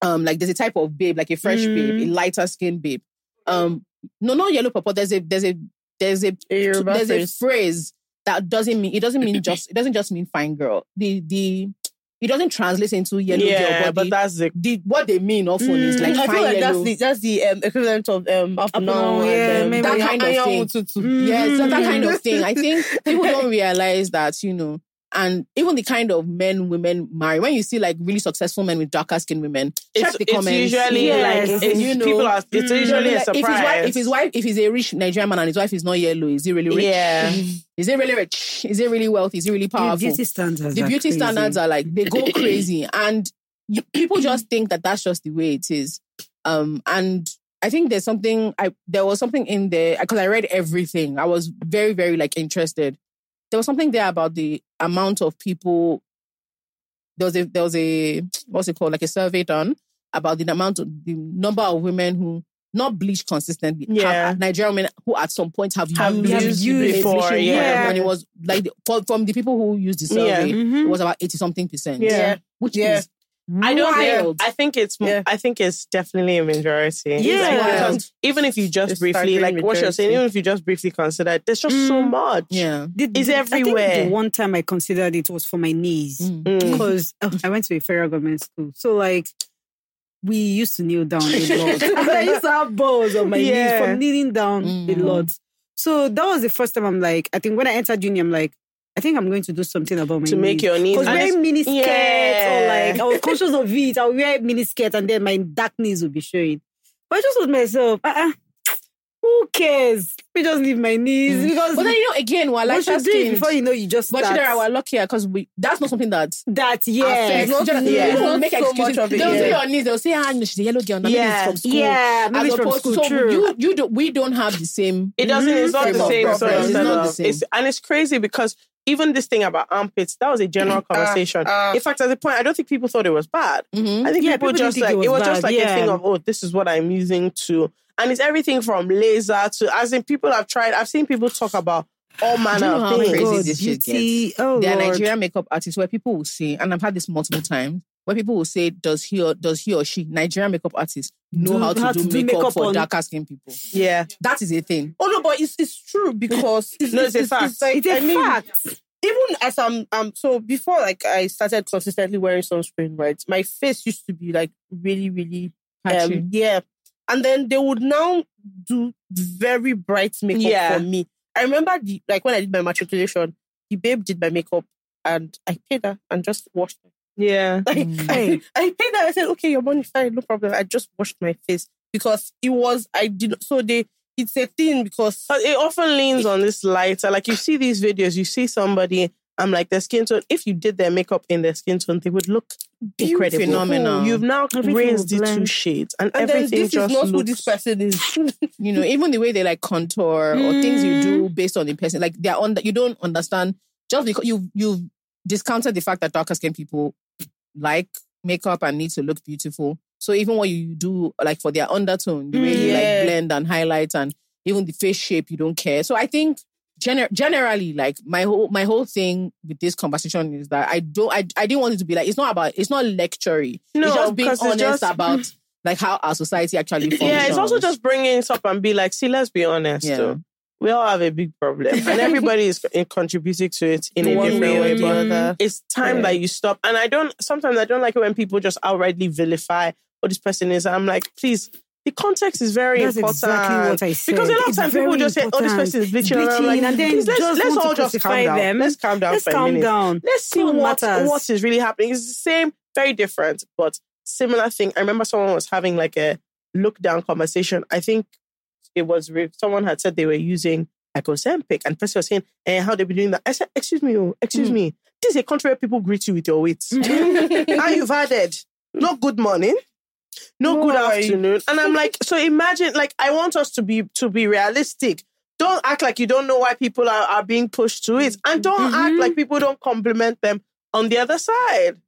Um, like there's a type of babe, like a fresh Mm. babe, a lighter skinned babe. Um, no, not yellow purple. There's a there's a there's a A there's phrase. a phrase that doesn't mean it doesn't mean just it doesn't just mean fine girl. The the it doesn't translate into yellow yeah, girl, but the, that's the the what they mean often is like Mm, I fine feel like that's the that's the um, equivalent of um now yeah, and um, maybe. That kind of thing. Mututu. Yeah, so that kind Mm. of thing. I think people don't realize that, you know, and even the kind of men women marry. When you see like really successful men with darker skinned women, check it's, the it's comments. usually Yes. like it's, You know, people are. It's mm, usually a Like, if his wife, if his wife, if he's a rich Nigerian man and his wife is not yellow, is he really rich? Yeah. Is he really rich? Is he really wealthy? Is he really powerful? The powerful? beauty standards. the beauty crazy. standards are like they go crazy and you, people just think that that's just the way it is um and i think there's something i there was something in there because i read everything i was very very like interested there was something there about the amount of people there was a there was a what's it called like a survey done about the amount of the number of women who not bleach consistently Yeah. have, Nigerian women who at some point have, Have used, used a before, bleaching yeah. product, and it was like the- for, from the people who used the survey Yeah. it Mhm. was about 80 something percent. Yeah. Which Yeah. is I don't wild. think. I think it's. Yeah. I think it's definitely a majority. Yeah. Like, because even if you just It's briefly, staggering like what you're saying, even if you just briefly consider it, there's just so Mm. much. yeah. The- It's I everywhere. think the one time I considered it was for my knees. Mm. Mm. because oh, I went to a federal government school. So like we used to kneel down a lot. I used to have balls on my Yeah. knees from kneeling down a Mm. lot. So that was the first time I'm like, I think when I entered uni, I'm like, I think I'm going to do something about my To make your knees. Because and wearing mini skirts Yeah. or like I was conscious of it. I'll wear mini skirt and then my dark knees will be showing. But I just told myself, uh-uh, who cares? We just leave my knees Mm. because But then you know, again, we're like once you do it skin. before you know you just But start. Chidera, we're luckier because we that's not something that that yeah. not- Just- yeah. they don't Not make so excuses. much of it, They'll yeah. say on knees. They'll say, "Ah, no, she's a yellow girl. Now maybe Yeah. it's from school." Yeah, maybe As it's from opposed school. to so true. you you do we don't have the same. It doesn't. It's not the same. sort. It's not the same. It's- and it's crazy because even this thing about armpits, that was a general conversation. ah. In fact, at the point, I don't think people thought it was bad. Mhm. I think Yeah, people, people just didn't like think it it was, was just bad, like a thing of oh, this is what I'm using to, and it's everything from laser to as in people have tried. I've seen people talk about all manner you know of how things. crazy God, this shit beauty. Oh, there are Nigerian makeup artists where people will say, and I've had this multiple times, where people will say, "Does he or does he or she Nigerian makeup artist know Do- how to how do to makeup, makeup for on- darker skin people?" Yeah, That is a thing. Oh no, but it's it's true because it's, No, it's a fact. like, It's a I mean, fact. even as I'm um so before like I started consistently wearing sunscreen, right? My face used to be like really, really Patchy. um yeah. And then they would now do very bright makeup Yeah. for me. I remember the like when I did my matriculation, the babe did my makeup and I paid her and just washed it. Yeah. Like Mm. I, I paid that. I said, okay, your money fine, no problem. I just washed my face because it was I did so they it's a thing because it often leans on this lighter. Like you see these videos, you see somebody. I'm like their skin tone. If you did their makeup in their skin tone, they would look incredible. Phenomenal. You've now Everything raised will the two shades, and, and then everything this is just not who this person is. you know, even the way they like contour or things you do based on the person, like they're on that you don't understand just because you you've discounted the fact that darker skin people like makeup and need to look beautiful. So even what you do, like for their undertone, the way mm. you Yeah. like blend and highlight and even the face shape, you don't care. So I think gener- generally, like my whole my whole thing with this conversation is that I don't I, I didn't want it to be like it's not about it's not lectury. No, it's just being honest just- about like how our society actually functions. Yeah, it's also just bringing it up and be like, see, let's be honest. Yeah. Though. We all have a big problem, and everybody is contributing to it in a One different way way. But it's time Yeah. that you stop. And I don't. Sometimes I don't like it when people just outrightly vilify what this person is. I'm like, please. The context is very That's important. exactly what I said. Because a lot of times people just say, "Oh, this person is bitching," and like, and then let's, just let's all just calm down. them. Let's calm down Let's calm down. Let's see What what matters. what is really happening. It's the same, very different, but similar thing. I remember someone was having like a look down conversation. I think it was someone had said they were using like Ozempic, and person was saying, "Eh, how they be doing that?" I said, "Excuse me, oh, excuse Hmm. me. This is a country where people greet you with your weight. and you've added no good morning." No good afternoon. And I'm like, so imagine, like, I want us to be to be realistic. Don't act like you don't know why people are, are being pushed to it. And don't act Mhm. like people don't compliment them on the other side.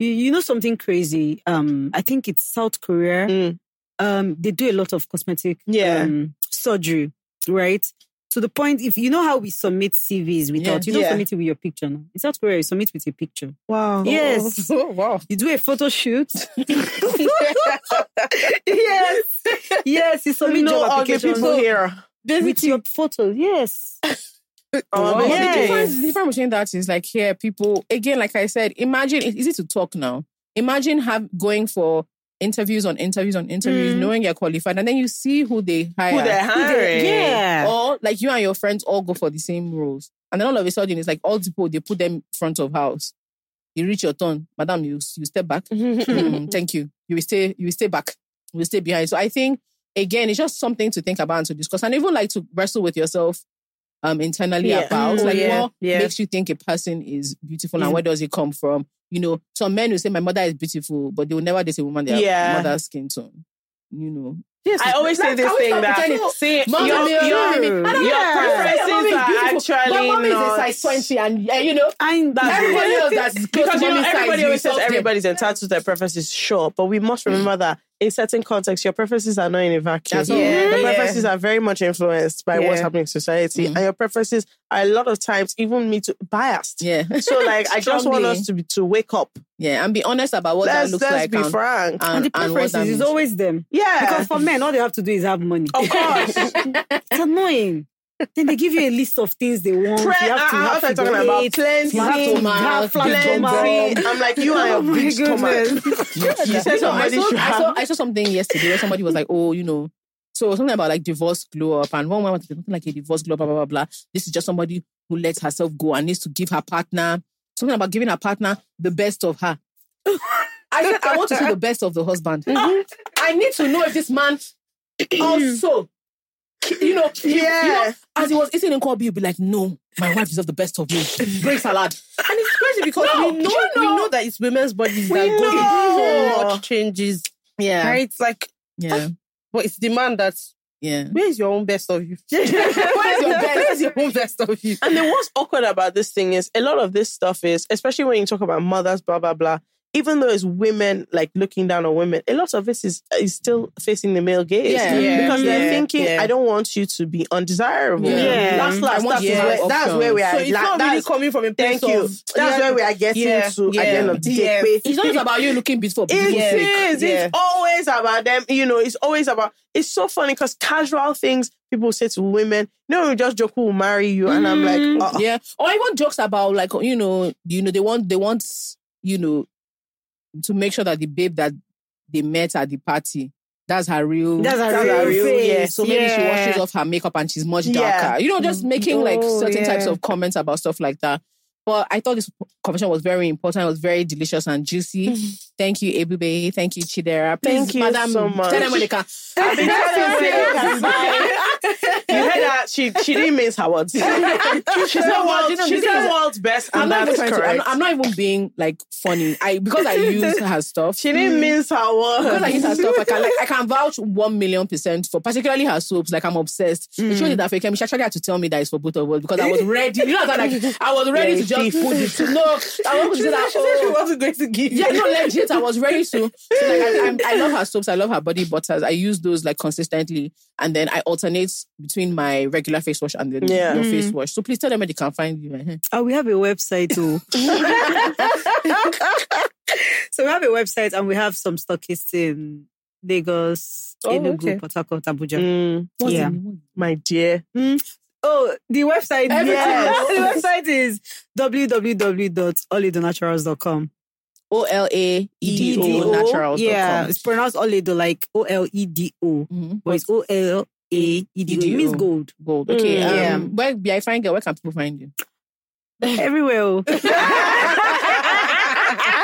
You, you know something crazy? Um, I think it's South Korea. Mm. Um, they do a lot of cosmetic Yeah. um, surgery, right? To the point, if you know how we submit CVs without, Yeah. you don't Yeah. submit it with your picture. Now. In South Korea, you submit with a picture. Wow. Yes. Oh, wow. You do a photo shoot. yes. Yes, you submit no job application people here. with your photo. Yes. Oh, But the Yes. difference, the difference between that is like here, people again, like I said, imagine it's easy to talk now. Imagine have going for interviews on interviews on interviews, Mm. knowing you're qualified, and then you see who they hire. Who they're hiring. Yeah. Or like you and your friends all go for the same roles. And then all of a sudden it's like all the people they put them front of house. You reach your turn, madam, you you step back. Mm, thank you. You will stay, you will stay back. You will stay behind. So I think again, it's just something to think about and to discuss. And even like to wrestle with yourself um internally Yeah. about Mm, like yeah, what yeah. makes you think a person is beautiful and Mm. where does it come from? You know, some men will say my mother is beautiful, but they will never date a woman their Yeah. mother's skin tone. You know. I always say this thing that pretending? see Mommy, your, mommy, your, mommy. your don't know, preferences mommy are beautiful, actually but mommy not is a size 20 and uh, you know And that's Everybody else that's close because you know everybody always says everybody's entitled to their preferences, sure, but we must remember that in certain contexts, your preferences are not in a vacuum. That's all. Your Yeah, yeah. preferences are very much influenced by what's happening in society, Mhm. and your preferences are a lot of times even me to biased. Yeah. So like, I just want us to be to wake up. Yeah, and be honest about what let's that looks let's like. be and, frank. and, and the and preferences is always them. yeah, Because for men, all they have to do is have money. of course. It's annoying. Then they give you a list of things they want. Pre- you have to I- I have uh, was to talking about wait. plenty, You have to Stomach, have flat plenty. stomach. I'm like, you are Oh a my big stomach. You You said know, I saw, should I, saw, have. I saw something yesterday where somebody was like, oh, you know, so something about like divorce glow up, and one woman wanted something like a divorce glow up, blah, blah, blah, blah. This is just somebody who lets herself go and needs to give her partner something about giving her partner the best of her. I said, I want to see the best of the husband. Mm-hmm. I need to know if this man also, you know, he- you Yeah. know, as he was eating in Kobe, he'd be like, no, my wife deserves the best of me. Great salad. And it's crazy because No, we know, you we know. know that it's women's bodies that go through so much changes. Yeah. Right? It's like, Yeah. Ah. but it's the man that's Yeah. where is your own best of you? Where's your best? Where's your own best of you? And then what's awkward about this thing is a lot of this stuff is, especially when you talk about mothers, blah blah blah. Even though it's women like looking down on women, a lot of this is is still facing the male gaze. Yeah. Yeah. because they're thinking, Yeah. I don't want you to be undesirable. Yeah. That's I last, that's, you where, that's where we are. So it's like, not really coming from a place Thank you. of That's yeah, where we are getting yeah, to at the end of the yeah. day. It's not about you looking beautiful. It Yeah. is. Yeah. It's always about them. You know, it's always about. It's so funny because casual things people say to women. no, we just joke who will marry you, and I'm Mm. like, uh, Yeah. Or even jokes about like, you know, you know, they want they want, you know, to make sure that the babe that they met at the party, that's her real That's her That's real, her real, face. yeah. So maybe she washes off her makeup and she's much darker. Yeah. You know, just mm, making like Oh, certain types oh, of comments about stuff like that. But I thought this conversation was very important. It was very delicious and juicy. Thank you, Ebube. Thank you, Chidera. Please, Thank you Madam, so much. Tell them when they can. I've been telling her they can. You heard that? She she didn't miss her words. She's not what? world, she's this not world's best, I'm and not, even that's trying to, I'm, I'm not even being like funny. I because I use her stuff. she didn't mm. miss her because I words. use her stuff, I can like I can vouch one million percent for particularly her soaps. Like I'm obsessed. Mm. It showed that fake She actually had to tell me that it's for both of us because I was ready. You know, that like I was ready Yeah, to just put it. To, no, I was to say that. She said she oh, wasn't going to give. yeah, no, legit. I was ready to. So like, I, I'm, I love her soaps. I love her body butters. I use those like consistently, and then I alternate between my regular face wash and the Yeah. your face wash. So please tell them where they can find you. eh. Oh, we have a website too. so we have a website and we have some stockists in Lagos, Oh, Enugu, okay. Port Harcourt, Abuja. Mm, Yeah. my dear. Oh, the website. Everything. Yes. the website is www.olaedonaturals.com. O L A E D O naturals. Yeah, it's pronounced Oledo like O L E D O, Mhm. but it's O L A E D O. It means gold Gold. Okay. Mm, um, yeah. Where be I find? Where can people find you? everywhere. oh.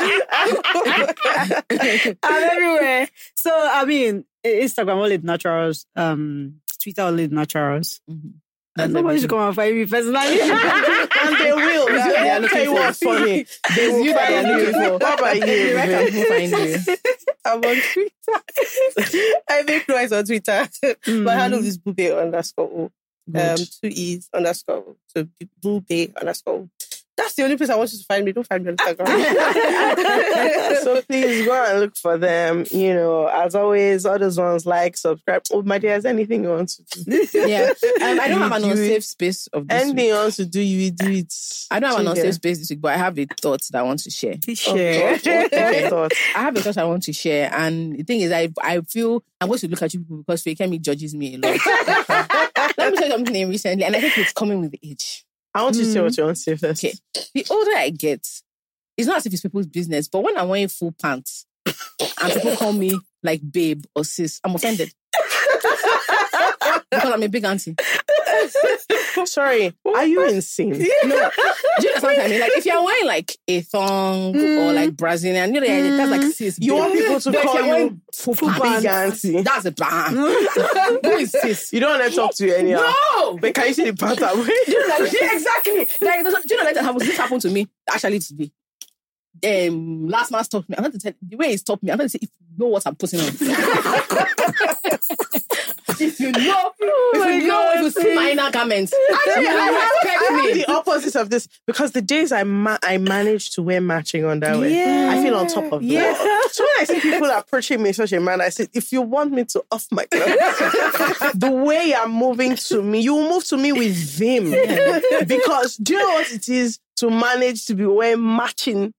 I'm everywhere. So I mean, Instagram Olaedo Naturals, um, Twitter Olaedo Naturals. Mhm. And nobody should come and find me personally. and they will. It's you Let they're me tell you looking what's funny. They will you find you. What about you? Can baby? find you? I'm on Twitter. I make noise on Twitter. My handle is bube underscore o. Um, two e's underscore o. So bube underscore o. That's the only place I want you to find me. Don't find me on Instagram. so please go and look for them. You know, as always, all those ones like, subscribe. Oh, my dear, is there anything you want to do? Yeah. Um, I don't have an You unsafe space of this Anything week. you want to do, you do it. I don't have an Chidera. unsafe space this week, but I have a thought that I want to share. Please Oh, share. God, what- what Okay. thought? I have a thought I want to share, and the thing is, I I feel I'm going to look at you people because Fakemi judges me a lot. Let me tell you something recently, and I think it's coming with age. I want you to say what hmm. you want to say first. Okay. The older I get, it's not as if it's people's business, but when I'm wearing full pants and people call me like babe or sis, I'm offended. because I'm a big auntie. Sorry, are you insane? No, do you understand what I mean? Like if you're wearing like a thong or mm. like Brazilian, you know, that's like mm. sis. You want people to But call you wearing full big pants, auntie. that's a ban. Who is sis? You don't want to talk to you anyhow. No! But can you see the pattern? Do you know, like, yeah, exactly. Like, do you know that happens? This happened to me actually today. Um, last man stopped me. I'm going to tell the way he stopped me. I'm going to say, if you know what I'm putting on, if you know, if you know, if you see my inner garments, actually, I you have, respect I have the opposite of this because the days I ma- I manage to wear matching underwear, Yeah. I feel on top of. Yeah. So when I see people approaching me in such a manner, I say, if you want me to off my clothes, the way you're moving to me, you will move to me with vim. Because do you know what it is to manage to be wearing matching?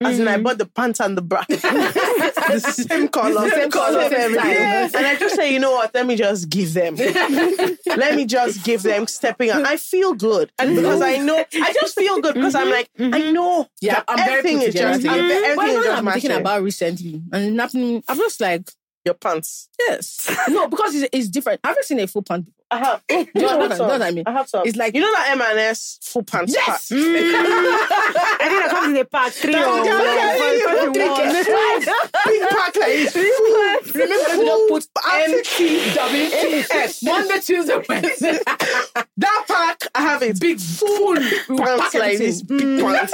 As in, I mm. bought the pants and the bra. the same color, same color, everything. style. And I just say, you know what? Let me just give them. Let me just give them stepping out. I feel good. And because I know, I just feel good because I'm mm-hmm. like, I mm-hmm. know. Yeah, I'm everything put is just, But everything you is just I'm mm-hmm. thinking about recently, and nothing. I'm just like, Your pants. yes, no, because it's, it's different. I've seen a full pant. I have. Eh, you know what I- you know what I mean? I have some. It's like- you know that M&S full pants. Yes! pack? Mm. I think that comes in a pack three That- or one. that- Big pack like this. Remember, let me just put M M T W S Monday, Tuesday, Wednesday. That pack, I have it. Big full pants like this. Mm. Big pants.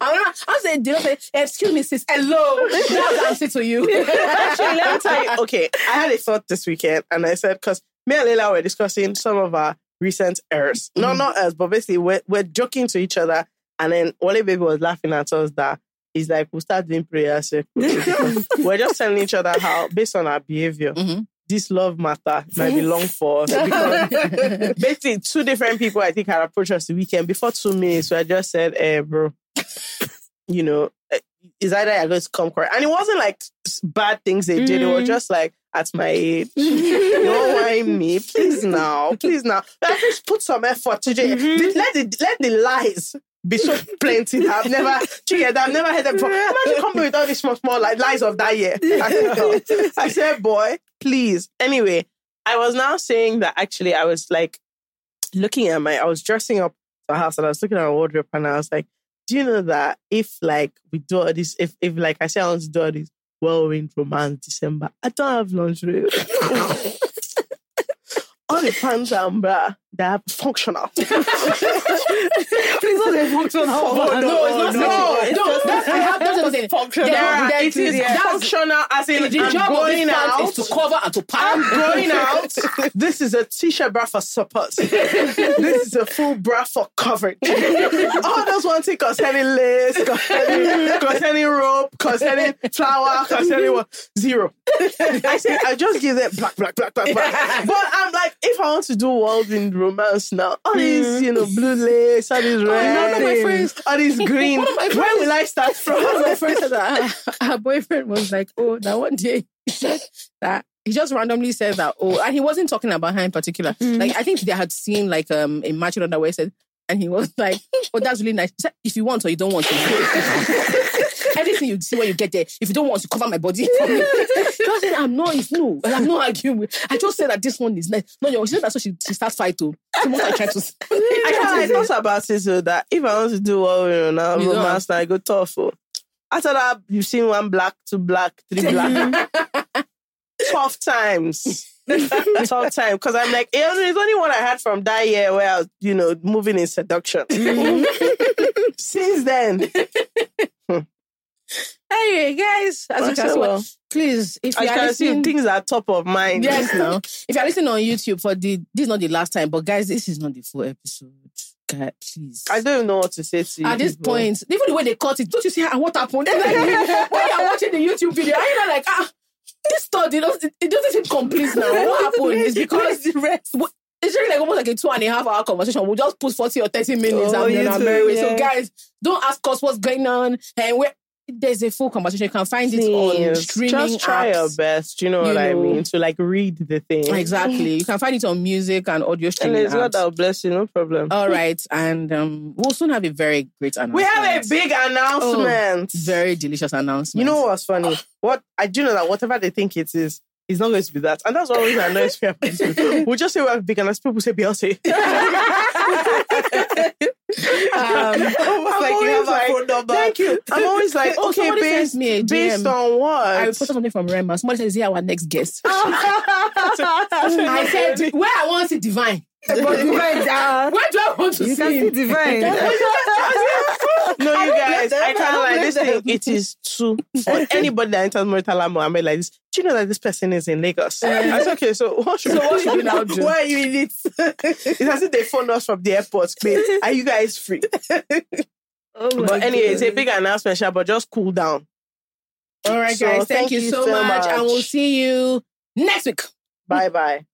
I I said, did I say, excuse me, sis? Hello, that's answer to you. Actually, let me tell you. Okay, I had a thought this weekend, and I said because me and Leila were discussing some of our recent errors. No, not us, but basically we're, we're joking to each other, and then Wale Baby was laughing at us that he's like, we'll start doing prayers. we're just telling each other how, based on our behavior, Mhm. this love matter might be long for us. Because basically, two different people I think had approached us the weekend before two minutes. So I just said, "Eh, bro, you know, eh, is either you're going to come correct." And it wasn't like bad things they did. It was just like at my age, don't want me, please now, please now. At least put some effort to do. it. Mm-hmm. Let the let the lies. Be so plenty. I've never, Chicken, I've never heard them before. Imagine coming with all these small, small like lies of that year. I said. I said, boy, please. Anyway, I was now saying that actually I was like looking at my, I was dressing up the house and I was looking at my wardrobe and I was like, do do you know that if like we do all this, if if like I say I want to do all this whirlwind romance December, I don't have lingerie. all the pants and bra they er are functional. Please don't say functional. Oh, no, it's not no, sexual. No, that's- I have- that's what I'm saying. functional. There are- it is that's- functional as in the I'm job of going this out. pants is to cover and to pack. I'm going out. This is a t-shirt bra for support. this is a full bra for coverage. All those one thing concerning lace, concerning, concerning rope, concerning flower, concerning what? Zero. I say I just give them black, black, black, black, black. But I'm like, if I want to do world in romance now, all these, hmm. you know, blue lace, all these oh, red, of my friends- all these green. one of my Where will I start from? One of my friends said that her, her boyfriend was like, oh, that one day he said that he just randomly said that, oh, and he wasn't talking about her in particular. Hmm. Like, I think they had seen like um a matching underwear he said, and he was like, oh, that's really nice. Said, if you want or you don't want to. Anything you see when you get there, if you don't want to cover my body for me. Just I'm not, it's no, I'm not arguing with. I just said that this one is nice. No, no, she said that's what she, she starts fight to. So what I try to say. I of thought about it so that if I want to do what we know now, You don't romance, now I go tough. Oh. After that, you've seen one black, two black, three black. Tough times. Tough time. Because I'm like, it it's only one I had from that year where I was, you know, moving in seduction. Since then, Anyway, guys, as you can well, please, if you are can see listening, things are top of mind. yes, now, if you're listening on YouTube for the, this is not the last time, but guys, this is not the full episode. God, please. I don't even know what to say to you. At this people. point, even the way they cut it, don't you see how, what happened? When you're watching the YouTube video, are you not like, ah, this thought, it doesn't, it doesn't seem complete now. What happened? It's because the What- it's really like almost like a two and a half hour conversation. We'll just put 40 or 30 minutes Oh, and then I'm married. So guys, don't ask us what's going on and where there's a full conversation. You can find it on Please, streaming just try apps. your best. You know You what I mean? To like read the thing. Exactly. You can find it on music and audio streaming. And it's God apps. that will bless you, no problem. All right. And um, we'll soon have a very great announcement. We have a big announcement. very delicious announcement. You know what's funny? What I do know that whatever they think it is, it's not going to be that. And that's what always annoys me. We'll just say we have big and as people say Beyonce. Um, I'm like, you always have like. Thank you. I'm always like, Oh, okay, somebody based, me a based on what? I reported something from Rema. Somebody says, "Yeah, our next guest." I said, "Where I want to see divine. But divine, uh, Where do I want to you see?" can see divine. no, you guys, I can't I lie. This thing, it is too. For anybody that enters Murtala Mohammed like this, do you know that this person is in Lagos? I said, okay, so what should, So what should we now do? Why are you in it? It's as if they phoned us from the airport. Babe, are you guys free? Oh But anyway, it's a big announcement, Sha, but just cool down. All right, So, guys. Thank, thank you you so so much, and we'll see you next week. Bye bye.